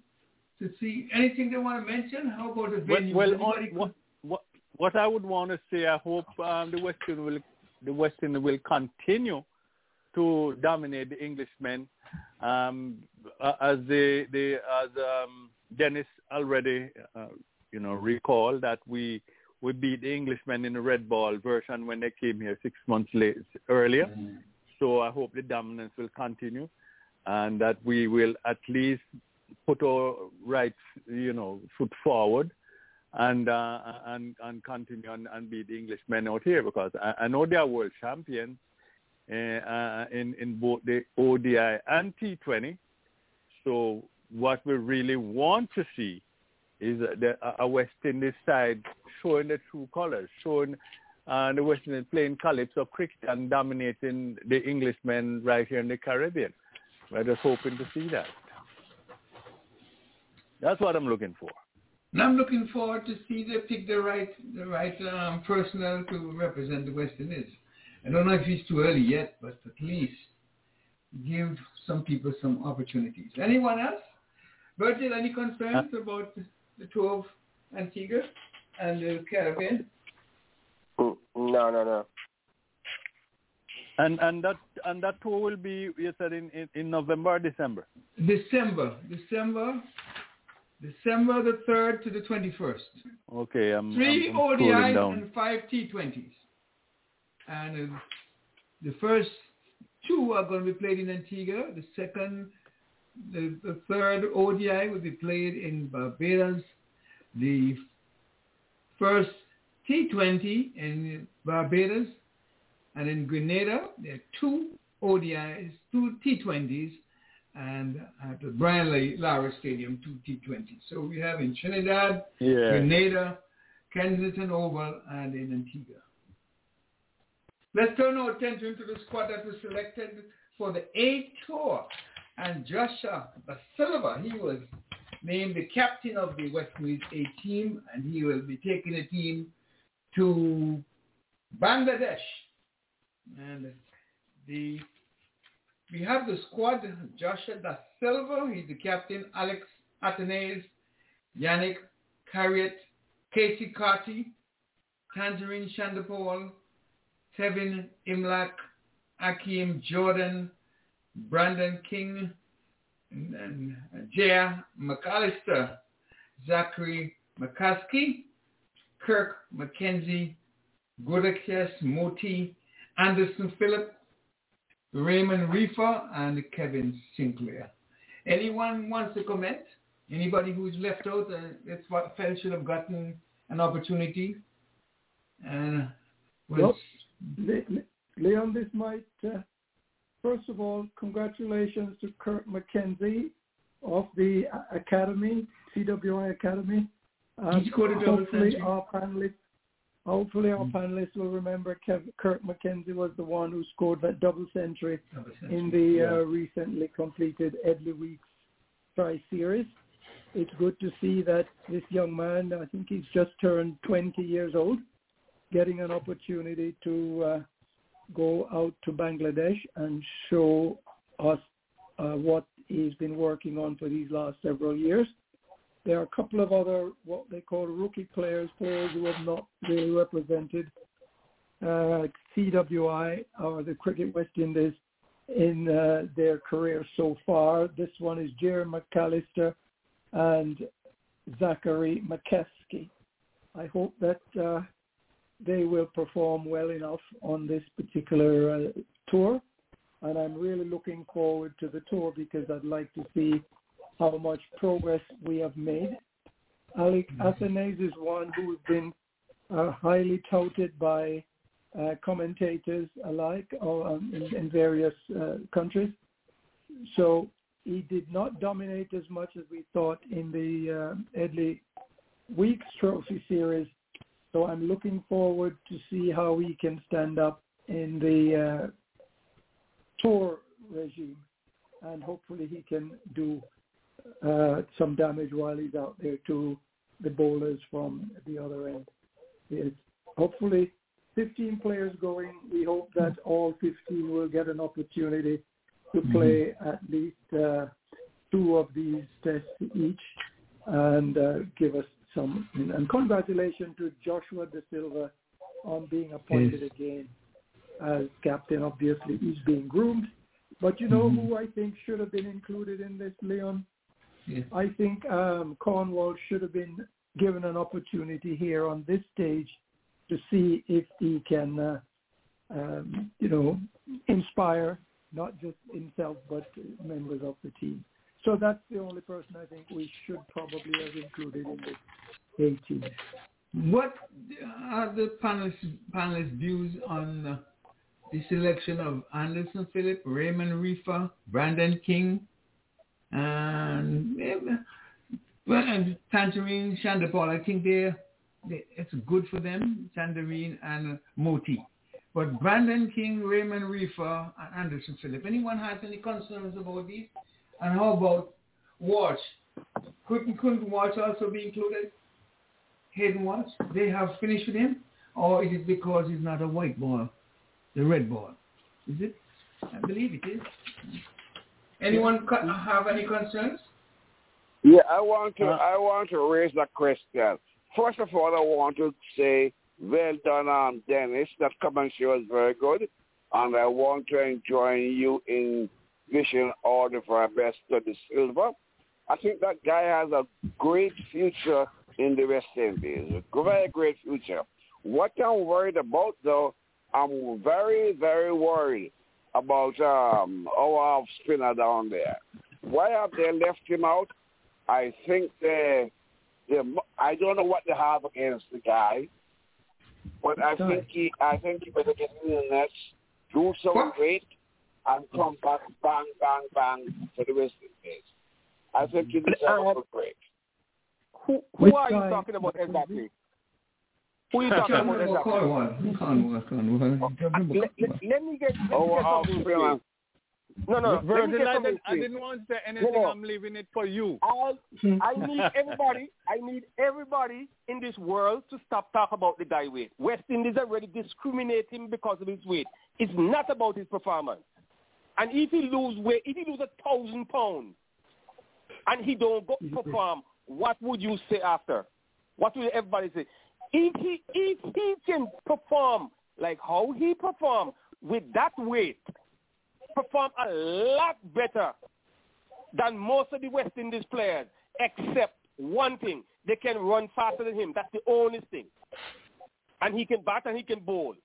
to see anything they want to mention? How about the venue? well on, what, what, what I would want to say, I hope um, the Western will the Western will continue to dominate the Englishmen, um, as they they as um, Dennis already uh, you know recalled that we we beat the Englishmen in the red ball version when they came here six months late, earlier. So I hope the dominance will continue, and that we will at least put our right, you know, foot forward, and uh, and and continue and, and beat the Englishmen out here because I, I know they are world champions uh, uh, in in both the ODI and T20. So what we really want to see is the a West Indies side showing the true colors, showing uh, the West Indies playing calypso cricket and dominating the Englishmen right here in the Caribbean. We're just hoping to see that. That's what I'm looking for. And I'm looking forward to see they pick the right the right um, personnel to represent the West Indies. I don't know if it's too early yet, but at least give some people some opportunities. Anyone else? Virgil, any concerns about the tour of Antigua and the Caribbean? Mm, No, no, no. And and that and that tour will be you said in, in, in November or December. December, December, December the third to the twenty-first. Okay, I'm, Three I'm, I'm ODIs down. and five T20s. And uh, the first two are going to be played in Antigua. The second, the, the third ODI will be played in Barbados. The first T20 in Barbados and in Grenada. There are two ODIs, two T20s, and at the Brian La- Lara Stadium, two T20s. So we have in Trinidad, Yeah. Grenada, Kensington Oval, and in Antigua. Let's turn our attention to the squad that was selected for the A tour. And Joshua Da Silva, he was named the captain of the West Indies A team, and he will be taking the team to Bangladesh. And the we have the squad, Joshua Da Silva, he's the captain, Alick Athanaze, Yannick Carriot, Keacy Carty, Tagenarine Chanderpaul, Tevin Imlach, Akeem Jordan, Brandon King, and, and Jaya McAllister, Zachary McCaskie, Kirk McKenzie, Gudakesh Motie, Anderson Phillip, Raymond Reifer, and Kevin Sinclair. Anyone wants to comment? Anybody who's left out uh, that's what felt should have gotten an opportunity? And was Well, Le- Le- Leon, this might, uh, first of all, congratulations to Kirk McKenzie of the uh, Academy, CWI Academy. He scored a double hopefully our panelists, hopefully our panelists will remember Kev, Kirk McKenzie was the one who scored that double century Double century, in the yeah. uh, recently completed Headley Weekes Tri-Series. It's good to see that this young man, I think he's just turned 20 years old, getting an opportunity to uh, go out to Bangladesh and show us uh, what he's been working on for these last several years. There are a couple of other what they call rookie players, players who have not really represented uh, CWI or the Cricket West Indies in uh, their career so far. This one is Jerry McAllister and Zachary McCaskie. I hope that uh, they will perform well enough on this particular uh, tour. And I'm really looking forward to the tour because I'd like to see how much progress we have made. Alick Athanaze is one who has been uh, highly touted by uh, commentators alike or, um, in, in various uh, countries. So he did not dominate as much as we thought in the uh, Headley Weekes Trophy Series. So I'm looking forward to see how he can stand up in the uh, tour regime, and hopefully he can do uh, some damage while he's out there to the bowlers from the other end. It's hopefully 15 players going. We hope that all 15 will get an opportunity to play at least uh, two of these tests each and uh, give us some. And congratulations to Joshua Da Silva on being appointed Yes. again as captain. Obviously, he's being groomed. But you know who I think should have been included in this, Leon? Yes. I think um, Cornwall should have been given an opportunity here on this stage to see if he can, uh, um, you know, inspire not just himself but members of the team. So that's the only person I think we should probably have included in this 18. What are the panelists, panelists' views on the selection of Anderson Phillip, Raymond Reifer, Brandon King, and well, Tagenarine, Chanderpaul? I think they it's good for them, Tagenarine and Motie. But Brandon King, Raymond Reifer, and Anderson Phillip. Anyone has any concerns about these? And how about Walsh? Couldn't couldn't Walsh also be included? Hayden Walsh? They have finished with him? Or is it because he's not a white ball, the red ball? Is it? I believe it is. Anyone have any concerns? Yeah, I want to Uh, I want to raise a question. First of all, I want to say well done, um, Dennis. That commentary was very good, and I want to join you in wishing all the very best to Da Silva. I think that guy has a great future in the West Indies, a very great future. What I'm worried about, though, I'm very, very worried about um, our spinner down there. Why have they left him out? I think they, they, I don't know what they have against the guy, but I think he, I think he better get in the nets, do some great, and come back, bang, bang, bang for the West Indies. I think he deserves a good break. Who, who Which are you guy? talking about exactly? Who are you talking about exactly? Cornwall. Cornwall. Cornwall. Let, let, let me get, let me Oh, get oh, something spinner. straight. No, no, let me Virgil, get I, didn't, I didn't want to say anything. No. I'm leaving it for you. I, I need everybody, I need everybody in this world to stop talking about the guy weight. West Indies already discriminate him because of his weight. It's not about his performance. And if he lose weight, if he lose a thousand pounds and he don't go mm-hmm. perform, what would you say after? What would everybody say? If he if he can perform like how he performed with that weight, perform a lot better than most of the West Indies players, except one thing. They can run faster than him. That's the only thing. and he can bat and he can bowl,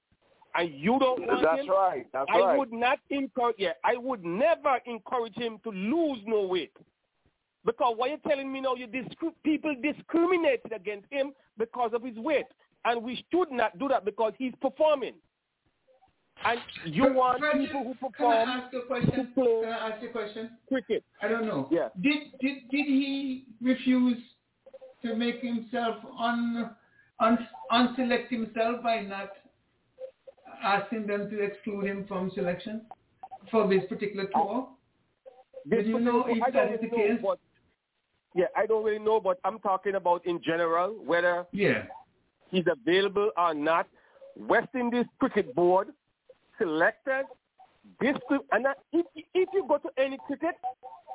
and you don't want That's him, right. That's I right. would not encourage. Yeah, I would never encourage him to lose no weight. Because what you're telling me now, you discri- people discriminated against him because of his weight, and we should not do that because he's performing. And you Fred- want Fred, people who perform Can perform I ask you a question? to play Can I ask you a question? cricket. I don't know. Yeah. Did did did he refuse to make himself un, un unselect himself by not asking them to exclude him from selection for this particular tour? This Did you know if I that is the know, case? but- yeah, I don't really know, but I'm talking about in general whether Yeah. he's available or not. West Indies Cricket Board selected this, and that- if, if you go to any cricket,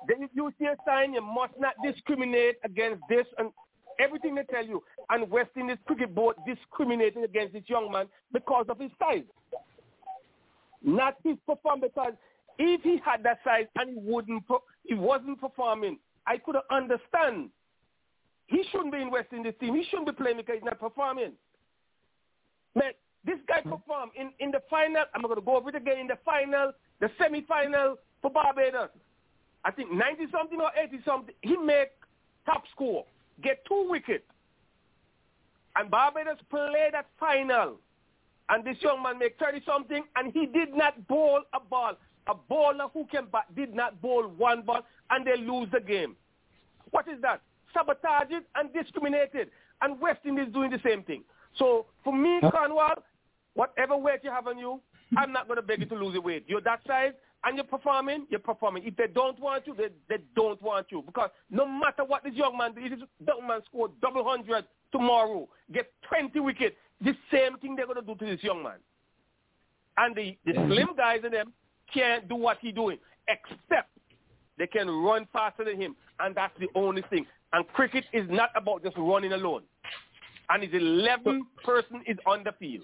then if you see a sign, you must not discriminate against this and everything they tell you. And West Indies Cricket Board discriminated against this young man because of his size, not his performance. Because if he had that size and he wouldn't, he wasn't performing, I could understand. He shouldn't be in West Indies team. He shouldn't be playing because he's not performing. Man, this guy hmm. performed in, in the final. I'm going to go over it again. In the final, the semi-final for Barbados, I think 90 something or 80 something. He made top score, get two wickets, and Barbados played that final. And this young man made 30 something, and he did not bowl a ball. A bowler who can bat did not bowl one ball, and they lose the game. What is that? Sabotaged and discriminated. And West Indies doing the same thing. So for me, Cornwall, whatever weight you have on you, I'm not going to beg you to lose your weight. You're that size and you're performing, you're performing. If they don't want you, they, they don't want you. Because no matter what this young man, does, this young man scored double hundred tomorrow, get 20 wickets, the same thing they're going to do to this young man. And the, the mm-hmm. slim guys in them can't do what he's doing, except they can run faster than him. And that's the only thing. And cricket is not about just running alone. And his 11 person is on the field.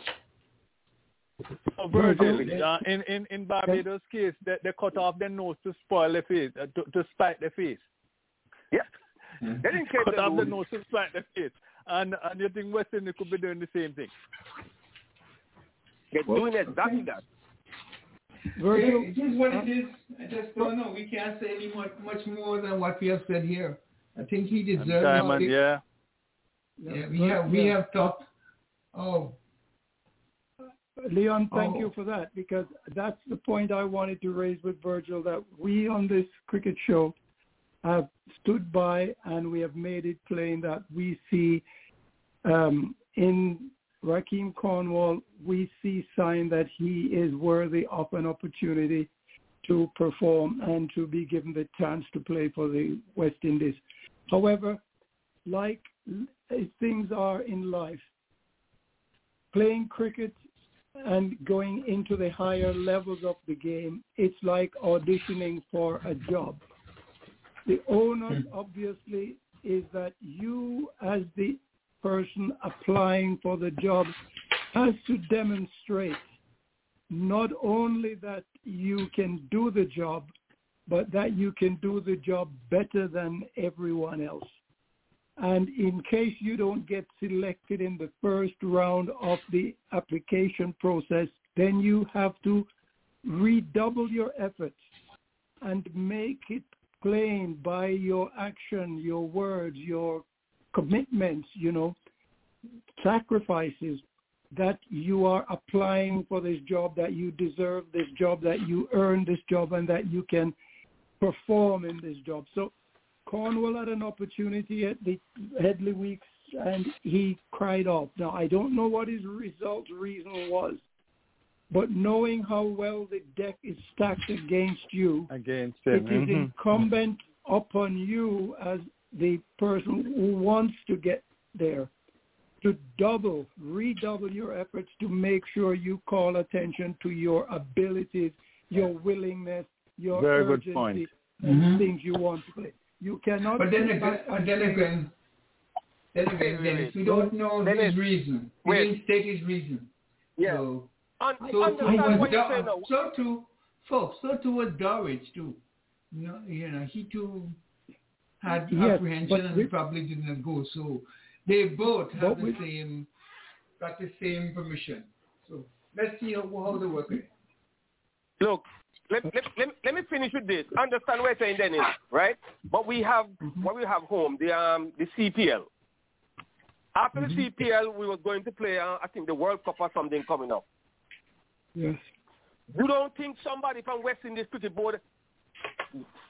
So Virgil, uh, in, in, in Barbados' case, they, they cut off their nose to spoil their face, uh, to, to spite their face. Yeah. They didn't care cut they off the nose to spite their face. And, and you think West Indies could be doing the same thing? They're doing exactly that. Virgil, it is what it is. I just don't know. We can't say any much, much more than what we have said here. I think he deserves Diamond, it. yeah. Yeah, we have we have talked. Oh, Leon, thank Oh. you for that because that's the point I wanted to raise with Virgil that we on this cricket show have stood by and we have made it plain that we see um, in Rahkeem Cornwall, we see sign that he is worthy of an opportunity to perform and to be given the chance to play for the West Indies. However, like things are in life, playing cricket and going into the higher levels of the game, it's like auditioning for a job. The onus hmm. obviously is that you as the person applying for the job has to demonstrate not only that you can do the job, but that you can do the job better than everyone else. And in case you don't get selected in the first round of the application process, then you have to redouble your efforts and make it plain by your action, your words, your commitments, you know, sacrifices that you are applying for this job, that you deserve this job, that you earn this job, and that you can perform in this job. So Cornwall had an opportunity at the Headley Weekes and he cried off. Now, I don't know what his result reason was, but knowing how well the deck is stacked against you, Against it him. is incumbent upon you as the person who wants to get there to double, redouble your efforts to make sure you call attention to your abilities, your willingness, your Very good urgency, point. and Mhm. things you want to play. You cannot. but then again, back but then again, then again, Dennis, we don't know Dennis, his reason. We wait. didn't state his reason. Yeah. So, Un- so too understand was what you're saying now. so too, folks. So too was Dowrich too. You know, you know, he too had Yes, apprehension and we- probably didn't go. So they both have the we- same got the same permission. So let's see how, how they work it. Look, let, let, let, let me finish with this. Understand what I'm saying, Dennis, right? But we have what we have home, the um the CPL. After the CPL, we were going to play, uh, I think, the World Cup or something coming up. Yes. You don't think somebody from West Indies Cricket Board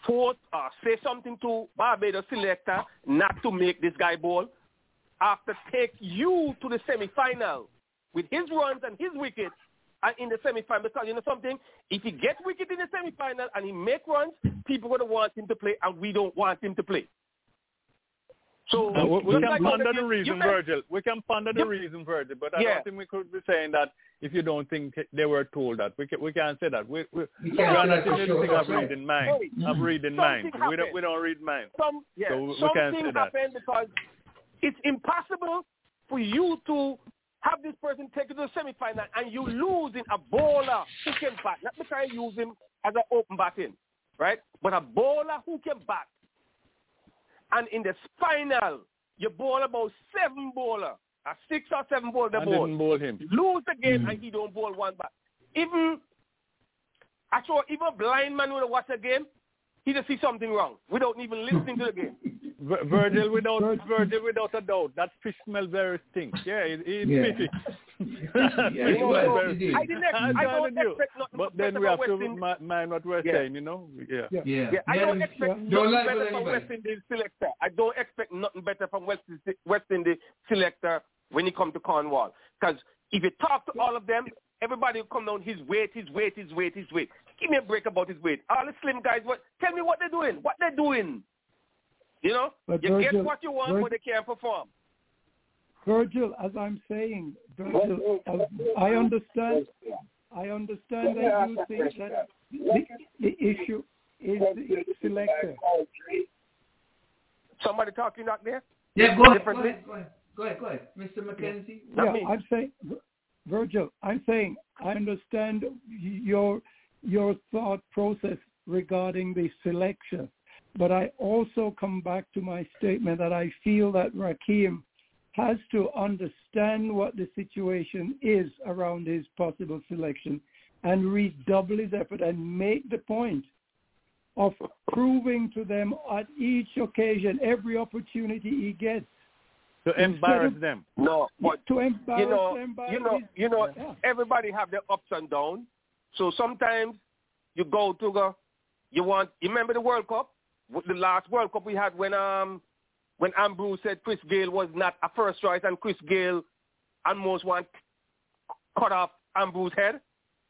force or say something to Barbados selector not to make this guy bowl after take you to the semi-final with his runs and his wickets and in the semi-final because you know something if he gets wicket in the semi-final and he make runs people going to want him to play and we don't want him to play so Uh, we, we can like ponder the reason, you Virgil. We can ponder the You- reason, Virgil. But I Yeah. don't think we could be saying that if you don't think they were told that. We can, we can't say that. We, we, We we can't are say not that sure, anything that's of right. reading mind. Hey, Of reading something mind. We don't, we don't read mind. some yeah, So we- we can't something say that. because it's impossible for you to have this person take you to the semi-final and you lose in a bowler who can bat. Not because you use him as an open batting, right? But a bowler who can bat. And in the final, you bowl about seven bowler, a six or seven bowler the I didn't bowl him. Lose the game mm-hmm. and he don't bowl one bat. Even I saw even a blind man would watch the game, he just see something wrong without even listening to the game. Vir- Virgil without Virgil without a doubt. That fish smell very stink. Yeah, it, it's Yeah. fishy. Yeah, Fish it smell was, very it did. stink. I didn't ex- I'm I telling don't you. expect nothing But then we from have to West Indies. mind what we're Yeah. saying, you know. Yeah. Yeah. Yeah. Yeah, I don't Yeah, expect Don't nothing better from. West Indies selector. I don't expect nothing better from West Indies, West Indies selector when he come to Cornwall. Because if you talk to all of them, everybody will come down his weight, his weight, his weight, his weight. Give me a break about his weight. All the slim guys, what? Tell me what they're doing. What they're doing. You know, But you Virgil- get what you want, Vir- but they can't perform. Virgil, as I'm saying, Virgil, uh, I understand. I understand that you think that the, the issue is the selector. Somebody talking out there? Yeah, go ahead, go ahead, go ahead, go ahead, go ahead. Mr. McKenzie. Yeah, I'm saying, Virgil, I'm saying I understand your your thought process regarding the selection, but I also come back to my statement that I feel that Rahkeem has to understand what the situation is around his possible selection and redouble his effort and make the point of proving to them at each occasion, every opportunity he gets, To embarrass of- them. No, but to embarrass you know, them by you know, his- you know, Yeah. everybody have their ups and downs. So sometimes you go to the, you want, you remember the World Cup, the last World Cup we had when um when Ambrose said Chris Gayle was not a first choice and Chris Gayle almost want cut off Ambrose's head.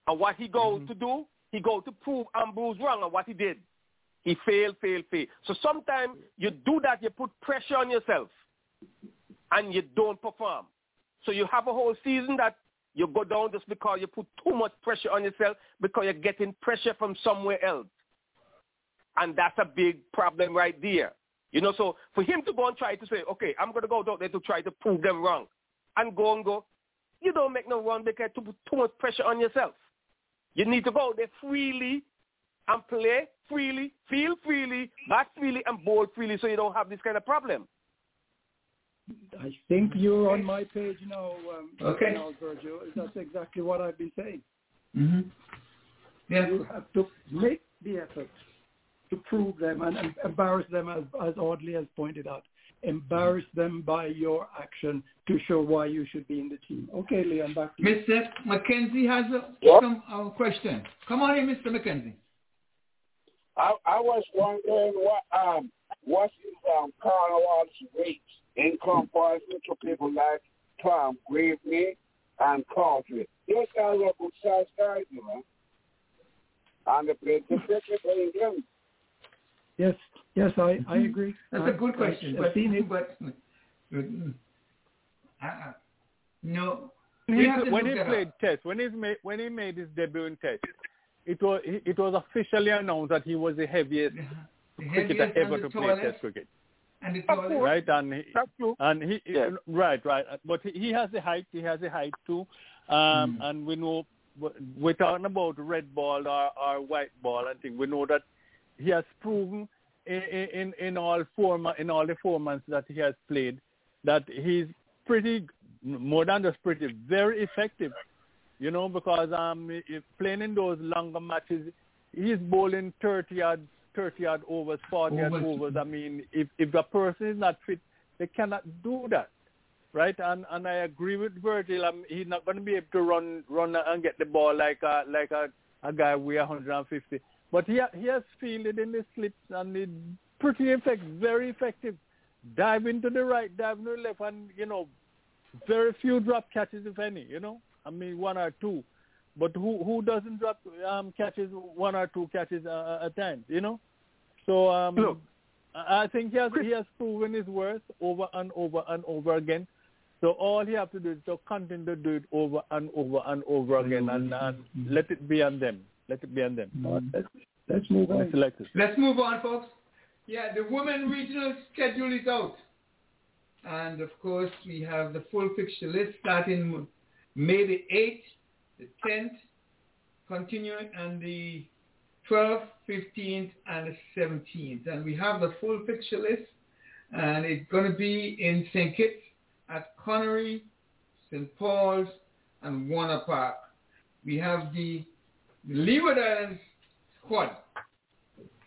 And what he goes to do, he goes to prove Ambrose wrong on what he did. He failed, failed, failed. So sometimes you do that, you put pressure on yourself and you don't perform. So you have a whole season that you go down just because you put too much pressure on yourself because you're getting pressure from somewhere else. And that's a big problem right there. You know, so for him to go and try to say, okay, I'm going to go out there to try to prove them wrong and go and go, you don't make no wrong because you put too much pressure on yourself. You need to go out there freely and play freely, feel freely, bat freely, and bowl freely so you don't have this kind of problem. I think you're on my page now, um, Okay. now, Virgil. That's exactly what I've been saying. Mm-hmm. Yeah. You have to make the effort to prove them and, and embarrass them, as, as Audley has pointed out. Embarrass them by your action to show why you should be in the team. Okay, Leon, back to you. Mr. McKenzie has a, some uh, question. Come on in, Mr. McKenzie. I, I was wondering what um what is um Cornwall's rates in comparison to people like Tom Gravely and Coughlin. Those guys are good sized guys, you know. And they play the cricket for England. Yes, yes, I, I agree. That's I- a good question. I've But, seen it. but mm, uh, no. When he, when he played up. Test, when he made when he made his debut in Test, it was it was officially announced that he was the heaviest The cricketer ever to the play tallest Test cricket. and the Of tallest. course. Right, and he, and he Yeah. right right, but he, he has the height. He has the height too, um, and we know we're talking about red ball or, or white ball and think We know that he has proven in in, in all four in all the four months that he has played that he's pretty more than just pretty, very effective. You know, because um, playing in those longer matches, he's bowling 30 yard, 30 yard overs, 40 yard Overs. overs. I mean, if if a person is not fit, they cannot do that, right? And and I agree with Virgil. Um, he's not going to be able to run run and get the ball like a like a a guy weigh 150. But he he has fielded in the slips and it pretty effective, very effective. Dive into the right, dive into the left, and you know, very few drop catches if any. You know, I mean one or two. But who who doesn't drop um, catches one or two catches uh, at times? You know, so um, Look. I think he has he has proven his worth over and over and over again. So all he have to do is to continue to do it over and over and over again, and, and let it be on them. Let it be on them. Mm. Let's, let's move on. Selected. Let's move on, folks. Yeah, the women regional schedule is out. And of course, we have the full fixture list starting May the 8th, the 10th, continuing on the 12th, 15th, and the 17th. And we have the full fixture list. And it's going to be in St. Kitts at Conaree, St. Paul's, and Warner Park. We have the, the squad.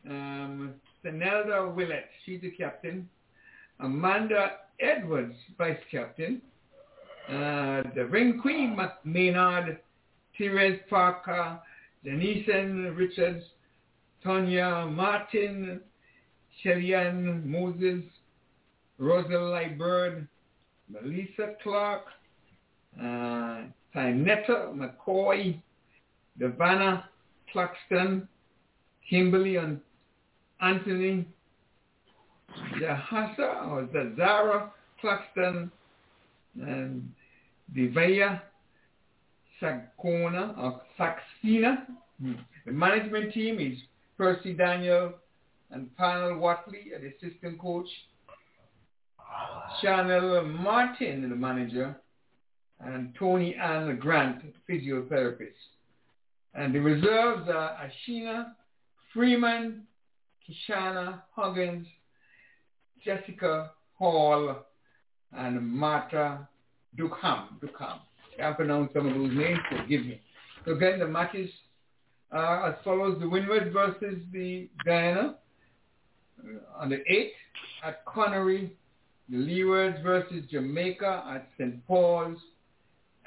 Um, Senelda Willett, she's the captain. Amanda Edwards, vice captain. Uh, the ring queen, Maynard, Therese Parker, Denison Richards, Tonya Martin, Shellyan Moses, Rosalie Bird, Melissa Clark, uh, Tynetta McCoy, Devana Claxton, Kimberly and Anthony Jahasa or Zazara Claxton, and Divaya Sagona or Saxina. Hmm. The management team is Percy Daniel and Panel Watley, the assistant coach. Chanel Martin, the manager, and Tony Ann Grant, physiotherapist. And the reserves are Ashina Freeman, Kishana Huggins, Jessica Hall, and Marta Dukham. Dukham. Can't pronounce some of those names, forgive me. So again, the matches are as follows. The Windward versus the Guyana uh, on the 8th at Conaree. The Leewards versus Jamaica at St. Paul's.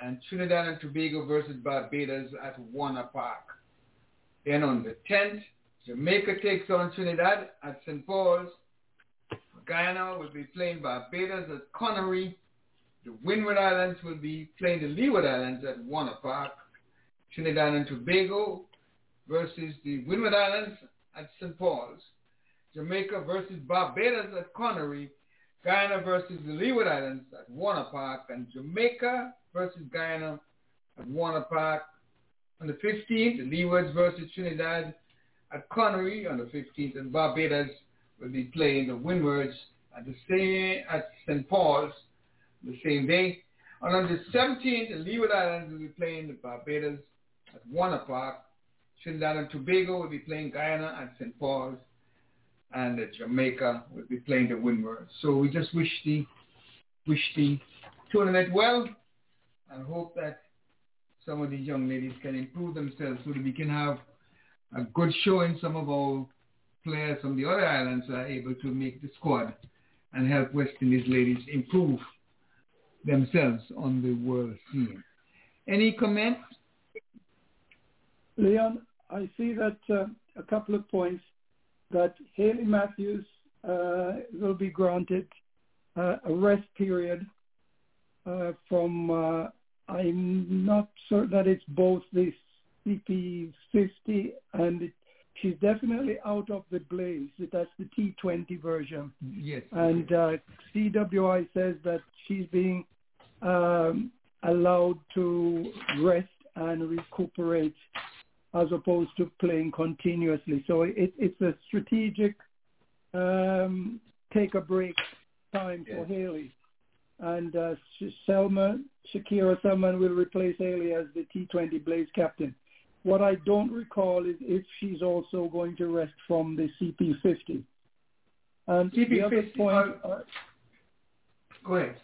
And Trinidad and Tobago versus Barbados at Warner Park. Then on the 10th, Jamaica takes on Trinidad at St. Paul's. Guyana will be playing Barbados at Conaree. The Windward Islands will be playing the Leeward Islands at Warner Park. Trinidad and Tobago versus the Windward Islands at St. Paul's. Jamaica versus Barbados at Conaree. Guyana versus the Leeward Islands at Warner Park. And Jamaica versus Guyana at Warner Park. On the 15th, the Leewards versus Trinidad at Conaree on the 15th. And Barbados will be playing the Windwards at the same at St. Paul's the same day. And on the 17th, the Leeward Islands will be playing the Barbados at Warner Park. Trinidad and Tobago will be playing Guyana at St. Paul's. And Jamaica will be playing the Windward. So we just wish the wish the tournament well and hope that some of these young ladies can improve themselves so that we can have a good showing. Some of our players from the other islands are able to make the squad and help West Indies ladies improve themselves on the world scene. Any comments? Leon, I see that uh, a couple of points that Hayley Matthews uh, will be granted uh, a rest period uh, from, uh, I'm not sure that it's both the CP50 and it, she's definitely out of the blaze. That's the T20 version. Yes. And uh, CWI says that she's being um, allowed to rest and recuperate as opposed to playing continuously. So it, it's a strategic um, take a break time for Hayley. And uh, Selma, Shakira Selman will replace Hayley as the T20 Blaze captain. What I don't recall is if she's also going to rest from the CP50. And the other point, uh, Go ahead.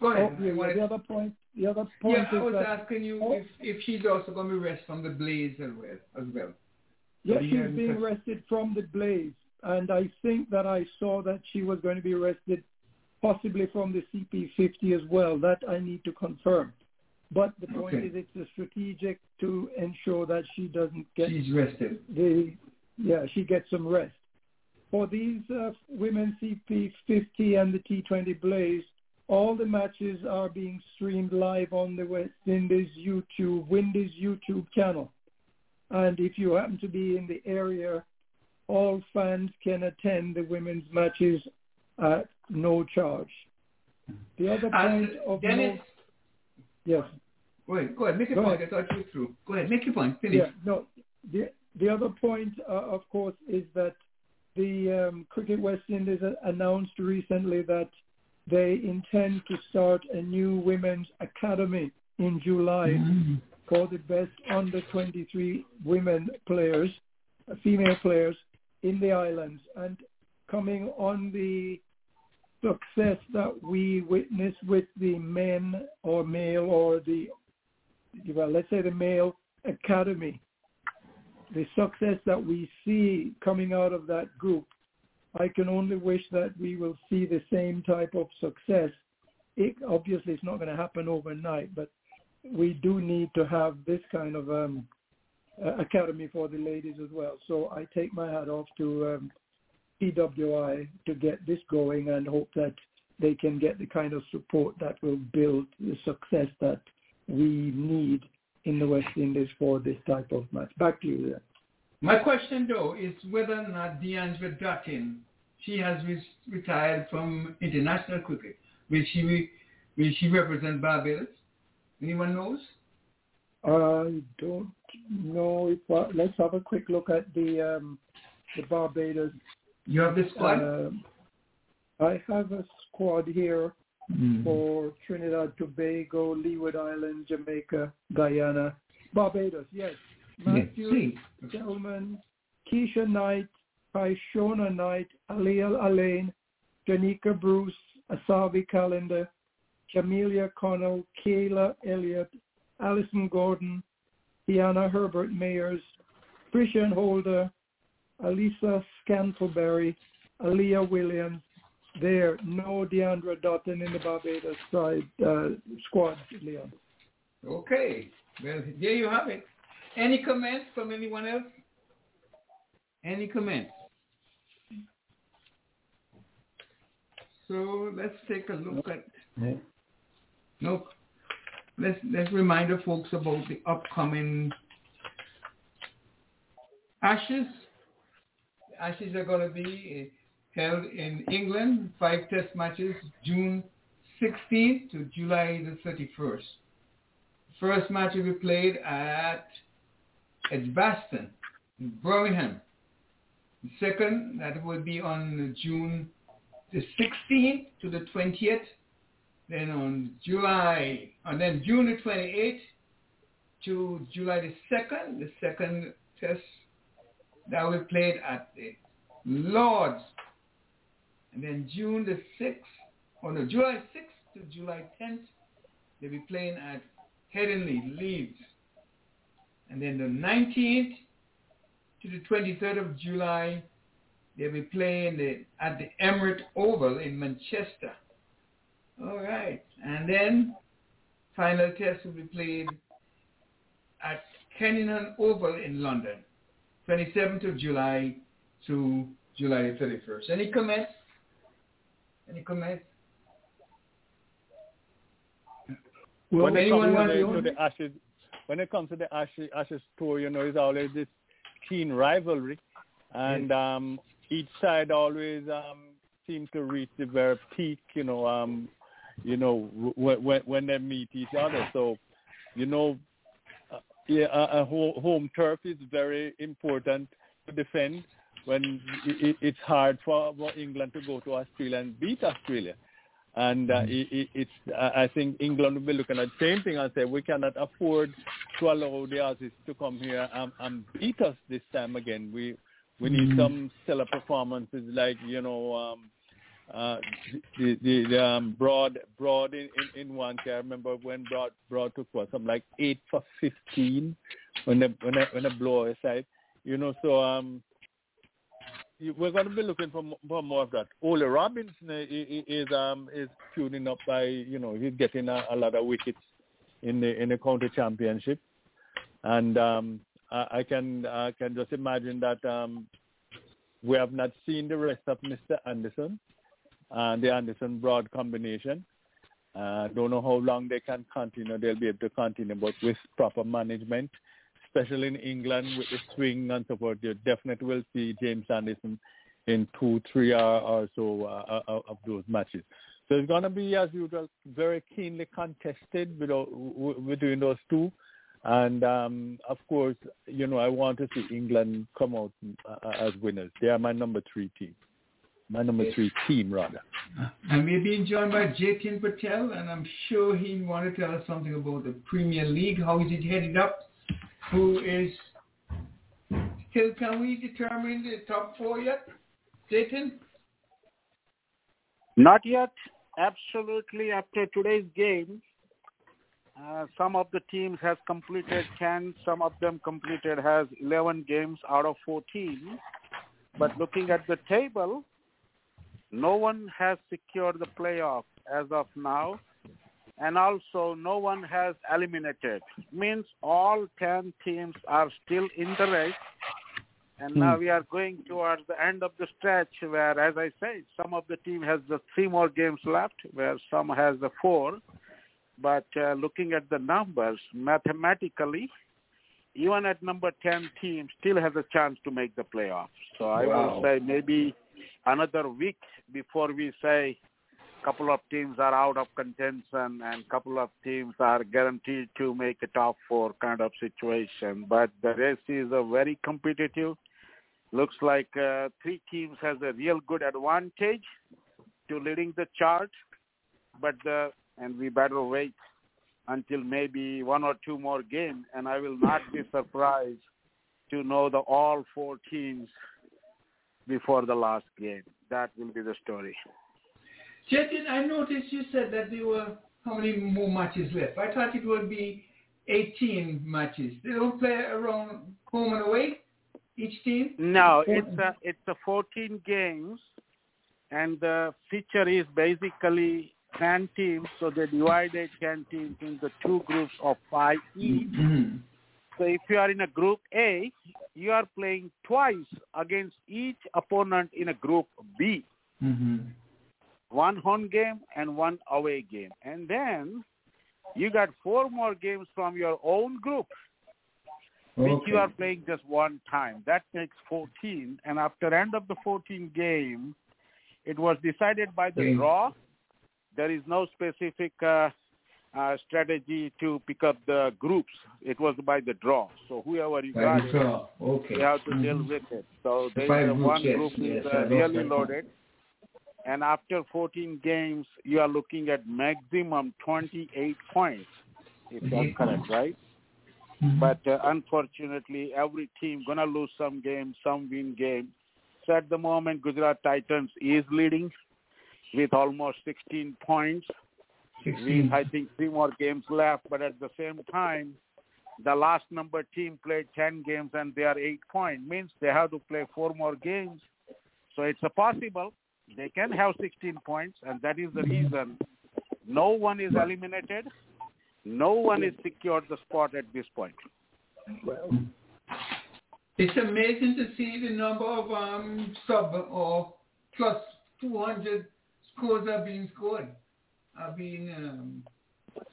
Go ahead. Oh, yeah, wanted- the other point, the other point yeah, I was that asking you Oh. if, if she's also going to rest from the blaze as well. As well. Yeah, she's had- being arrested from the blaze, and I think that I saw that she was going to be arrested, possibly from the CP50 as well. That I need to confirm. But the point Okay. is, it's a strategic to ensure that she doesn't get She's rested. the yeah she gets some rest. For these uh, women CP50 and the T20 Blaze, all the matches are being streamed live on the West Indies YouTube, Windies YouTube channel. And if you happen to be in the area, all fans can attend the women's matches at no charge. The other point of Dennis, note, yes. go ahead. Go ahead. Make your Go point. ahead. I thought you were through. Go ahead. Make your point. Finish. Yeah, no. The the other point, uh, of course, is that the um, Cricket West Indies announced recently that they intend to start a new women's academy in July Mm-hmm. for the best under 23 women players, uh, female players in the islands, and coming on the success that we witness with the men or male or the well, let's say the male academy, the success that we see coming out of that group, I can only wish that we will see the same type of success. It, obviously, it's not going to happen overnight, but we do need to have this kind of um, academy for the ladies as well. So I take my hat off to um, PWI to get this going and hope that they can get the kind of support that will build the success that we need in the West Indies for this type of match. Back to you. Then. My question though is whether or not Deandra Dottin, she has re- retired from international cricket. Will she re- will she represent Barbados? Anyone knows? I don't know if uh, let's have a quick look at the um, the Barbados. You have the squad. I have a squad here Mm. for Trinidad, Tobago, Leeward Island, Jamaica, Guyana, Barbados. Yes, Matthew see. Selman, Kycia Knight, Kyshona Knight, Aaliyah Alleyne, Janika Bruce, Asavi Calendar, Camelia Connell, Kayla Elliott, Alison Gordon, Diana Herbert Mayers, Christian Holder, Alisa Scantlebury, Aaliyah Williams. There, no Deandra Dottin in the Barbados side uh, squad, Leon. Okay. Well, there you have it. Any comments from anyone else? Any comments? So let's take a look at Nope. Let's let's remind the folks about the upcoming Ashes. Ashes are going to be held in England, five test matches, June 16th to July the 31st. First match will be played at Edgbaston, in Birmingham. The second, that will be on June the 16th to the 20th. Then on July, and then June the 28th to July the 2nd, the second test that be played at the Lords. And then June the 6th, or no, July 6th to July 10th, they'll be playing at Headingley, Leeds. And then the 19th to the 23rd of July, they'll be playing the, at the Emirate Oval in Manchester. All right. And then final test will be played at Kennington Oval in London, 27th of July to July 31st. Any comments? Any comments? when it anyone comes want to the, to- to the Ashes, when it comes to the Ashes, Ashes tour, you know, it's always this keen rivalry, and um, each side always um, seems to reach the very peak, you know, um, you know, when, when when they meet each other. So, you know, yeah, a, a ho- home turf is very important to defend when it, it, it's hard for, for England to go to Australia and beat Australia. And uh, it, it, it's, uh, I think England will be looking at the same thing and say we cannot afford to allow the Aussies to come here and, and beat us this time again. We we need Mhm. some stellar performances like you know um, uh, the, the, the um, broad broad in, in, in one I remember when broad broad took what something like eight for fifteen when they when they when they blow aside. You know, so um we're going to be looking for, for more of that. Ollie Robinson i- i- is um is tuning up by you know he's getting a, a lot of wickets in the in the county championship, and um I, I can I can just imagine that um we have not seen the rest of Mr. Anderson and the Anderson Broad combination. Uh, don't know how long they can continue. They'll be able to continue, but with proper management, especially in England with the swing and so forth, you definitely will see James Anderson in two, three or, or so uh, uh, of those matches. So it's going to be, as usual, very keenly contested w- between those two. And um, of course, you know, I want to see England come out uh, as winners. They are my number three team, my number three team rather. And we're being joined by Jatin Patel, and I'm sure he want to tell us something about the Premier League. How is it headed up? Who is still? Can we determine the top four yet, Jatin? Not yet. Absolutely. After today's game, uh, some of the teams has completed 10, some of them completed has 11 games out of 14. But looking at the table, no one has secured the playoff as of now. And also no one has eliminated. Means all 10 teams are still in the race. And now we are going towards the end of the stretch where, as I said, some of the team has the three more games left, where some has the four. But uh, looking at the numbers, mathematically, even at number 10 team still has a chance to make the playoffs. So I Wow. will say maybe another week before we say couple of teams are out of contention and couple of teams are guaranteed to make a top four kind of situation. But the race is a very competitive. Looks like uh, three teams has a real good advantage to leading the chart. But the and we better wait until maybe one or two more games, and I will not be surprised to know the all four teams before the last game. That will be the story. Jatin, I noticed you said that there were how many more matches left? I thought it would be 18 matches. They don't play around home and away, each team? No, it's a it's a 14 games, and the feature is basically 10 teams. So they divided 10 teams into two groups of five each. Mm-hmm. So if you are in a group A, you are playing twice against each opponent in a group B. Mm-hmm. One home game and one away game. And then you got four more games from your own group, which you are playing just one time. That makes 14. And after end of the 14 game, it was decided by the Game. draw. There is no specific uh, uh, strategy to pick up the groups. It was by the draw. So whoever you By got draw. Okay. you have to deal Mhm. with it. So The there is one yes, group yes, is uh, really loaded. And after 14 games, you are looking at maximum 28 points, if that's Mhm. correct, right? Mhm. But uh, unfortunately, every team gonna lose some games, some win games. So at the moment, Gujarat Titans is leading with almost 16 points. 16. With I think three more games left, but at the same time, the last number team played 10 games and they are eight points. Means they have to play four more games. So it's a possible they can have 16 points, and that is the reason no one is eliminated. No one is secured the spot at this point. Well, It's amazing to see the number of um, sub or plus 200 scores are being scored, are being um,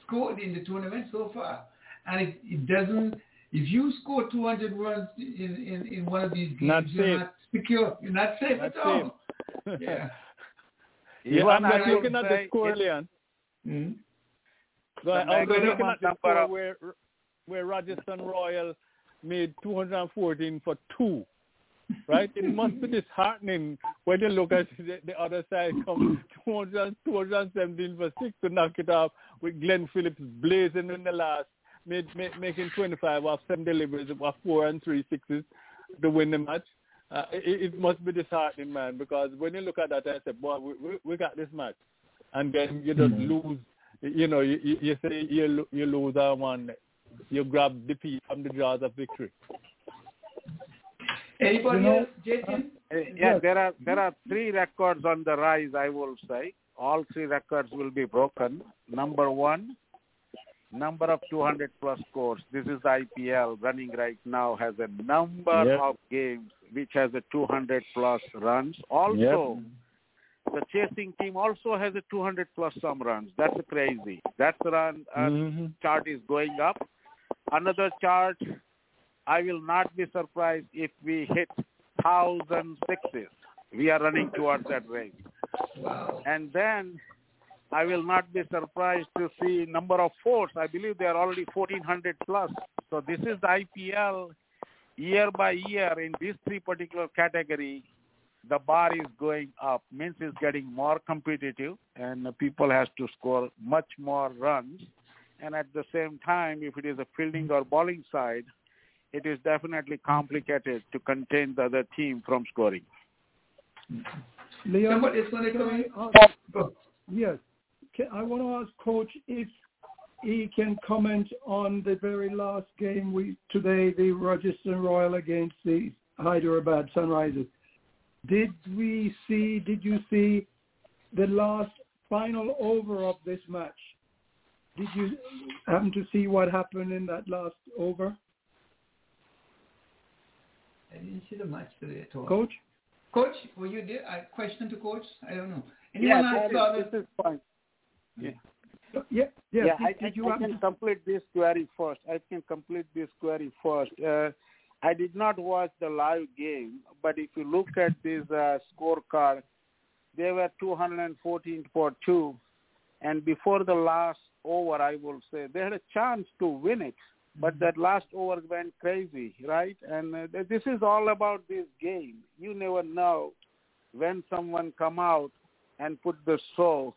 scored in the tournament so far. And it, it doesn't, if you score 200 runs in, in, in one of these games, Not you're safe. not secure. You're not safe Not at all. Yeah. yeah, Even I'm I just looking at the score, it- Leon. Mhm. So I'm I was maximum looking at the score of- where where Rajasthan Royal made 214 for two. Right? It must be disheartening when you look at the, the other side come 200, 217 for six to knock it off with Glenn Phillips blazing in the last, made, made, making 25 off seven deliveries of four and three sixes to win the match. uh, it, it must be disheartening, man, because when you look at that, I say, boy, we, we, we got this match, and then you just Mhm. lose. You know, you, you say you you lose uh, one, you grab the defeat from the jaws of victory. Anybody You know, else, Jatin? Uh, Yeah, there are there are three records on the rise. I will say all three records will be broken. Number one, number of 200 plus scores. This is the IPL running right now has a number Yep. of games which has a 200 plus runs. Also, the chasing team also has a 200 plus some runs. That's crazy. That's run uh, Mhm. chart is going up. Another chart, I will not be surprised if we hit thousand sixes. We are running towards that rate. Wow. And then I will not be surprised to see number of fours. I believe they are already 1400 plus. So this is the IPL year by year in these three particular category. The bar is going up, means it's getting more competitive and the people has to score much more runs. And at the same time, if it is a fielding or bowling side, it is definitely complicated to contain the other team from scoring. Leon, Somebody's going can I ask- Go. Yes. Can, I want to ask Coach if he can comment on the very last game we today, the Rajasthan Royal against the Hyderabad Sunrisers. Did we see? Did you see the last final over of this match? Did you happen to see what happened in that last over, I didn't see the match today at all. Coach? Coach, were you there? A question to Coach? I don't know. Yeah, Anyone else that saw is- this is fine. Yeah. Yeah. Yeah. yeah, did, I, did I, you I can to- complete this query first. I can complete this query first. Uh, I did not watch the live game, but if you look at this uh, scorecard, they were 214 for two, and before the last over, I will say they had a chance to win it, but that last over went crazy, right? And uh, this is all about this game. You never know when someone come out and put the show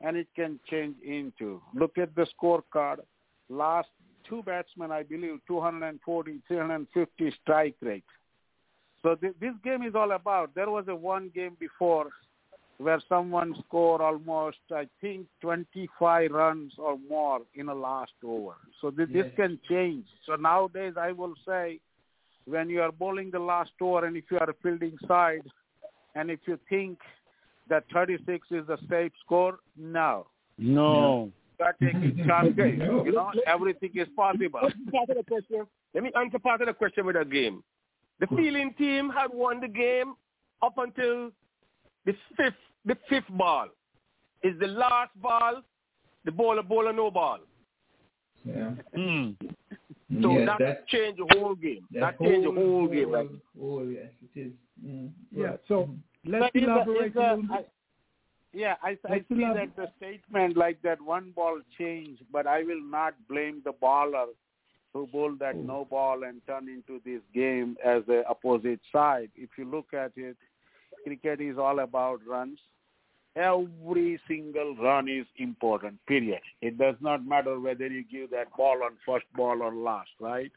and it can change into. Look at the scorecard. Last two batsmen, I believe, 240, 350 strike rate. So th- this game is all about. There was a one game before where someone scored almost, I think, 25 runs or more in a last over. So th- this can change. So nowadays, I will say, when you are bowling the last over and if you are fielding side, and if you think that 36 is a safe score, no. No. You are taking chances. You know, everything is possible. Part of the question. Let me answer part of the question with a game. The fielding team had won the game up until the fifth the fifth ball. Is the last ball the bowler bowler no ball. Yeah. Mm. So Yes, that, that- changed the whole game. That, changed the whole game. Right? Oh, yes, it is. Mm. Yeah. So let's But is the- elaborate is a the- little bit. I- yeah, I, I see elab- that the statement like that one ball changed, but I will not blame the bowler who bowled that no ball and turned into this game as the opposite side. If you look at it, cricket is all about runs. Every single run is important, period. It does not matter whether you give that ball on first ball or last, right?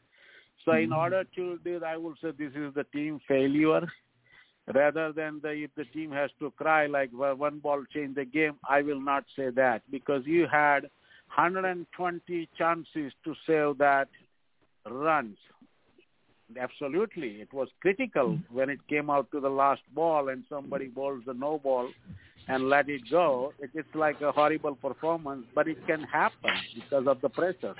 So in mm-hmm. order to do that, I would say this is the team failure rather than the, if the team has to cry like "Well, one ball changed the game, I will not say that because you had 120 chances to save that runs. Absolutely, it was critical when it came out to the last ball and somebody bowls the no ball and let it go. It is like a horrible performance, but it can happen because of the pressure.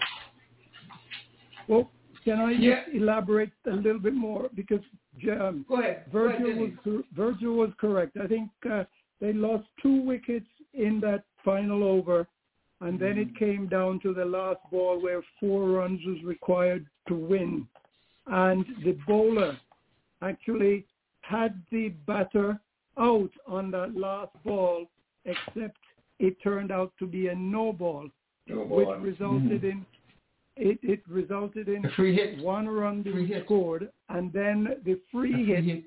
Well, can I Yeah. just elaborate a little bit more because um, Go ahead. Go ahead, Virgil was Virgil was correct. I think uh, they lost two wickets in that final over, and then it came down to the last ball where four runs was required to win, and the bowler actually had the batter out on that last ball, except it turned out to be a no ball, No which ball. resulted Mhm. in it, it resulted in A free hit. one run Free being hit. scored, and then the free free hit, hit.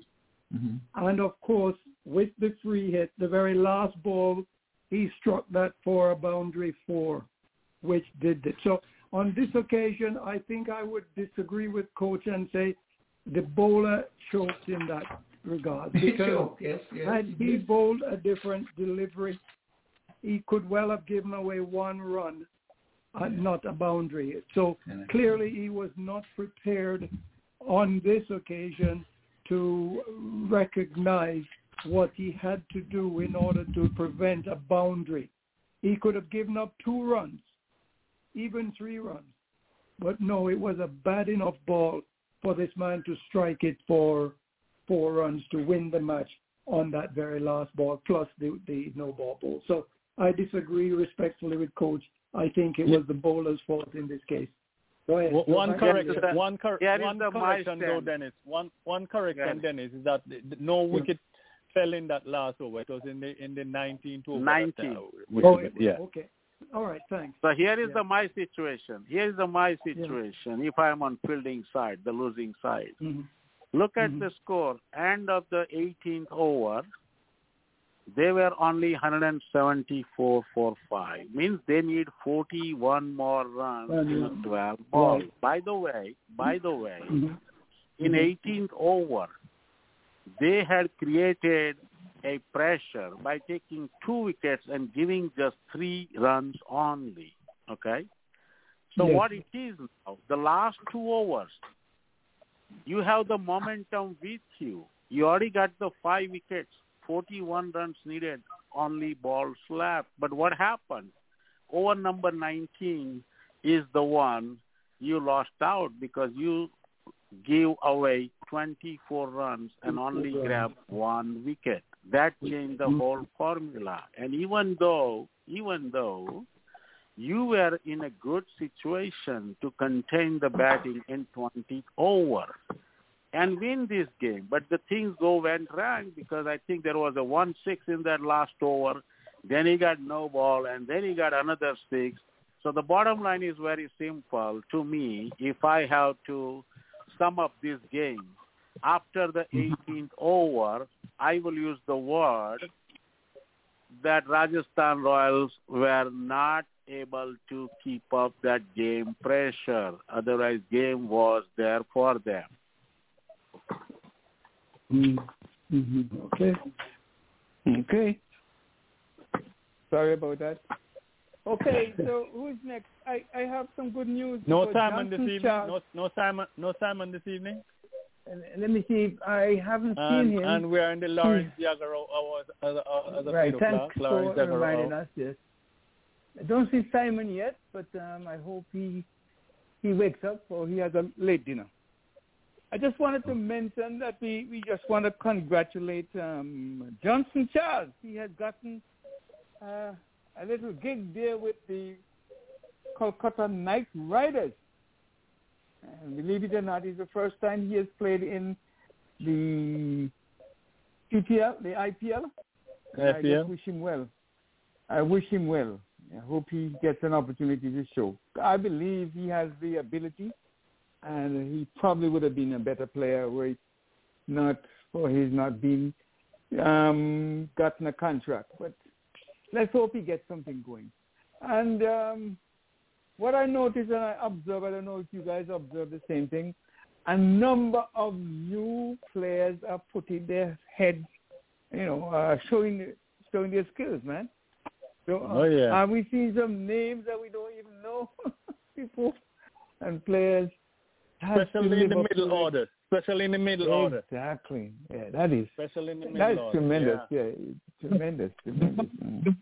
Mhm. and of course, with the free hit, the very last ball, he struck that for a boundary four, which did it. So on this occasion, I think I would disagree with coach and say the bowler choked in that regard. because yes, yes, had he did. bowled a different delivery, he could well have given away one run, uh, not a boundary. So clearly he was not prepared on this occasion to recognize what he had to do in order to prevent a boundary. He could have given up two runs, even three runs. But no, it was a bad enough ball for this man to strike it for four runs to win the match on that very last ball, plus the, the no ball ball. So I disagree respectfully with Coach. I think it was the bowler's fault in this case. Go ahead. One- One Go correct, ahead. one, cor- Here is one correction though. Dennis. One one correction, Yeah. Dennis, is that th- th- no wicket fell in that last over. It was in the in the 19th over. 90. That, uh, Oh, it- yeah. Okay. All right. Thanks. So here is Yeah. the my situation. Here is the my situation. If I am on fielding side, the losing side, Mhm. look at Mhm. the score. End of the 18th over, they were only 174 for five. Means they need 41 more runs in Mhm. 12 balls. Right. By the way, by the way, Mhm. in Mhm. 18th over, they had created a pressure by taking two wickets and giving just three runs only. Okay? So Yes. what it is now, the last two overs, you have the momentum with you. You already got the five wickets, 41 runs needed, only ball slapped. But what happened? Over number 19 is the one you lost out because you gave away 24 runs and only grabbed one wicket. That changed the whole formula. And even though, even though you were in a good situation to contain the batting in 20 over and win this game, but the things go went wrong because I think there was a one six in that last over. Then he got no ball, and then he got another six. So the bottom line is very simple to me. If I have to sum up this game, after the 18th over, I will use the word that Rajasthan Royals were not able to keep up that game pressure. Otherwise, game was there for them. Mhm. Okay. Okay. Sorry about that. Okay, so who's next? I, I have some good news. No because Simon this evening. Charles- No no Simon no Simon this evening. And Let me see if I haven't And, seen him. and we are in the Lawrence Jagger hours as, as, as right, eight thanks o'clock. for Lawrence reminding us. Yes, I don't see Simon yet, but um, I hope he he wakes up or he has a late dinner. I just wanted to mention that we, we just want to congratulate um, Johnson Charles. He has gotten uh, a little gig there with the Kolkata Knight Riders. And believe it or not, it's the first time he has played in the PPL, the IPL. And I just wish him well. I wish him well. I hope he gets an opportunity to show. I believe he has the ability, and he probably would have been a better player were it not for his not being um, gotten a contract. But let's hope he gets something going. And um, what I noticed and I observe, I don't know if you guys observe the same thing, a number of new players are putting their heads, you know, uh, showing showing their skills, man. So, uh, Oh, yeah. Are we seeing some names that we don't even know before? And players Especially in the middle to it. order. Especially in the middle order. Exactly. Yeah, that is. Especially in the middle That's order. tremendous. Yeah. Yeah, tremendous. tremendous. Mm.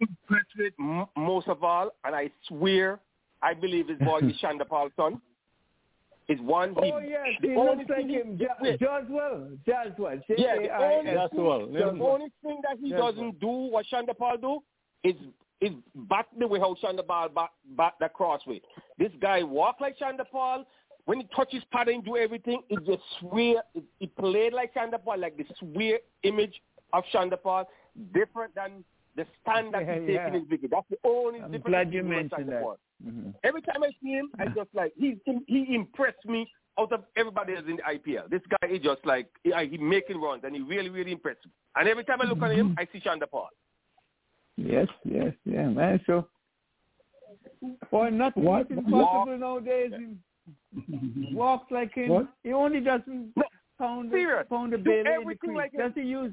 impressed with m- most of all, and I swear, I believe his boy is Chanderpaul's son. Is one he, Oh yes, the he only looks like thing he- him. Jo- wait, Jaiswal. Jaiswal. yeah, the only, That's thing, the Yeah. only thing that he That's doesn't do what Chanderpaul do is is back the way how Chanderpaul back, bat the crossway. This guy walk like Chanderpaul. When he touches pattern and do everything, it just swear. It, it played like Chanderpaul, like the swear image of Chanderpaul, different than the stand that Yeah, he's taking yeah. his wicket. That's the only I'm difference. glad you between him and mentioned that. Paul. Mhm. Every time I see him, I just like he he impressed me out of everybody else in the IPL. This guy is just like he, he making runs and he really really impressed me. And every time I look at him, I see Chanderpaul. Yes, yes, yeah, man. So, boy, nothing What- is impossible nowadays. He walks like him. What? He only doesn't pound Serious. pound of Do bail in the everything crease. like does he use?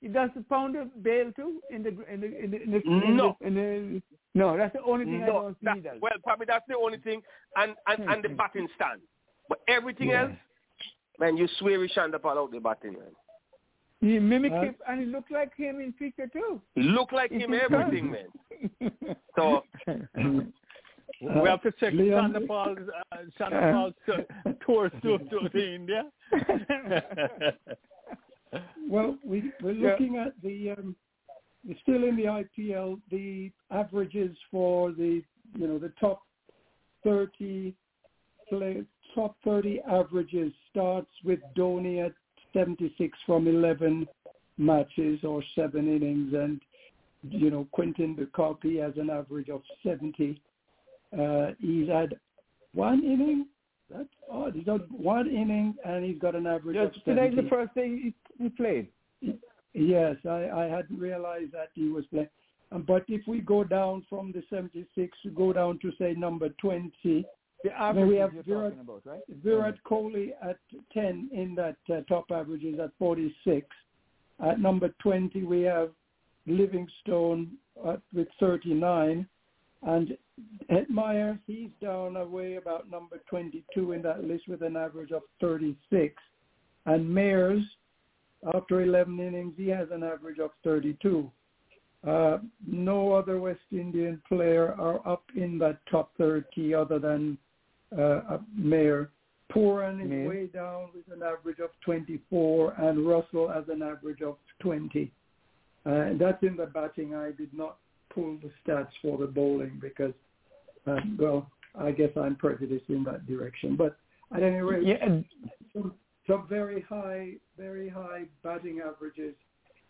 He does the pound of bail too in the in the in the, in the, in No. the, in the no. That's the only thing I don't see that, well, probably that's the only thing, and and, and the batting stand. But everything Yeah. else, man, you swear he shan't up out the batting, man. He mimicked Huh? him, and he looked like him in picture too. He look like him, incredible. everything, man. So we have to check Leon- Chanderpaul's uh, Uh-huh. Chanderpaul's uh, tours to, to, to India. Well, we, we're Yeah. looking at the, um, we're still in the IPL, the averages for the, you know, the top 30 play, top 30 averages starts with Dhoni at 76 from 11 matches or seven innings and, you know, Quinton de Kock, has an average of 70. Uh, he's had one inning. That's odd. He's got one inning and he's got an average Just of today's the first day he, played. Yes, I, I hadn't realized that he was playing. Um, but if we go down from the 76, we go down to say number 20, The average we have Virat, about, right? Virat Kohli at 10 in that uh, top averages at 46. At number 20, we have Livingstone at, with 39. And Hetmyer, he's down away about number 22 in that list with an average of 36. And Mayers, after 11 innings, he has an average of 32. Uh, no other West Indian player are up in that top 30 other than uh, uh, Mayer. Pooran is Mayer. way down with an average of 24, and Russell has an average of 20. Uh, that's in the batting. I did not pull the stats for the bowling because, uh, well, I guess I'm prejudiced in that direction. But at any rate, Yeah, some, very high, very high batting averages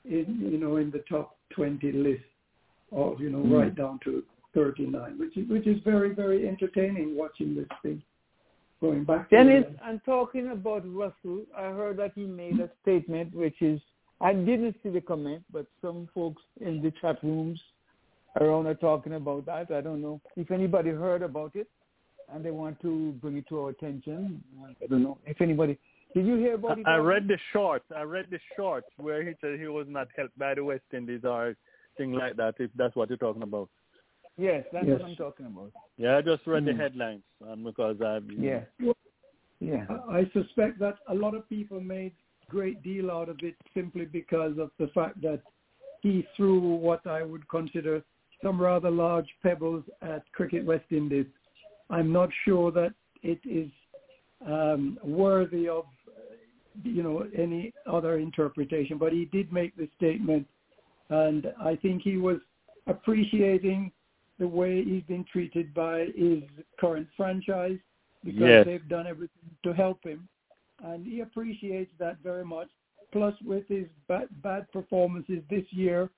in you know in the top 20 list, of you know Mm. right down to 39, which is which is very very entertaining watching this thing going back. to Dennis, the- I'm talking about Russell. I heard that he made a statement which is, I didn't see the comment, but some folks in the chat rooms around are talking about that. I don't know if anybody heard about it and they want to bring it to our attention. I don't know if anybody. Did you hear about it? I read the shorts. I read the shorts where he said he was not helped by the West Indies or thing like that. If that's what you're talking about. Yes, that's Yes. what I'm talking about. Yeah, I just read the Mm. headlines um, because I. Yeah. Yeah. I I suspect that a lot of people made great deal out of it simply because of the fact that he threw what I would consider some rather large pebbles at Cricket West Indies. I'm not sure that it is um, worthy of you know any other interpretation, but he did make the statement, and I think he was appreciating the way he's been treated by his current franchise because Yes. they've done everything to help him, and he appreciates that very much. Plus, with his bad, bad performances this year,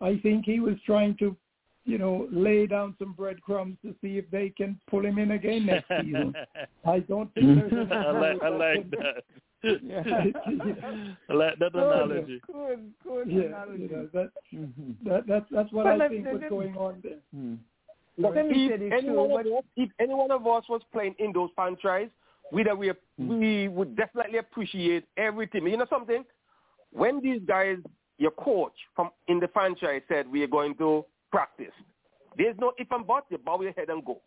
I think he was trying to, you know, lay down some breadcrumbs to see if they can pull him in again next season. I don't think there's I like, I like that. Yeah. I like that Good, analogy. Good, good yeah, analogy. you know, that, Mhm. that that's that's what Well, I think was going on there. Hmm. But Let if any too, one but- of us, if any one of us was playing in those franchise, we that we Hmm. we would definitely appreciate everything. You know something? When these guys, your coach from in the franchise said we are going to practice, there's no if and buts. You bow your head and go.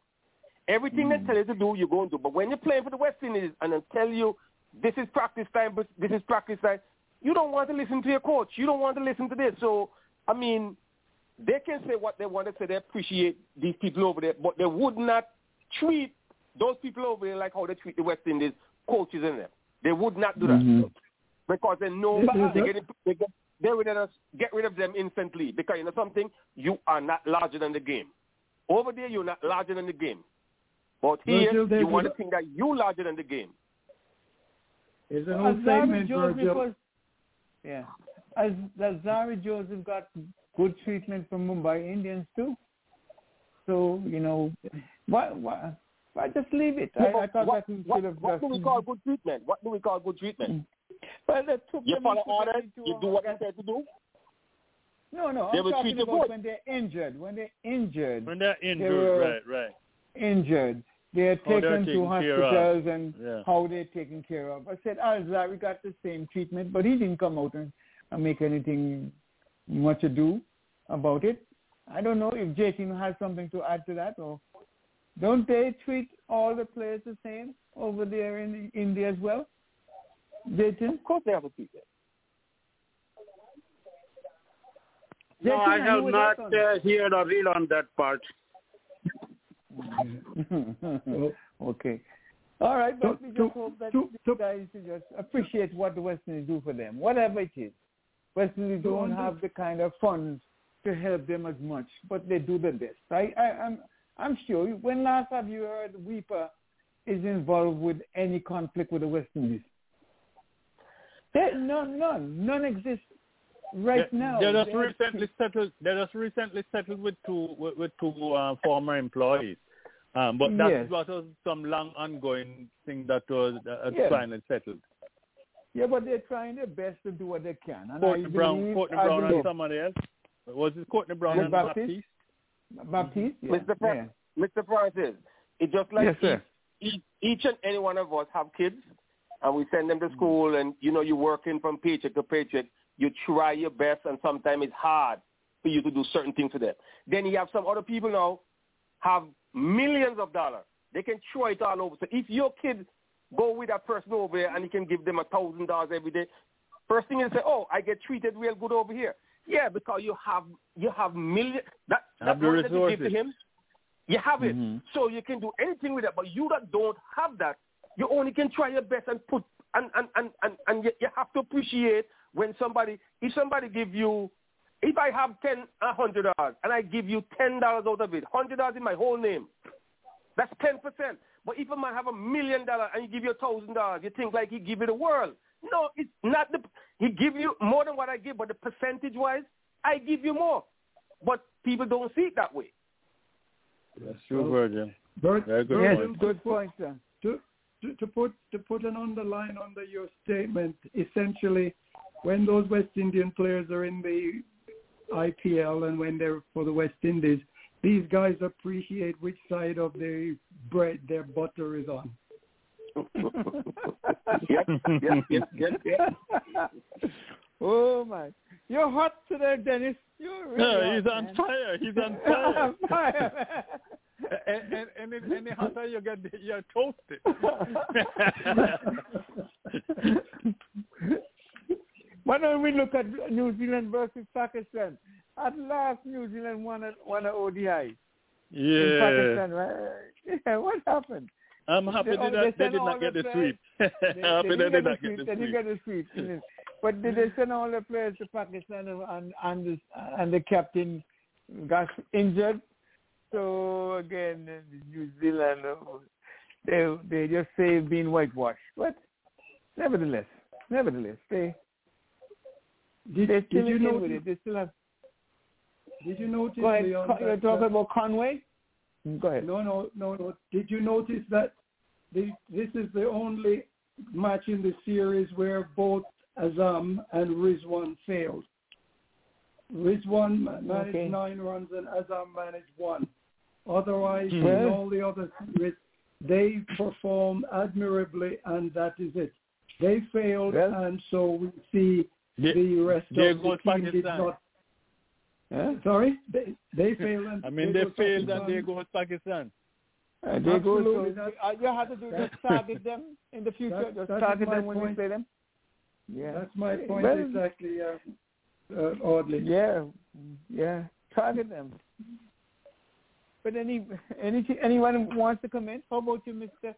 Everything they tell you to do, you're going to. Do. But when you're playing for the West Indies and they tell you this is practice time, but this is practice time, you don't want to listen to your coach. You don't want to listen to this. So, I mean, they can say what they want to say. They appreciate these people over there, but they would not treat those people over there like how they treat the West Indies coaches in them. They would not do that Mhm. because they know they get, they get they would just get rid of them instantly because you know something you are not larger than the game. Over there you're not larger than the game, but here there's you want to think that you're larger than the game. There's an As Alzarri statement, Joseph Virgil. was, yeah, as as Zari Joseph got good treatment from Mumbai Indians too. So you know, why why why just leave it? I, I thought what, that he what, should have what just. do we call good treatment? What do we call good treatment? Hmm. Well, they took You them follow and put orders, into you do what they said to do. No, no, They I'm will talking about good. when they're injured. When they're injured, When they're injured, were- right, right. injured. They're How they're taken to taken care of. hospitals and Yeah. how they're taken care of. I said, Alzarri got the same treatment, but he didn't come out and, and make anything much ado about it. I don't know if Jatin has something to add to that, or don't they treat all the players the same over there in India as well? Jatin? Of course they have to treat them. No, I have not uh, heard or read on that part. okay. All right, but we To- just hope that these guys just appreciate what the West Indies do for them, whatever it is. West Indies don't have the kind of funds to help them as much, but they do their best. I, I, I'm, I'm sure. When last have you heard WIPA is involved with any conflict with the West Indies? There, none, none, none exist right They- now. They just They recently settled. They just recently settled with two with, with two uh, former employees. Um, but that Yes. was some long ongoing thing that was uh, Yes. finally settled. Yeah, but they're trying their best to do what they can. And Courtney I Browne, believe, Courtney I Browne and somebody else. Was it Courtney Browne and Baptiste? Baptiste? Baptiste, yeah. Mr. Pra- yeah. Mr. Francis, it's just like Yes, each, each and any one of us have kids, and we send them to school, and you know you're working from paycheck to paycheck. You try your best, and sometimes it's hard for you to do certain things for them. Then you have some other people now have millions of dollars. They can throw it all over. So if your kid go with that person over here and he can give them a thousand dollars every day, first thing is say, "Oh, I get treated real good over here." Yeah, because you have you have million that Have that the money that you give to him. You have it, Mhm. so you can do anything with that. But you that don't have that, you only can try your best and put and and and and, and you, you have to appreciate when somebody if somebody give you if I have ten a hundred dollars and I give you ten dollars out of it, hundred dollars in my whole name, that's ten percent. But if a man have a million dollars and he give you a thousand dollars, you think like he give you the world. No, it's not the he give you more than what I give, but the percentage wise, I give you more. But people don't see it that way. That's true, Virgil. Bert, Very good Yes, point. good point, sir. to, to, to put to put an underline under your statement, essentially, when those West Indian players are in the IPL and when they're for the West Indies, these guys appreciate which side of the bread their butter is on. yep, yep, yep, yep, yep. oh my, you're hot today, Dennis. You're really No, hot, he's on man. fire. He's on fire. On fire. and, and, and any, any hotter you get, you're toasted. Why don't we look at New Zealand versus Pakistan? At last, New Zealand won a, won a ODI in. Pakistan, right? Yeah, what happened? I'm happy They- they, did they not, they did not get the sweep. Happy they they didn't get the sweep. They didn't get the sweep. But did they send all the players to Pakistan and and the, and the captain got injured? So again, New Zealand, they they just say being whitewashed. But nevertheless, nevertheless, they Did, they did still you in notice? with it. They still have. Did you notice? Go ahead. Leon, You're talking about Conway. Mm, go ahead. No, no, no, no. Did you notice that the, this is the only match in the series where both Azam and Rizwan failed? Rizwan managed Okay. nine runs and Azam managed one. Otherwise, hmm. in all the other series, they performed admirably, and that is it. They failed, Well- and so we see the rest there of the goes team did Pakistan. not. Huh? Sorry, they they failed. And I mean, they goes failed Pakistan. and there goes Pakistan. Uh, they go Absolutely, so that's- you have to do is just that's- target them in the future. That- just that is target my them when you point. play them. Yeah, That's my point Well, exactly, uh, uh, Audley. Yeah, yeah, target them. But any any anyone wants to comment? How about you, Mister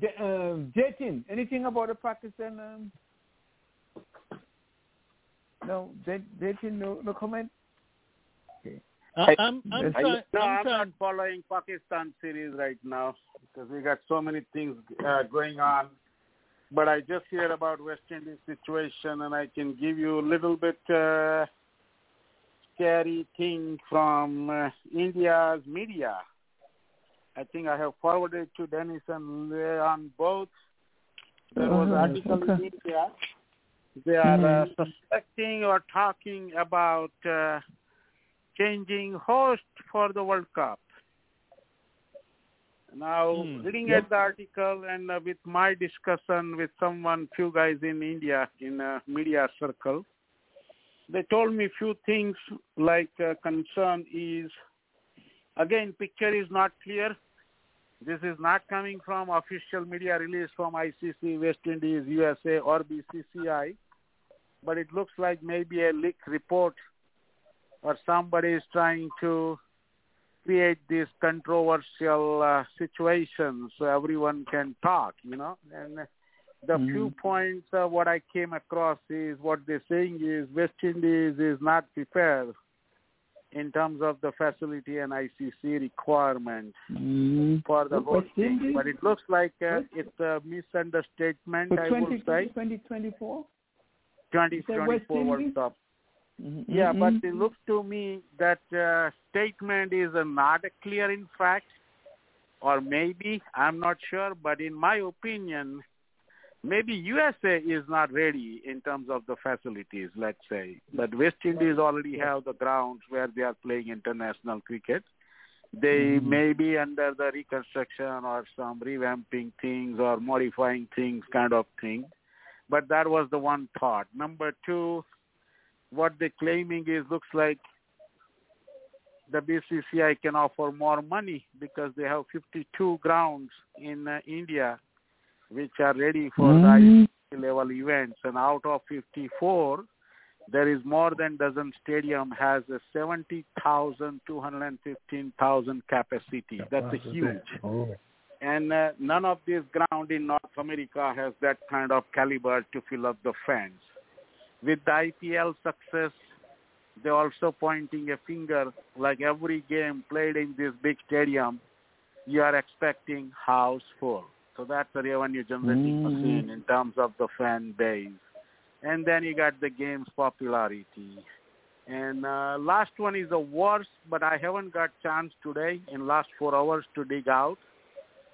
J- um, Jatin? Anything about the Pakistan? Um, no, J- Jatin, no, no comment. Okay. I, I'm, I'm Yes. trying. No, I'm I'm trying. not following Pakistan series right now because we got so many things uh, going on. But I just heard about West Indies situation, and I can give you a little bit uh, scary thing from uh, India's media. I think I have forwarded to Dennis and Leon both. There was an article in. India. They are uh, Mhm. suspecting or talking about uh, changing host for the World Cup. Now, reading at the article and uh, with my discussion with someone, few guys in India in a media circle, they told me few things like uh, concern is, again, picture is not clear. This is not coming from official media release from ICC, West Indies, USA, or BCCI, but it looks like maybe a leaked report or somebody is trying to create this controversial uh, situation so everyone can talk, you know. And the few points uh, what I came across is what they're saying is West Indies is not prepared in terms of the facility and ICC requirement for the hosting. Indies? But it looks like uh, it's a misunderstatement, For I 20, would say. 2024? 2024 World? Cup. Mhm, Yeah, but mhm. it looks to me that uh, statement is uh, not clear in fact, or maybe, I'm not sure, but in my opinion, maybe USA is not ready in terms of the facilities, let's say. But West Indies already have the grounds where they are playing international cricket. They may be under the reconstruction or some revamping things or modifying things kind of thing. But that was the one thought. Number two, what they're claiming is looks like the BCCI can offer more money because they have 52 grounds in uh, India which are ready for the level events, and out of 54, there is more than dozen stadium has a 70,000, 215,000 capacity. That's a huge. And uh, none of this ground in North America has that kind of caliber to fill up the fans. With the IPL success, they're also pointing a finger like every game played in this big stadium, you are expecting house full. So that's a revenue generating machine in terms of the fan base. And then you got the game's popularity. And uh, last one is the worst, but I haven't got chance today in last four hours to dig out.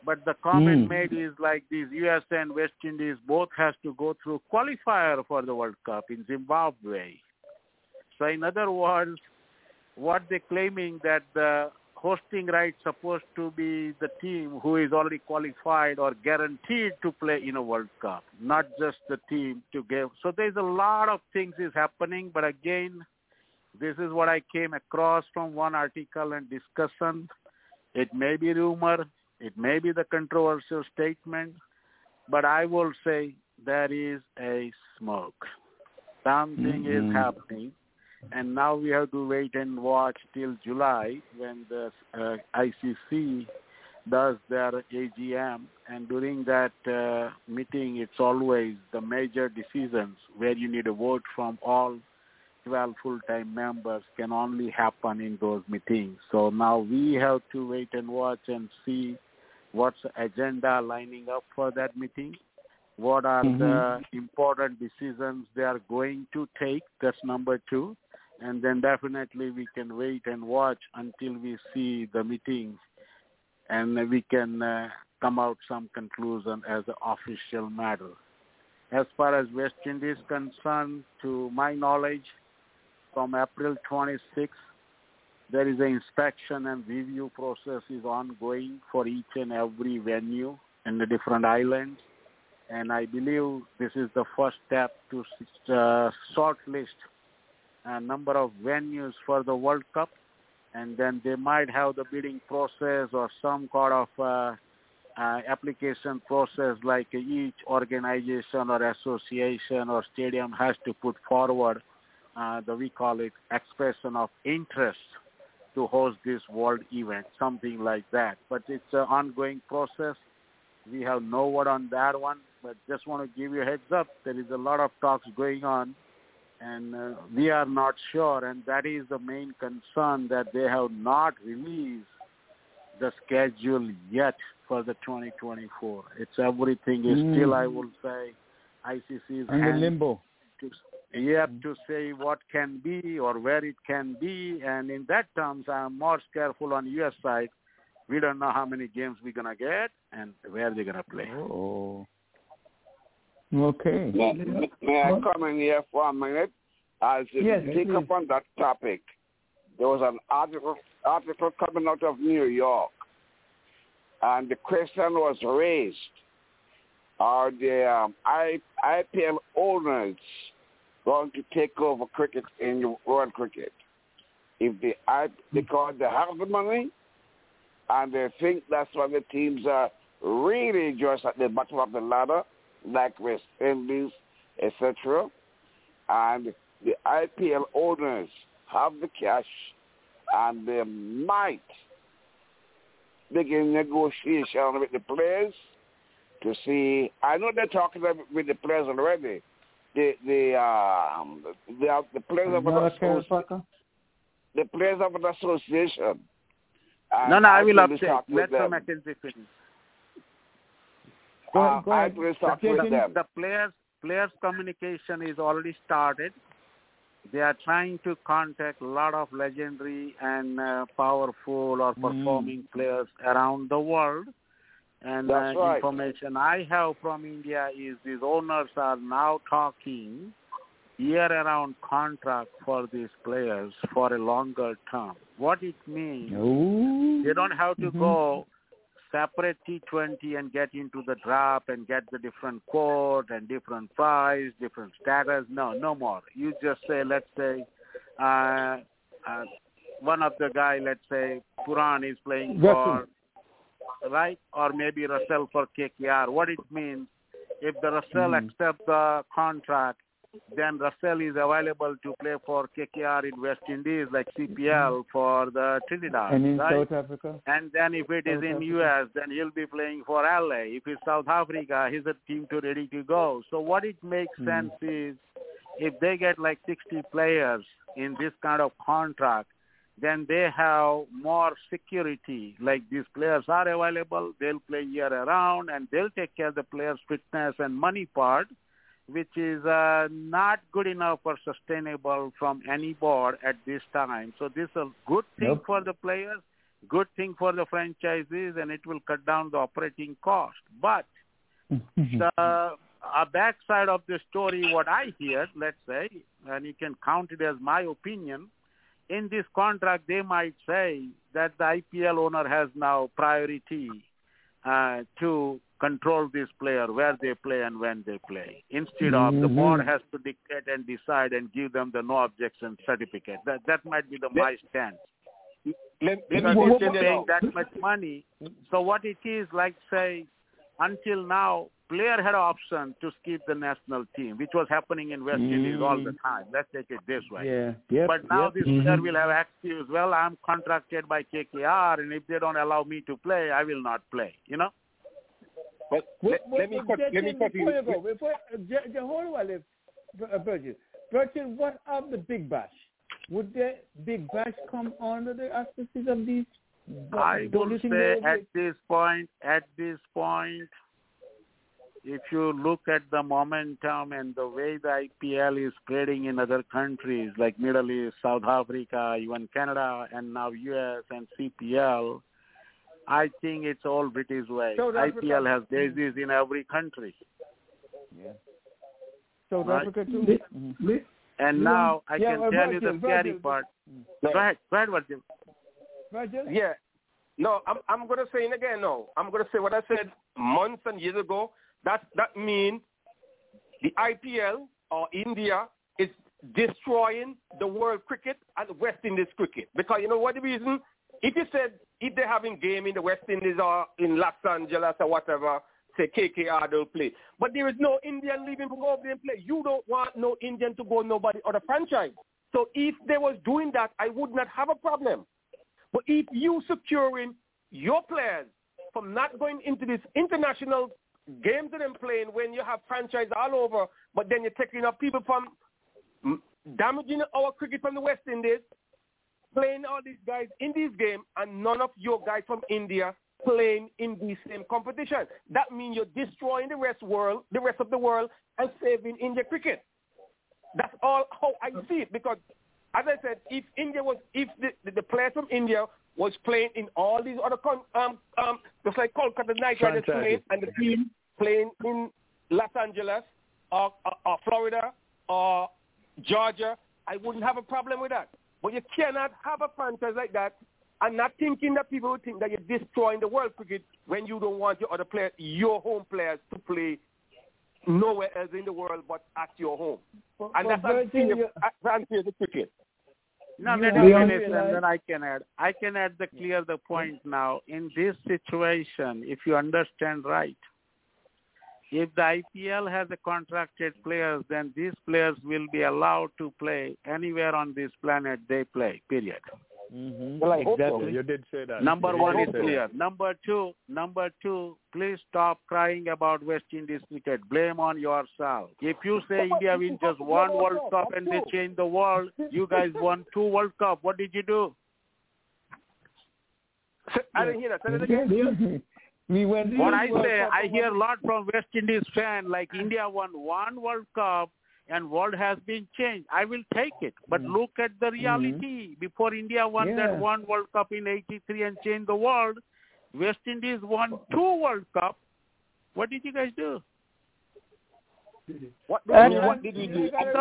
But the comment Mm. made is like these US and West Indies both has to go through qualifier for the World Cup in Zimbabwe. So in other words, what they're claiming that the hosting rights supposed to be the team who is already qualified or guaranteed to play in a World Cup, not just the team to give. So there's a lot of things is happening, but again, this is what I came across from one article and discussion. It may be rumor, it may be the controversial statement, but I will say there is a smoke. Something Mhm. is happening, and now we have to wait and watch till July when the uh, ICC does their AGM, and during that uh, meeting, it's always the major decisions where you need a vote from all 12 full-time members can only happen in those meetings. So now we have to wait and watch and see what's the agenda lining up for that meeting. What are the important decisions they are going to take? That's number two. And then definitely we can wait and watch until we see the meeting and we can uh, come out some conclusion as an official matter. As far as West Indies concerned, to my knowledge, from April 26th, there is an inspection and review process is ongoing for each and every venue in the different islands. And I believe this is the first step to uh, shortlist a number of venues for the World Cup. And then they might have the bidding process or some kind of uh, uh, application process like each organization or association or stadium has to put forward uh, the we call it expression of interest to host this world event, something like that. But it's an ongoing process. We have no word on that one, but just want to give you a heads up. There is a lot of talks going on, and uh, we are not sure, and that is the main concern that they have not released the schedule yet for the 2024. It's everything is Mm. still, I will say, ICC's Under hand limbo. to you have to say what can be or where it can be and in that terms i'm more careful on us side. We don't know how many games we're going to get and where they're going to play. Oh. Okay. May, may I come in here for a minute? As you Yes, pick please. up on that topic, there was an article article coming out of New York, and the question was raised, are the um, IPL owners going to take over cricket in world cricket? If they, I, because they have the money and they think that's why the teams are really just at the bottom of the ladder, like West Indies, etc. And the IPL owners have the cash and they might begin negotiation with the players to see. I know they're talking with the players already. The the um the the players of an association. The players of an association. No, no, I will will update. talk with Let the them. McKenzie finish. Go Uh, ahead, go I ahead. will talk with them. The players players communication is already started. They are trying to contact a lot of legendary and uh, powerful or Mm. performing players around the world. And uh, right. information I have from India is these owners are now talking year-around contract for these players for a longer term. What it means, Ooh. they don't have to Mhm. go separate T20 and get into the draft and get the different quote and different price, different status. No, no more. You just say, let's say, uh, uh, one of the guy, let's say, Pooran is playing Russell. for, right? Or maybe Russell for KKR. What it means, if the Russell Mhm. accept the contract, then Russell is available to play for KKR in West Indies, like CPL for the Trinidad, And in right? South Africa? And then if it is South in Africa. US, then he'll be playing for LA. If it's South Africa, he's a team to ready to go. So what it makes Hmm. sense is if they get like 60 players in this kind of contract, then they have more security. Like these players are available, they'll play year around, and they'll take care of the players' fitness and money part, which is uh, not good enough or sustainable from any board at this time. So this is a good thing Nope. for the players, good thing for the franchises, and it will cut down the operating cost. But the uh, backside of the story, what I hear, let's say, and you can count it as my opinion, in this contract they might say that the IPL owner has now priority uh, to control this player where they play and when they play instead of the Mhm. board has to dictate and decide and give them the no objection certificate that that might be the my stance Let, let because me if put you're paying that much money. So what it is, like say, until now, player had an option to skip the national team, which was happening in West Indies all the time. Let's take it this way. Yeah. Yep. But now yep. this player will have excuse. Well, I'm contracted by KKR, and if they don't allow me to play, I will not play. You know. But Wait, let, wait, let me wait, cut, let Justin, me cut before you you. go, before, uh, J- J- hold on, if, uh, Virgil. Virgil, what of the Big Bash? Would the Big Bash come under the auspices of these? I Don't will you think say they will at this point, at this point, if you look at the momentum and the way the IPL is spreading in other countries like Middle East, South Africa, even Canada, and now US and CPL, I think it's all British way. South Africa- IPL has bases in every country. Yeah. South Right. Africa too. Li- Mhm. li- And Yeah. now I Yeah, can uh, tell you the scary Virgil. part. No. Go ahead, go ahead, Virgil. Virgil? Yeah. No, I'm I'm gonna say it again No, I'm gonna say what I said months and years ago. That that means the IPL or India is destroying the world cricket and the West Indies cricket. Because you know what the reason? If you said if they're having game in the West Indies or in Los Angeles or whatever, say KKR they'll play. But there is no Indian leaving to go over there and play. You don't want no Indian to go nobody other franchise. So if they was doing that, I would not have a problem. But if you securing your players from not going into this international games that they're playing when you have franchise all over, but then you're taking up people from damaging our cricket from the West Indies, playing all these guys in this game, and none of your guys from India playing in the same competition. That means you're destroying the rest world, the rest of the world, and saving India cricket. That's all how I see it because, as I said, if India was, if the, the, the players from India was playing in all these other, con- um, um, just like Kolkata Knight Riders Franchises. playing, and the team playing in Los Angeles or, or, or Florida or Georgia, I wouldn't have a problem with that. But you cannot have a franchise like that and not thinking that people think that you're destroying the world cricket when you don't want your other players, your home players, to play nowhere else in the world but at your home. and but that's unfair, Virgil, you- unfair to cricket. No, let me finish and then I can add. I can add the clear the point now. In this situation, if you understand right, if the IPL has a contracted players, then these players will be allowed to play anywhere on this planet they play, period. Mm-hmm. Well, I so. Exactly. You did say that. Number You one is say that. clear. Number two, number two, please stop crying about West Indies cricket. Blame on yourself. If you say India win just one World Cup and they change the world, you guys won two World Cup. What did you do? I didn't hear that. Say that again. we went. What I say, I hear a lot from West Indies fan like India won one World Cup and world has been changed. I will take it. But look at the reality. Before India won Yeah. that one World Cup in 83 and changed the world, West Indies won two World Cup. What did you guys do? What did, And- we, what did we do? I'm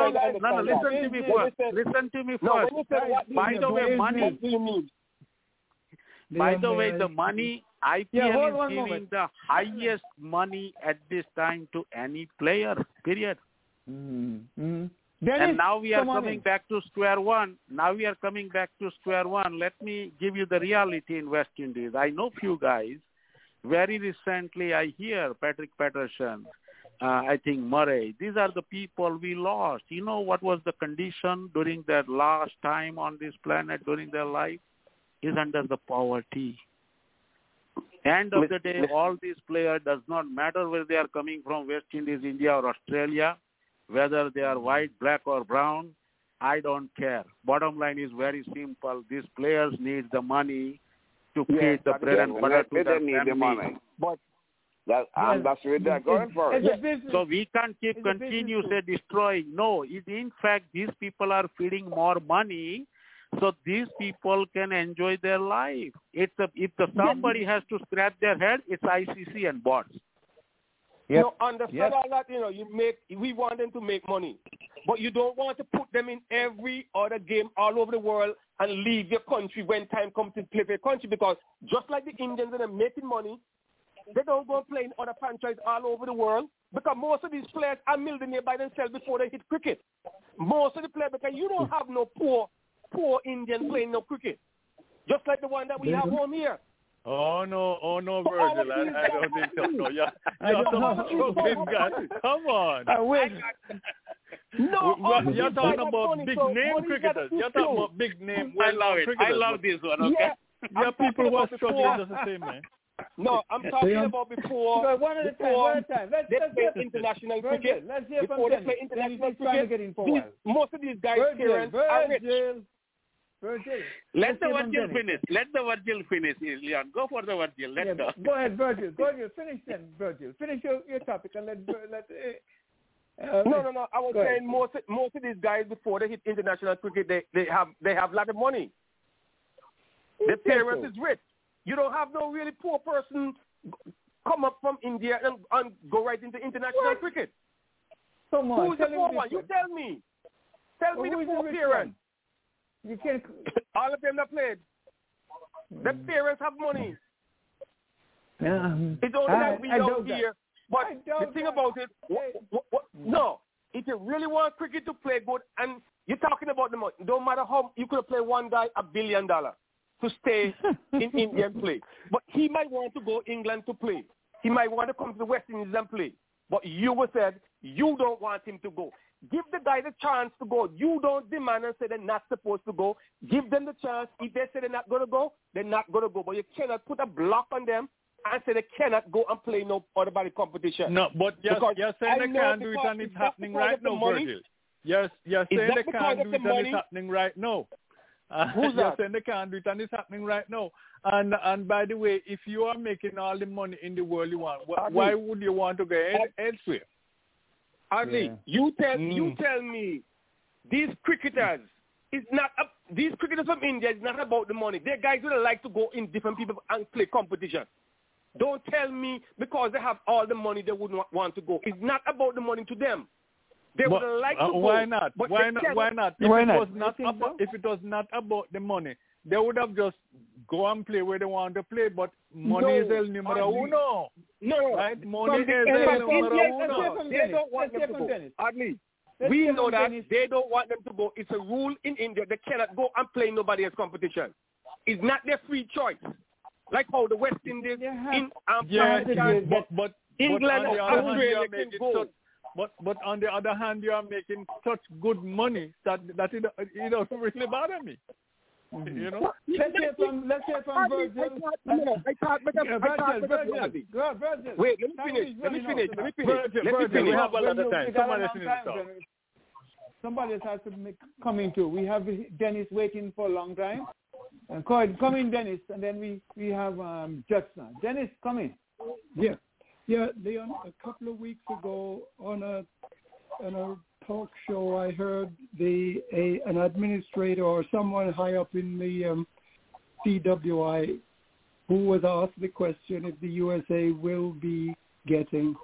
No, no, listen to me When first. Listen to me first. when you said what did By the way, money. what do you mean? By the way, the money Yeah, IPL hold is giving moment. the highest money at this time to any player. Period. Mm-hmm. Dennis, and now we are coming in. back to square one. Now we are coming back to square one. Let me give you the reality in West Indies. I know few guys. Very recently, I hear Patrick Patterson, uh, I think Murray. These are the people we lost. You know what was the condition during their last time on this planet during their life? Is under the poverty. End of the day, all these players does not matter where they are coming from West Indies, India, or Australia, whether they are white, black, or brown. I don't care. Bottom line is very simple. These players need the money to Yeah, feed the but bread they- and butter to their don't need the money. But That, and that's where they're going for it. Business. So we can't keep It's a continue business say destroying. No, it, in fact, these people are feeding more money, so these people can enjoy their life. It's a, if the somebody has to scratch their head, it's ICC and bots. you know, understand Yep. all that, you know, you make we want them to make money. But you don't want to put them in every other game all over the world and leave your country when time comes to play for your country because just like the Indians and are making money, they don't go play in other franchises all over the world because most of these players are millionaires by themselves before they hit cricket. Most of the players because you don't have no poor poor Indian playing no cricket. Just like the one that we have home here. Oh no, oh no, But all of Virgil. I, I don't think so. No, yeah, I you're don't some know. joking guy. Come on. I wish. No, We- all you're talking about big name money cricketers. You're talking about big name. I love it. I love this one. Okay. Yeah, There are people who are struggling just the same, man. No, I'm talking Leon? about before. So one at a time, one at a time. Let's, they let's play hear international Virgil, cricket. Let's hear from Before they play international is to cricket, get in for these, most of these guys' Virgil, parents are rich. Virgil, Virgil. Let the hear Virgil finish. Let the Virgil finish, Leon. Go for the Virgil. Let's Yeah, go. go ahead, Virgil. Virgil, finish then, Virgil. Finish your, your topic and let let. Uh, uh, No, no, no. I was Go ahead. saying most most of these guys before they hit international cricket, they they have they have a lot of money. Their Who said parents so? is rich. You don't have no really poor person come up from India and, and go right into international What? cricket. Come on, Who's the poor this one? You tell me. Tell Well, me who the poor rich parents. You can't. All of them that played. The Mm. parents have money. Yeah. It's only I- that we I that. here. But I the thing that. about it, Hey. wh- wh- wh- no, if you really want cricket to play good, and you're talking about the money, don't matter how you could play one guy a billion dollars to stay in India and play, but he might want to go England to play. He might want to come to the West Indies and play. But you were said you don't want him to go. Give the guy the chance to go. You don't demand and say they're not supposed to go. Give them the chance. If they say they're not going to go, they're not going to go. But you cannot put a block on them and say they cannot go and play no other body competition. No, but you're, you're I saying they know can't do it and it's happening right now, money. Virgil. You're, you're saying they can't do it and it's happening right now. Uh, Who's you're saying they can't do it and it's happening right now. And and by the way, if you are making all the money in the world you want, wh- why would you want to go elsewhere? Ali, Yeah. you tell Mm. you tell me these cricketers it's not up, these cricketers from India is not about the money. They're guys who like to go in different people and play competition. Don't tell me because they have all the money they would not want to go. It's not about the money to them. They But, would like uh, to go. why not? But Why not? Why not? If Why it not? was not about so? if it was not about the money, they would have just go and play where they want to play, but money is el numero Hardly. uno. No, Right? Money is el NFL numero Yes, uno. let's They don't want them to go. Hardly. We know that they don't want them to go. It's a rule in India. They cannot go and play nobody else's competition. It's not their free choice. Like how the West Indies in um, Yeah, but but England, but on the other hand, you Australia are can go. such, but but on the other hand, you are making such good money that that it, it doesn't really bother me. You know. Let's hear from let's hear from Virgil. I thought, but Yeah, I thought, Virgil, but Virgil, Virgil. Wait, let me finish. Let me finish. Let me finish. Virgil, Let me Virgil, we have a lot of Well, time. Somebody enough finish time, this Somebody else has to make, come in too. We have Dennis waiting for a long time. And come, in- come in, Dennis, and then we we have um, Judson. Dennis, come in. Yeah, yeah, Leon. A couple of weeks ago, on a on a talk show, I heard the a an administrator or someone high up in the um, CWI who was asked the question if the USA will be getting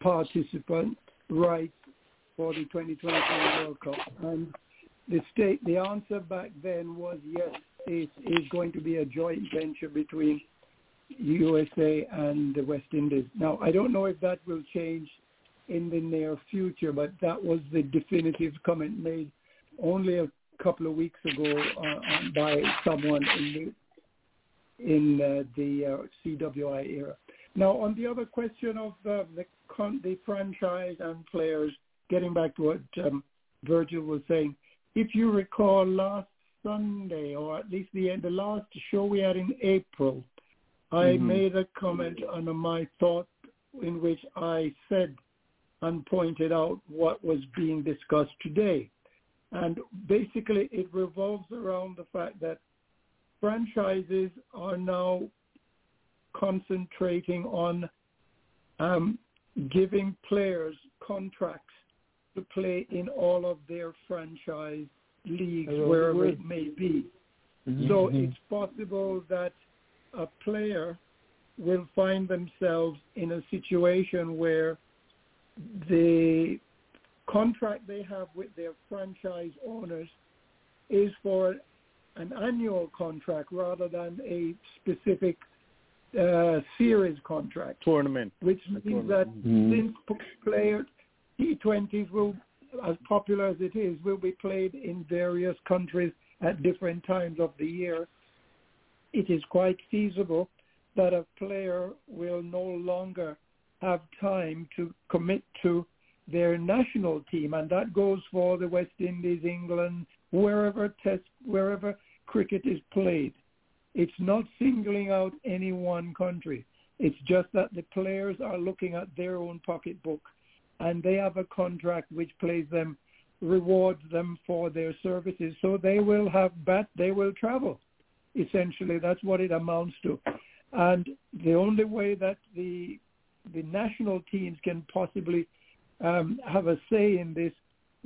participant rights for the 2022 World Cup, and the state the answer back then was yes, it is going to be a joint venture between USA and the West Indies. Now, I don't know if that will change in the near future, but that was the definitive comment made only a couple of weeks ago uh, uh, by someone in the in uh, the uh, CWI era. Now, on the other question of uh, the con- the franchise and players, getting back to what um, Virgil was saying, if you recall last Sunday, or at least the the last show we had in April, I Mhm. made a comment on my thought in which I said and pointed out what was being discussed today. And basically it revolves around the fact that franchises are now concentrating on um, giving players contracts to play in all of their franchise leagues, wherever it may be. Mhm. So Mhm. it's possible that a player will find themselves in a situation where the contract they have with their franchise owners is for an annual contract rather than a specific uh, series contract. Tournament. Which means that Mhm. since p- player T20s will, as popular as it is, will be played in various countries at different times of the year, it is quite feasible that a player will no longer have time to commit to their national team, and that goes for the West Indies, England, wherever test, wherever cricket is played. It's not singling out any one country. It's just that the players are looking at their own pocketbook, and they have a contract which plays them, rewards them for their services. So they will have bat, they will travel. Essentially, that's what it amounts to. And the only way that the the national teams can possibly um, have a say in this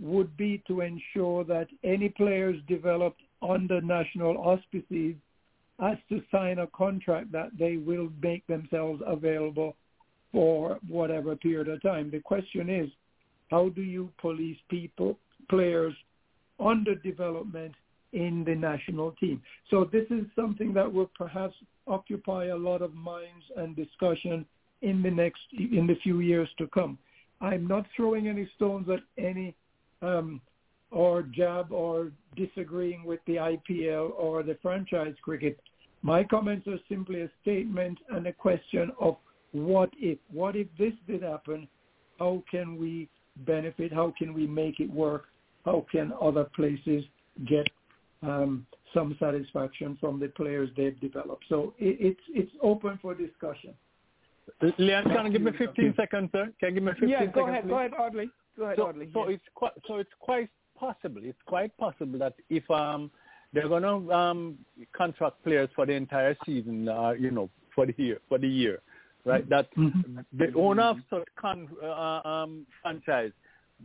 would be to ensure that any players developed under national auspices has to sign a contract that they will make themselves available for whatever period of time. The question is, how do you police people, players under development in the national team? So this is something that will perhaps occupy a lot of minds and discussion in the next, in the few years to come. I'm not throwing any stones at any um, or jab or disagreeing with the IPL or the franchise cricket. My comments are simply a statement and a question of what if. What if this did happen? How can we benefit? How can we make it work? How can other places get um, some satisfaction from the players they've developed? So it, it's it's open for discussion. Leon, can you give me 15 seconds, sir? Can you give me 15 Yeah, seconds? go ahead, please? go ahead, Audley. Go ahead, so, Audley. So yeah. it's quite, so it's quite possible. It's quite possible that if um they're gonna um contract players for the entire season, uh, you know, for the year, for the year, right? That the owner of such con, uh, um franchise,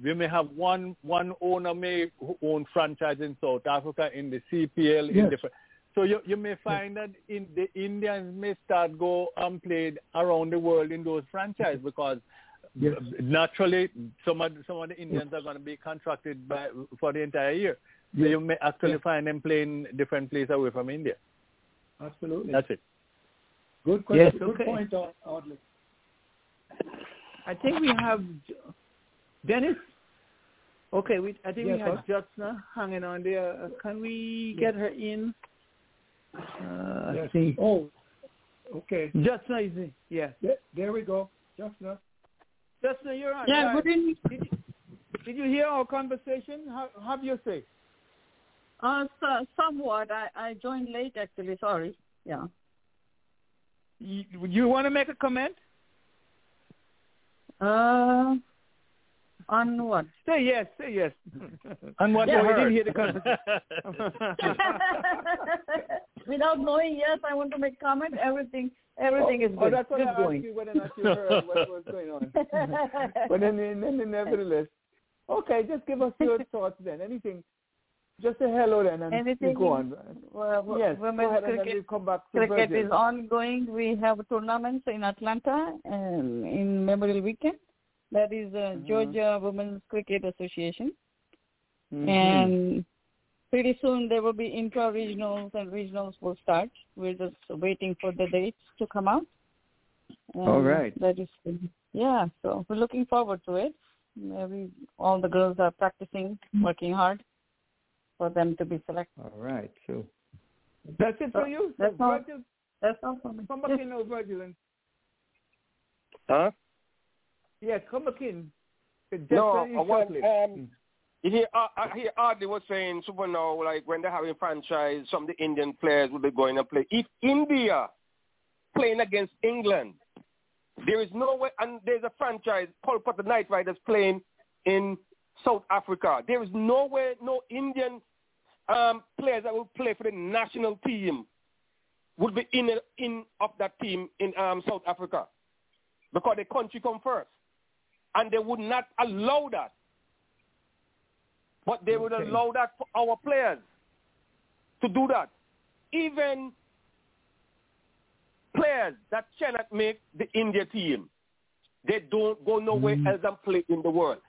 we may have one one owner may own franchise in South Africa in the CPL in Yes. different. So you you may find that in the Indians may start go and played around the world in those franchises because Yes. naturally some of some of the Indians are going to be contracted by for the entire year. So Yes. you may actually Yes. find them playing different places away from India. Absolutely. That's it. Good question. Yes, Good point, Audley. I think we have Dennis. Okay, we I think Yes, we have sir. Jutsna hanging on there. Uh, can we get her in? Uh, Yes. I think Oh, okay. Jutsna is in. Yeah. There, there we go. Just now. Jutsna, you're on. Yeah, Right. good evening. Did you, did you hear our conversation? How have you say? Uh, so, somewhat. I, I joined late, actually. Sorry. Yeah. You, you want to make a comment? Uh, on what? Say yes. Say yes. On what yeah, you we didn't hear the conversation. Without knowing, yes, I want to make comment. Everything, everything is good. Oh, good. that's what good I asked you whether or not you heard what was going on. but then, then, then nevertheless, okay, just give us your thoughts then. Anything, just say hello then, and Anything? go on. Well, yes, women's go ahead, and then cricket, we'll come back to cricket is ongoing. We have tournaments in Atlanta um, in Memorial Weekend. That is uh, Georgia Women's Cricket Association. Mhm. And pretty soon there will be intra-regionals and regionals will start. We're just waiting for the dates to come out. And All right. That is, yeah. So we're looking forward to it. Maybe all the girls are practicing, working hard for them to be selected. All right, so that's it for you. So That's all. Virgil, That's all for me. come back in Virgil. Huh? Yeah, come back in. Just No, I want, um, you hear, uh, I hear Audley was saying, super now, like when they're having franchise, some of the Indian players will be going to play. If India playing against England, there is no way, and there's a franchise, Kolkata Knight Riders playing in South Africa. There is no way, no Indian um, players that will play for the national team would be in in of that team in um, South Africa because the country come first, and they would not allow that. But they would Okay. allow that for our players to do that. Even players that cannot make the India team, they don't go nowhere mm. else and play in the world.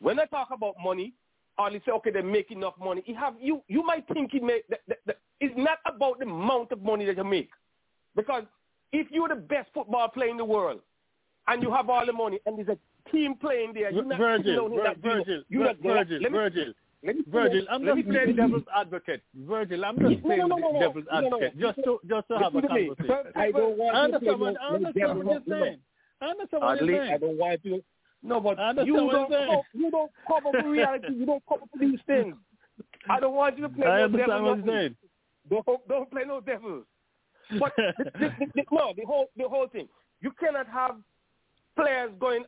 When I talk about money, only say, okay, they make enough money. You have you you might think it make that, that, that, it's not about the amount of money that you make, because if you're the best football player in the world and you have all the money and there's a team playing there, you're not Virgil, down in Vir- Virgil, You're not- Virgil, let me- Virgil, let me Virgil. I'm let just me- playing devil's advocate. Virgil, I'm just playing no, no, no, devil's no, no, no. advocate just to just to have a me. conversation. I don't want I you to play understand what no- I no understand what you're no, no. saying. I understand what you're I don't want you. No, but you don't, you're saying. co- you don't cover for reality. You don't cover for these things. I don't want you to play I no devil. what you're saying. Don't, don't play no devils. But the, the, the, the, no, the whole the whole thing. You cannot have players going.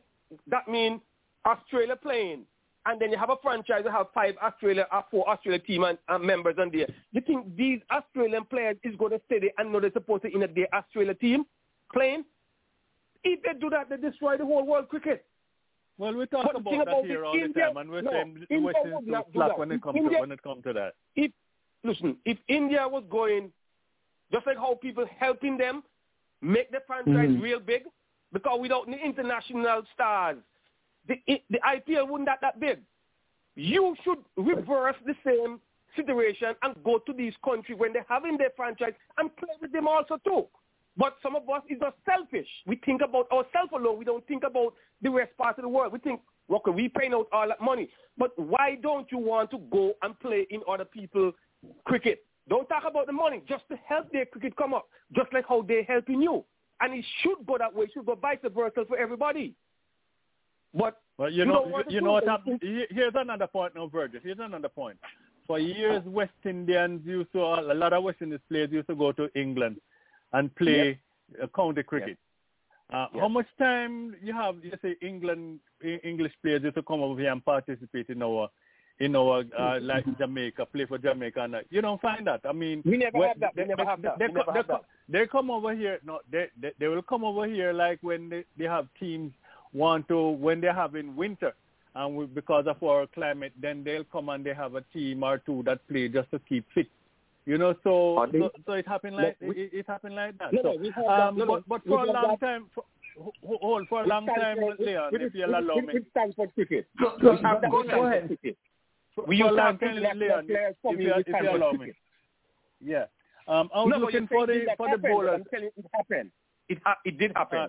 That mean Australia playing, and then you have a franchise that have five Australia or four Australia team and, and members on there. You think these Australian players is going to stay there and know they're supposed to in a their Australia team playing? If they do that, they destroy the whole world cricket. Well, we talk But about that about here it, all the India- time, and we're no, saying India we're saying would not do that. when it If comes to when it comes to that. if listen, if India was going, just like how people helping them make the franchise Mhm. real big, because without the international stars, the the IPL wouldn't that that big. You should reverse the same situation and go to these countries when they're having their franchise and play with them also too. But some of us is just selfish. We think about ourselves alone. We don't think about the rest part of the world. We think, okay, we paying out all that money. But why don't you want to go and play in other people's cricket? Don't talk about the money. Just to help their cricket come up. Just like how they're helping you. And it should go that way. It should go vice versa for everybody. But Well, you you know, don't want to you know what happened. He- Here's another point now, Virgil. Here's another point. For years, West Indians used to, a lot of West Indies players used to go to England and play uh, county cricket. Uh, How much time you have, you say England, English players used to come over here and participate in our, in our, uh, like Jamaica, play for Jamaica. And, uh, you don't find that. I mean, We never when- have that. We they- never they- have that. They, We co- have co- that. they come over here. No, they, they they will come over here like when they, they have teams want to when they're having winter, and we, because of our climate, then they'll come and they have a team or two that play just to keep fit. You know, so they- so, so it happened like No, we- it, it happened like that. No, so, no, we have that. um, No, no, but but we for a long that. time, for, hold for a long time, Stanford- Leon, with- if you'll allow with- me. with Stanford cricket. Go- We go- go ahead. Stanford cricket. For- We for used to long have time, international Leon, players if coming you, with if you allow me. Yeah. Um, I was no, looking for the that for the happened, but bowlers. I'm telling you, it happened. It ha- it did happen. Uh,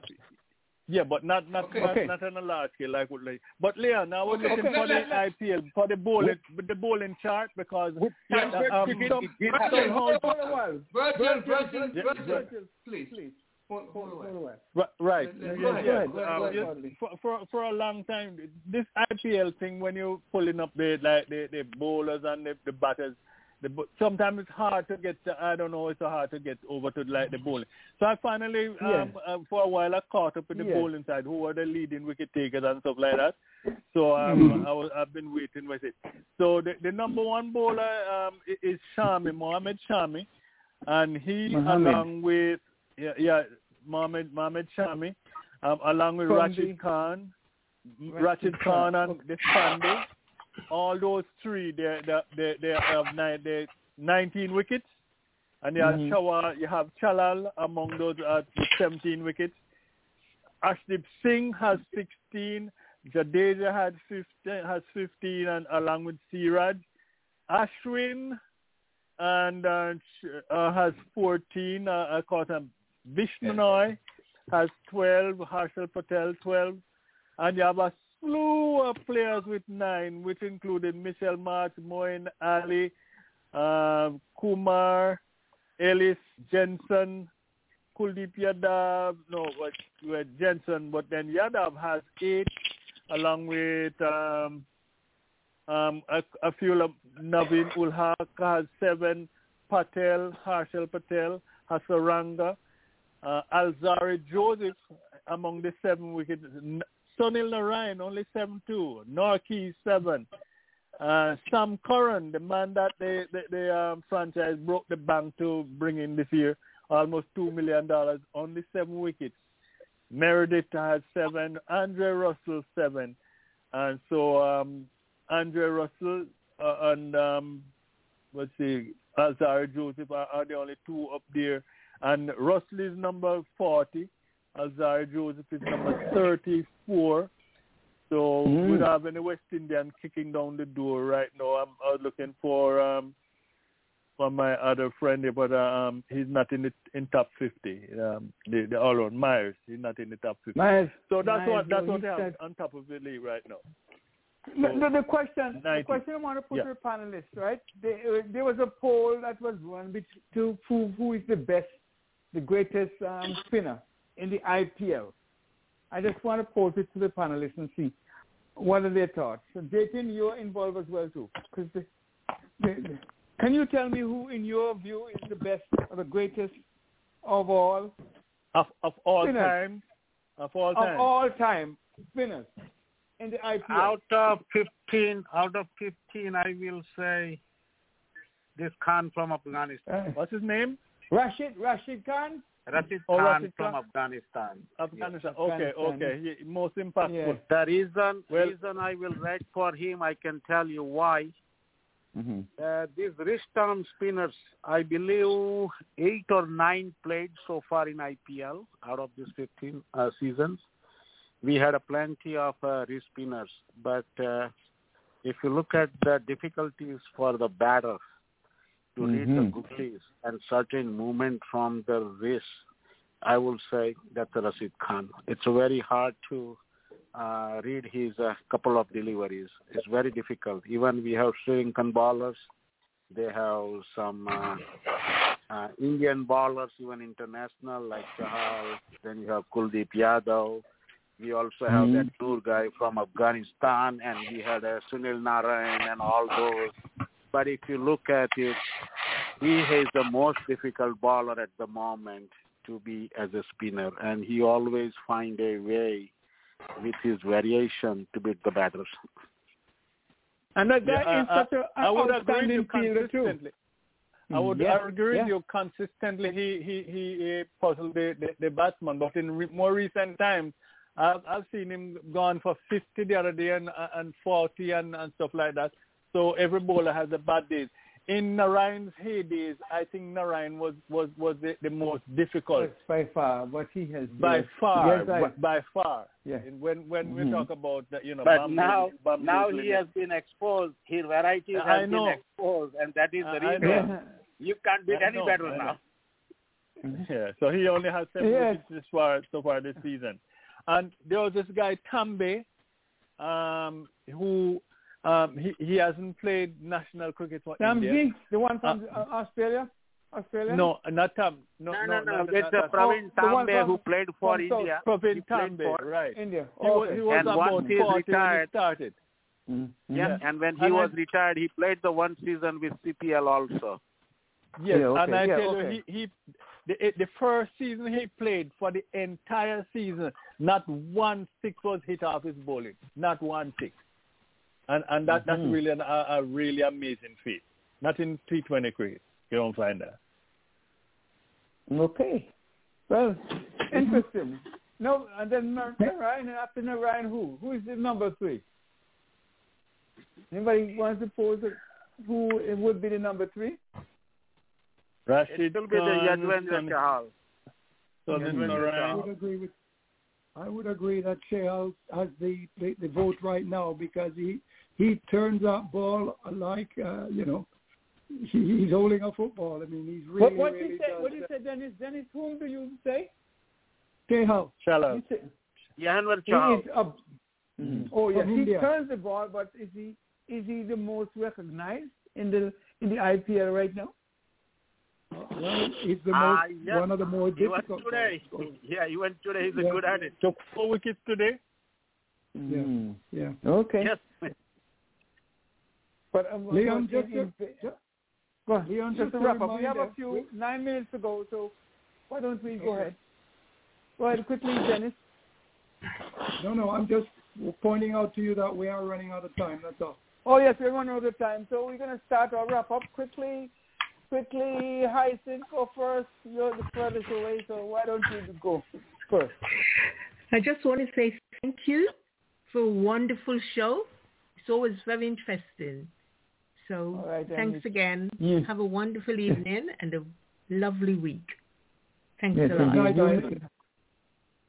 yeah, but not not Okay. not, Okay. not on a large scale like what like. But Leon, I was Okay, looking okay. for the Let- let- IPL for the bowling the bowling chart because yeah, um, cricket, some, it did somehow- happen. Hold on a while. Virgil, Virgil, Virgil, Virgil, Virgil, please. please. While. Right, right. Yeah, yeah. Um, ahead, yeah, go ahead. for, for for a long time, this IPL thing when you're pulling up the like the, the bowlers and the, the batters, the sometimes it's hard to get. To, I don't know. It's hard to get over to like the bowling. So I finally, um, uh, for a while, I caught up in the Yes. bowling side, who were the leading wicket takers and stuff like that. So um, I was, I've been waiting with it. So the, the number one bowler um, is Shami, Mohammed Shami, and he Mohammed. along with yeah, yeah Mohammed Mohammed Shami, um, along with From Rashid Khan, Rashid Khan, and the Sunday, all those three they they they, have nine, they 19 wickets, and you have Mhm. Shawar, you have Chahal among those uh, 17 wickets. Arshdeep Singh has 16. Jadeja had 15, has 15, and along with Siraj, Ashwin and uh, uh, has 14. Uh, I caught him. Bishnoi has 12. Harshal Patel 12, and you have a slew of players with nine, which included Mitchell Marsh, Moeen Ali, um, Kumar, Ellis, Jansen, Kuldeep Yadav, no, what, what Jansen, but then Yadav has eight, along with um, um, a, a few of Naveen-ul-Haq has seven, Patel, Harshal Patel, Hasaranga, uh, Alzarri Joseph among the seven wickets, Sunil Narayan only seven two, Nortje seven, uh, Sam Curran, the man that the the, um, franchise broke the bank to bring in this year, almost two million dollars, only seven wickets. Meredith had seven, Andre Russell seven, and so um, Andre Russell uh, and um, let's see, Alzarri Joseph are, are the only two up there, and Russell is number forty. Alzarri Joseph is number 34. So Mm. we don't have any West Indian kicking down the door right now. I'm out looking for um for my other friend here, but uh, um he's not in the in top 50. Um, the the all around Mayers, he's not in the top 50. Mayers, so that's Mayers, what that's what they have on top of the league right now. The, the, the question, the question I want to put Yeah. to the panelists, right? There, there was a poll that was run bet- to prove who is the best, the greatest um, spinner in the IPL. I just want to pose it to the panelists and see what are their thoughts. So, Jatin, you're involved as well too. 'Cause the, the, the- can you tell me who, in your view, is the best or the greatest of all? Of of all Spinners. time, of all time? Of all time spinners in the IPL. Out of 15, out of 15, I will say this Khan from Afghanistan. What's his name? Rashid Rashid Khan. Rashid Oh, Khan Rashid from Khan. Afghanistan. Afghanistan. Okay, okay. Most impactful. The reason Well- reason I will write for him, I can tell you why. Mm-hmm. Uh, these wrist-arm spinners, I believe eight or nine played so far in IPL out of these 15 uh, seasons. We had a plenty of uh, wrist spinners, but uh, if you look at the difficulties for the batter to read the Mhm. googlies and certain movement from the wrist, I will say that's Rashid Khan. It's very hard to uh, read his uh, couple of deliveries. It's very difficult. Even we have Sri Lankan bowlers. They have some uh, uh, Indian bowlers, even international, like Chahal. Then you have Kuldeep Yadav. We also have Mhm. that tour guy from Afghanistan, and we had uh, Sunil Narayan and all those. But if you look at it, he is the most difficult bowler at the moment to be as a spinner, and he always find a way with his variation to beat the batters. And that guy Yeah, is I- such a, I an would agree with outstanding you fielder too. consistently. I mm-hmm. would Yeah, I agree yeah. with you consistently. He he he puzzled the, the the batsman, but in re- more recent times, I've I've seen him gone for fifty the other day and and forty and and stuff like that. So every bowler has a bad days. In Narayan's heydays, I think Narayan was was was the, the most difficult Yes, by far, what he has by yes. far, Yes, I- by, by far. Yeah. And when when we Mhm. talk about that, you know, But bamboo- now, bamboo now he has been exposed. His varieties I have know. been exposed, and that is the I- I reason. know. You can't beat I any know, better I now. Yeah, so he only has seven Yes. wickets this far so far this season. And there was this guy Tambe, um, who um, he he hasn't played national cricket for Sam India. Jinks, the one from uh, Australia. Australia. No, not Tam. No, No, no, no, no. It's not uh, that- the one Tambe who played for South- India. Praveen He played Tambe, for right? India. He was, Okay. he was And once he's 40 when he retired- started. Yeah, and when he And was I- retired, he played the one season with CPL also. Yes, Yeah, okay, and I yeah, tell okay. you, he, he the, the first season he played for the entire season, not one six was hit off his bowling, not one six, and and that that's Mhm. really an, a, a really amazing feat. Not in T20 cricket, you don't find that. Okay. Well, interesting. No, and then Mar- Ryan, and after Ryan, who? Who is the number three? Anybody wants to pose a, who it would be the number three? Rashid It will be the Khan, Yuzvendra Sun- Chahal. Sunil Yuzvendra I would agree with. I would agree that Shea has the, the the vote right now because he he turns that ball like uh, you know he, he's holding a football. I mean he's really what what really you say? does What you say, Dennis? Dennis, whom do you say? Shea Shallow. You say he Chahal. is up. Oh yes, From he India. turns the ball, but is he is he the most recognized in the in the IPL right now? Well, he's the most Ah, yes. one of the more He went difficult. today. Yeah, he went today. He's Yeah. a good at it. Took four wickets today. Yeah. Mm. Yeah. Okay. Yes. But um, Leon, well, just in- to, in- ju- Go on. Leon, just just to wrap up, we have a few we- nine minutes to go, so why don't we go ahead? Go ahead quickly, Dennis. no, no, I'm just pointing out to you that we are running out of time. That's all. Oh yes, we're running out of time, so we're gonna start our wrap up quickly. Quickly, Hyacinth, go first. You're the furthest away, so why don't you go first? I just want to say thank you for a wonderful show. It's always very interesting. So All right, then. thanks again. Yeah. Have a wonderful evening and a lovely week. Thanks Yes, a lot. indeed. You-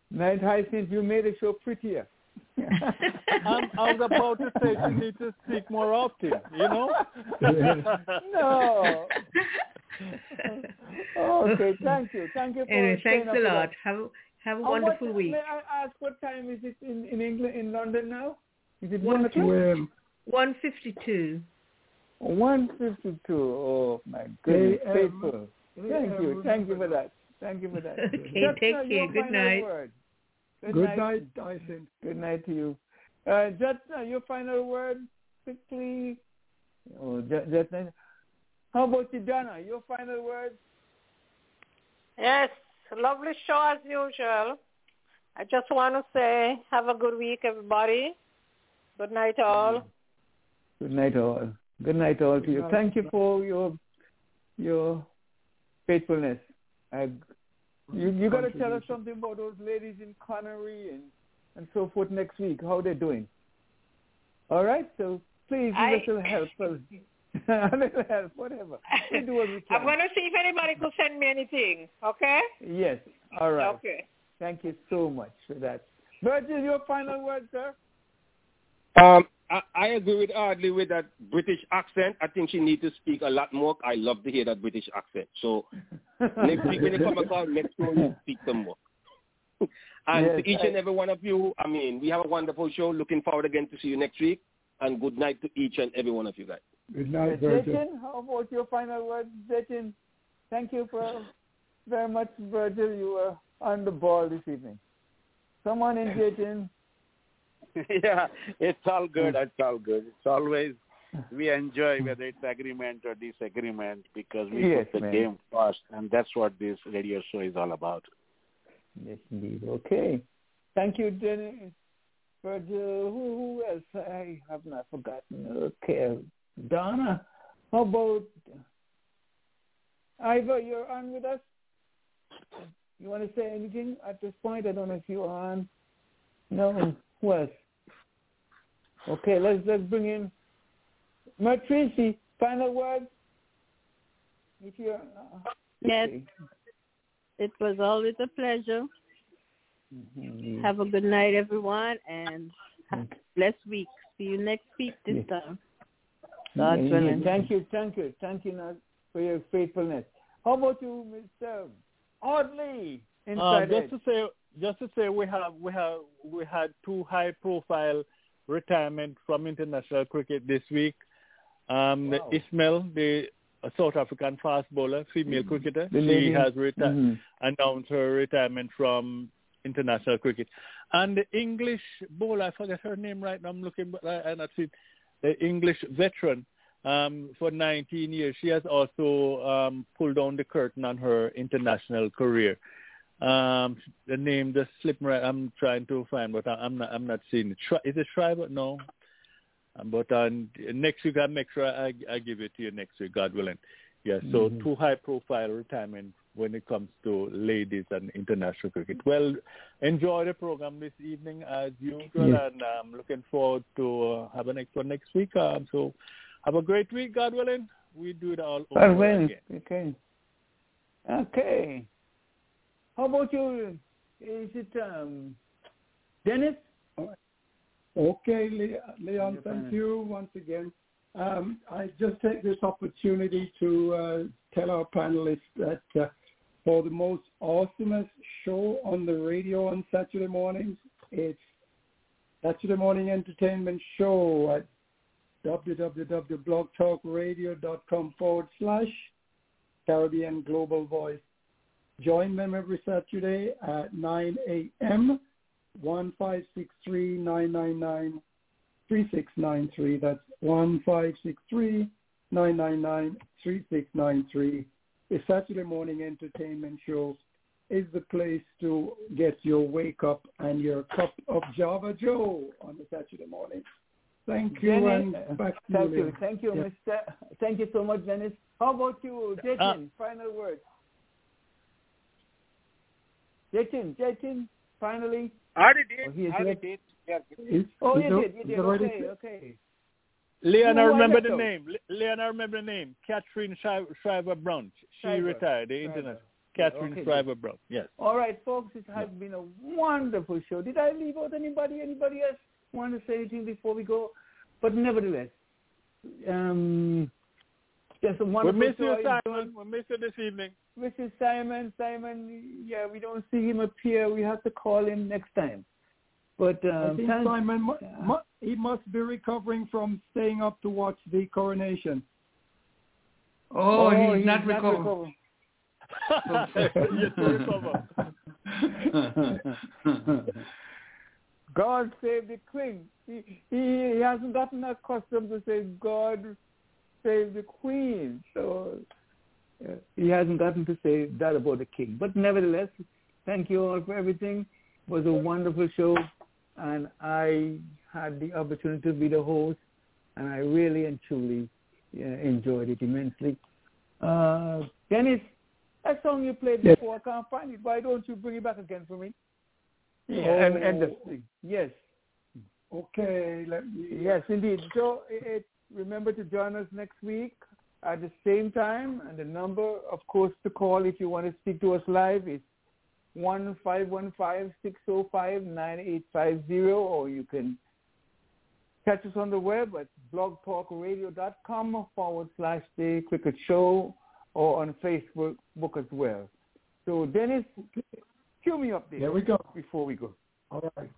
Night Hyacinth, you made the show prettier. I'm, I was about to say you need to speak more often, you know? no. okay, thank you. Thank you for anyway, thanks a lot. Have have a And wonderful what, week. May I ask what time is it in, in England, in London now? Is it one One o'clock? Um, One fifty two. One fifty-two. Oh my goodness, AM. faithful. Thank AM, you, thank you for that. Thank you for that. Okay, Just, take care. Good night. Word. Good, Good night. night, Dyson. Good night to you. Uh, just uh, your final word, quickly. Oh, just, just, how about you, Donna? Your final word. Yes, lovely show as usual. I just want to say have a good week, everybody. Good night, all. Good night, all. Good night, all to you. Thank you for your your faithfulness. I, you you got to tell us something about those ladies in Conaree and and so forth next week. How they're doing? All right. So please give I- us a little help. a little help, whatever. We do what we can. I'm going to see if anybody could send me anything, okay? Yes. All right. Okay. Thank you so much for that. Virgil, your final word, sir. Um, I, I agree with Audley with that British accent. I think she needs to speak a lot more. I love to hear that British accent. So next week when you come and call, next week you speak some more. and Yes, to each I- and every one of you, I mean, we have a wonderful show. Looking forward again to see you next week. And good night to each and every one of you guys. Good night, Virgil. Jatin, how about your final word, Jatin? Thank you for very much, Virgil. You were on the ball this evening. Someone in Jatin. yeah, it's all good. Hmm. It's all good. It's always we enjoy whether it's agreement or disagreement because we Yes, put the man. game first, and that's what this radio show is all about. Yes, indeed. Okay. Thank you, Jenny. Virgil. Uh, who, who else? I have not forgotten. Okay. Donna. How about Ivor? You're on with us. You want to say anything at this point? I don't know if you're on. No. Who else? Okay, let's let's bring in Matrici. Final words. If you're uh, Yes, it was always a pleasure. Mhm. Have a good night, everyone, and have a blessed week. See you next week this Yes. time. God's Yeah, willing. Thank you, thank you, thank you, for your faithfulness. How about you, Mr. Audley? Uh, just to say, just to say, we have we have we had two high profile retirement from international cricket this week. Um, Wow. Ismail, the South African fast bowler, female cricketer, The she lady- has reti- Mhm. announced her retirement from international cricket. And the English bowler, I forget her name right now. I'm looking, but I, see the English veteran um, for 19 years. She has also um, pulled down the curtain on her international career. Um, the name just slipped me right. I'm trying to find, but I, I'm not. I'm not seeing it. Shri- Is it Shriver? No. Um, But um, next week, I'll make sure I, I give it to you next week, God willing. Yeah. So Mhm. two high-profile retirement when it comes to ladies and international cricket. Well, enjoy the program this evening as usual, Yes. and I'm looking forward to uh, have a next one next week. Um, so have a great week, God willing. We do it all over Well, again. okay. Okay. How about you? Is it um, Dennis? Okay, Leon, thank you once again. Um, I just take this opportunity to uh, tell our panelists that uh, for the most awesomest show on the radio on Saturday mornings, it's Saturday Morning Entertainment Show at www.blogtalkradio.com forward slash Caribbean Global Voice. Join them every Saturday at 9 a.m. 1563-999-3693. That's 1563-999-3693. The Saturday morning entertainment show is the place to get your wake up and your cup of Java Joe on the Saturday morning. Thank you Dennis, and back to thank you, Leon. thank you, Yeah. Mr. Thank you so much, Dennis. How about you, Jatin? Uh, final words. Jatin, Jatin, finally. I already Oh, did. he is I already left. did. Yes. Is- Oh, is you the- did, you did. the ready- Okay, okay. Leon, I remember the though? name. Le- Leon, I remember the name. Catherine Shri- Shriver Brown. She Shriver. retired. The Shriver. internet. Catherine okay, Shriver Brown. Yes. All right, folks, it has been a wonderful show. Did I leave out anybody? Anybody else want to say anything before we go? But nevertheless, um, just a We wonderful miss show. you, I Simon. We miss you this evening. Mrs. Simon, Simon, yeah, we don't see him appear. We have to call him next time. But I um, think thank- Simon, mu- mu- he must be recovering from staying up to watch the coronation. Oh, he's, not recovered. Yet to recover. God save the queen. He, he, he hasn't gotten accustomed to say God save the queen. So uh, he hasn't gotten to say that about the king. But nevertheless, thank you all for everything. It was a wonderful show, and I had the opportunity to be the host, and I really and truly uh, enjoyed it immensely. Uh, Dennis, that song you played Yes. before, I can't find it. Why don't you bring it back again for me? Yeah, and, and the, Oh. yes, Okay, me. yes, indeed. So it, remember to join us next week at the same time, and the number, of course, to call if you want to speak to us live is one five one five six zero five nine eight five zero, or you can catch us on the web at blogtalkradio.com forward slash the cricket show, or on Facebook book as well. So Dennis, cue me up there. There we go. Before we go, All right.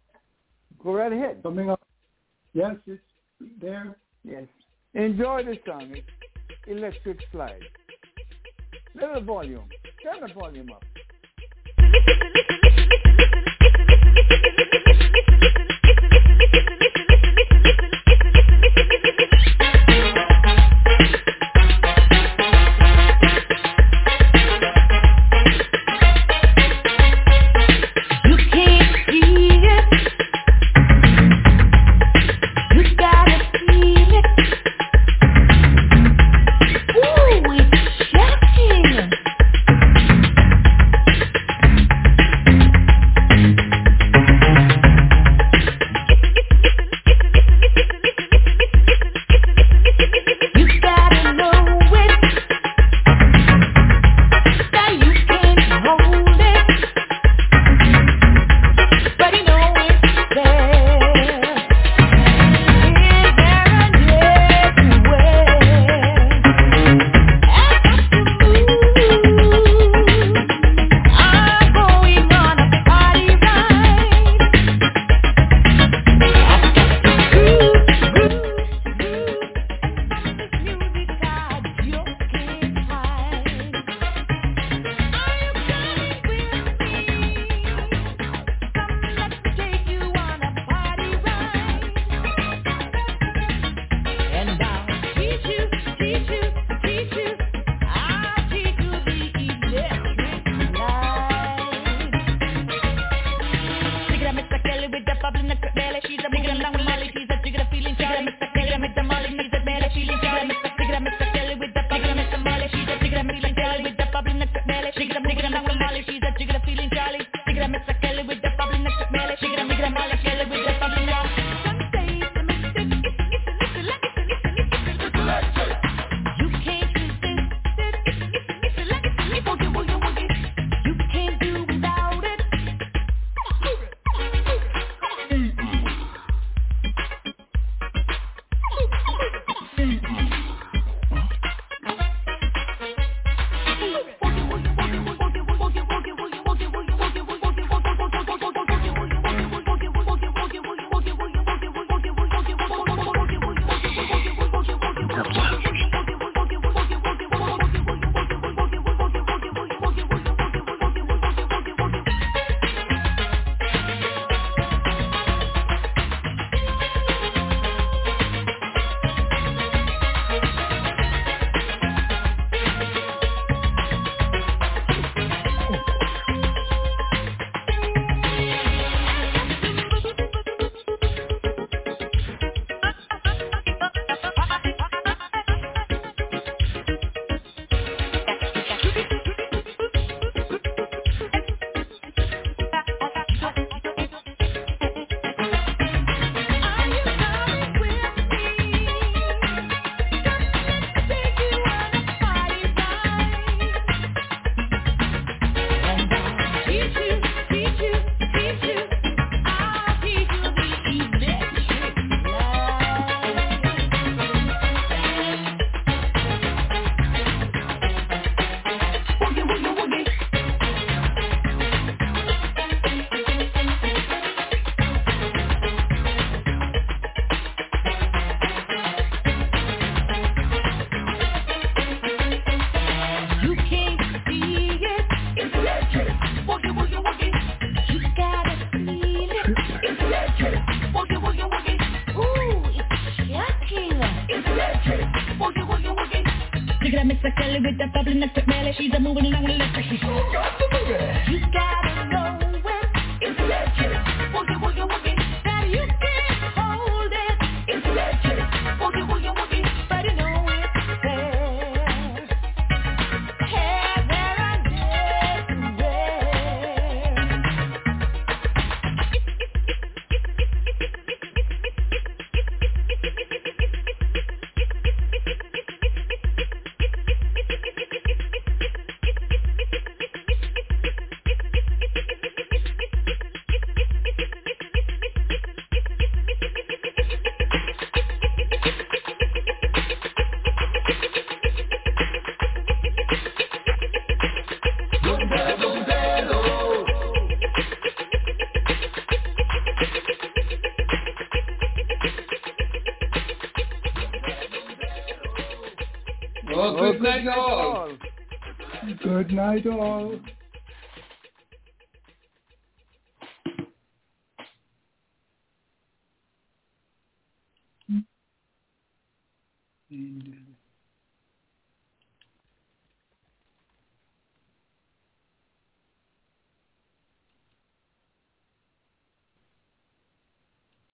go right ahead. Coming up. Yes, it's there. Yes. Enjoy the song. Electric Slide. Little volume. Turn the volume up.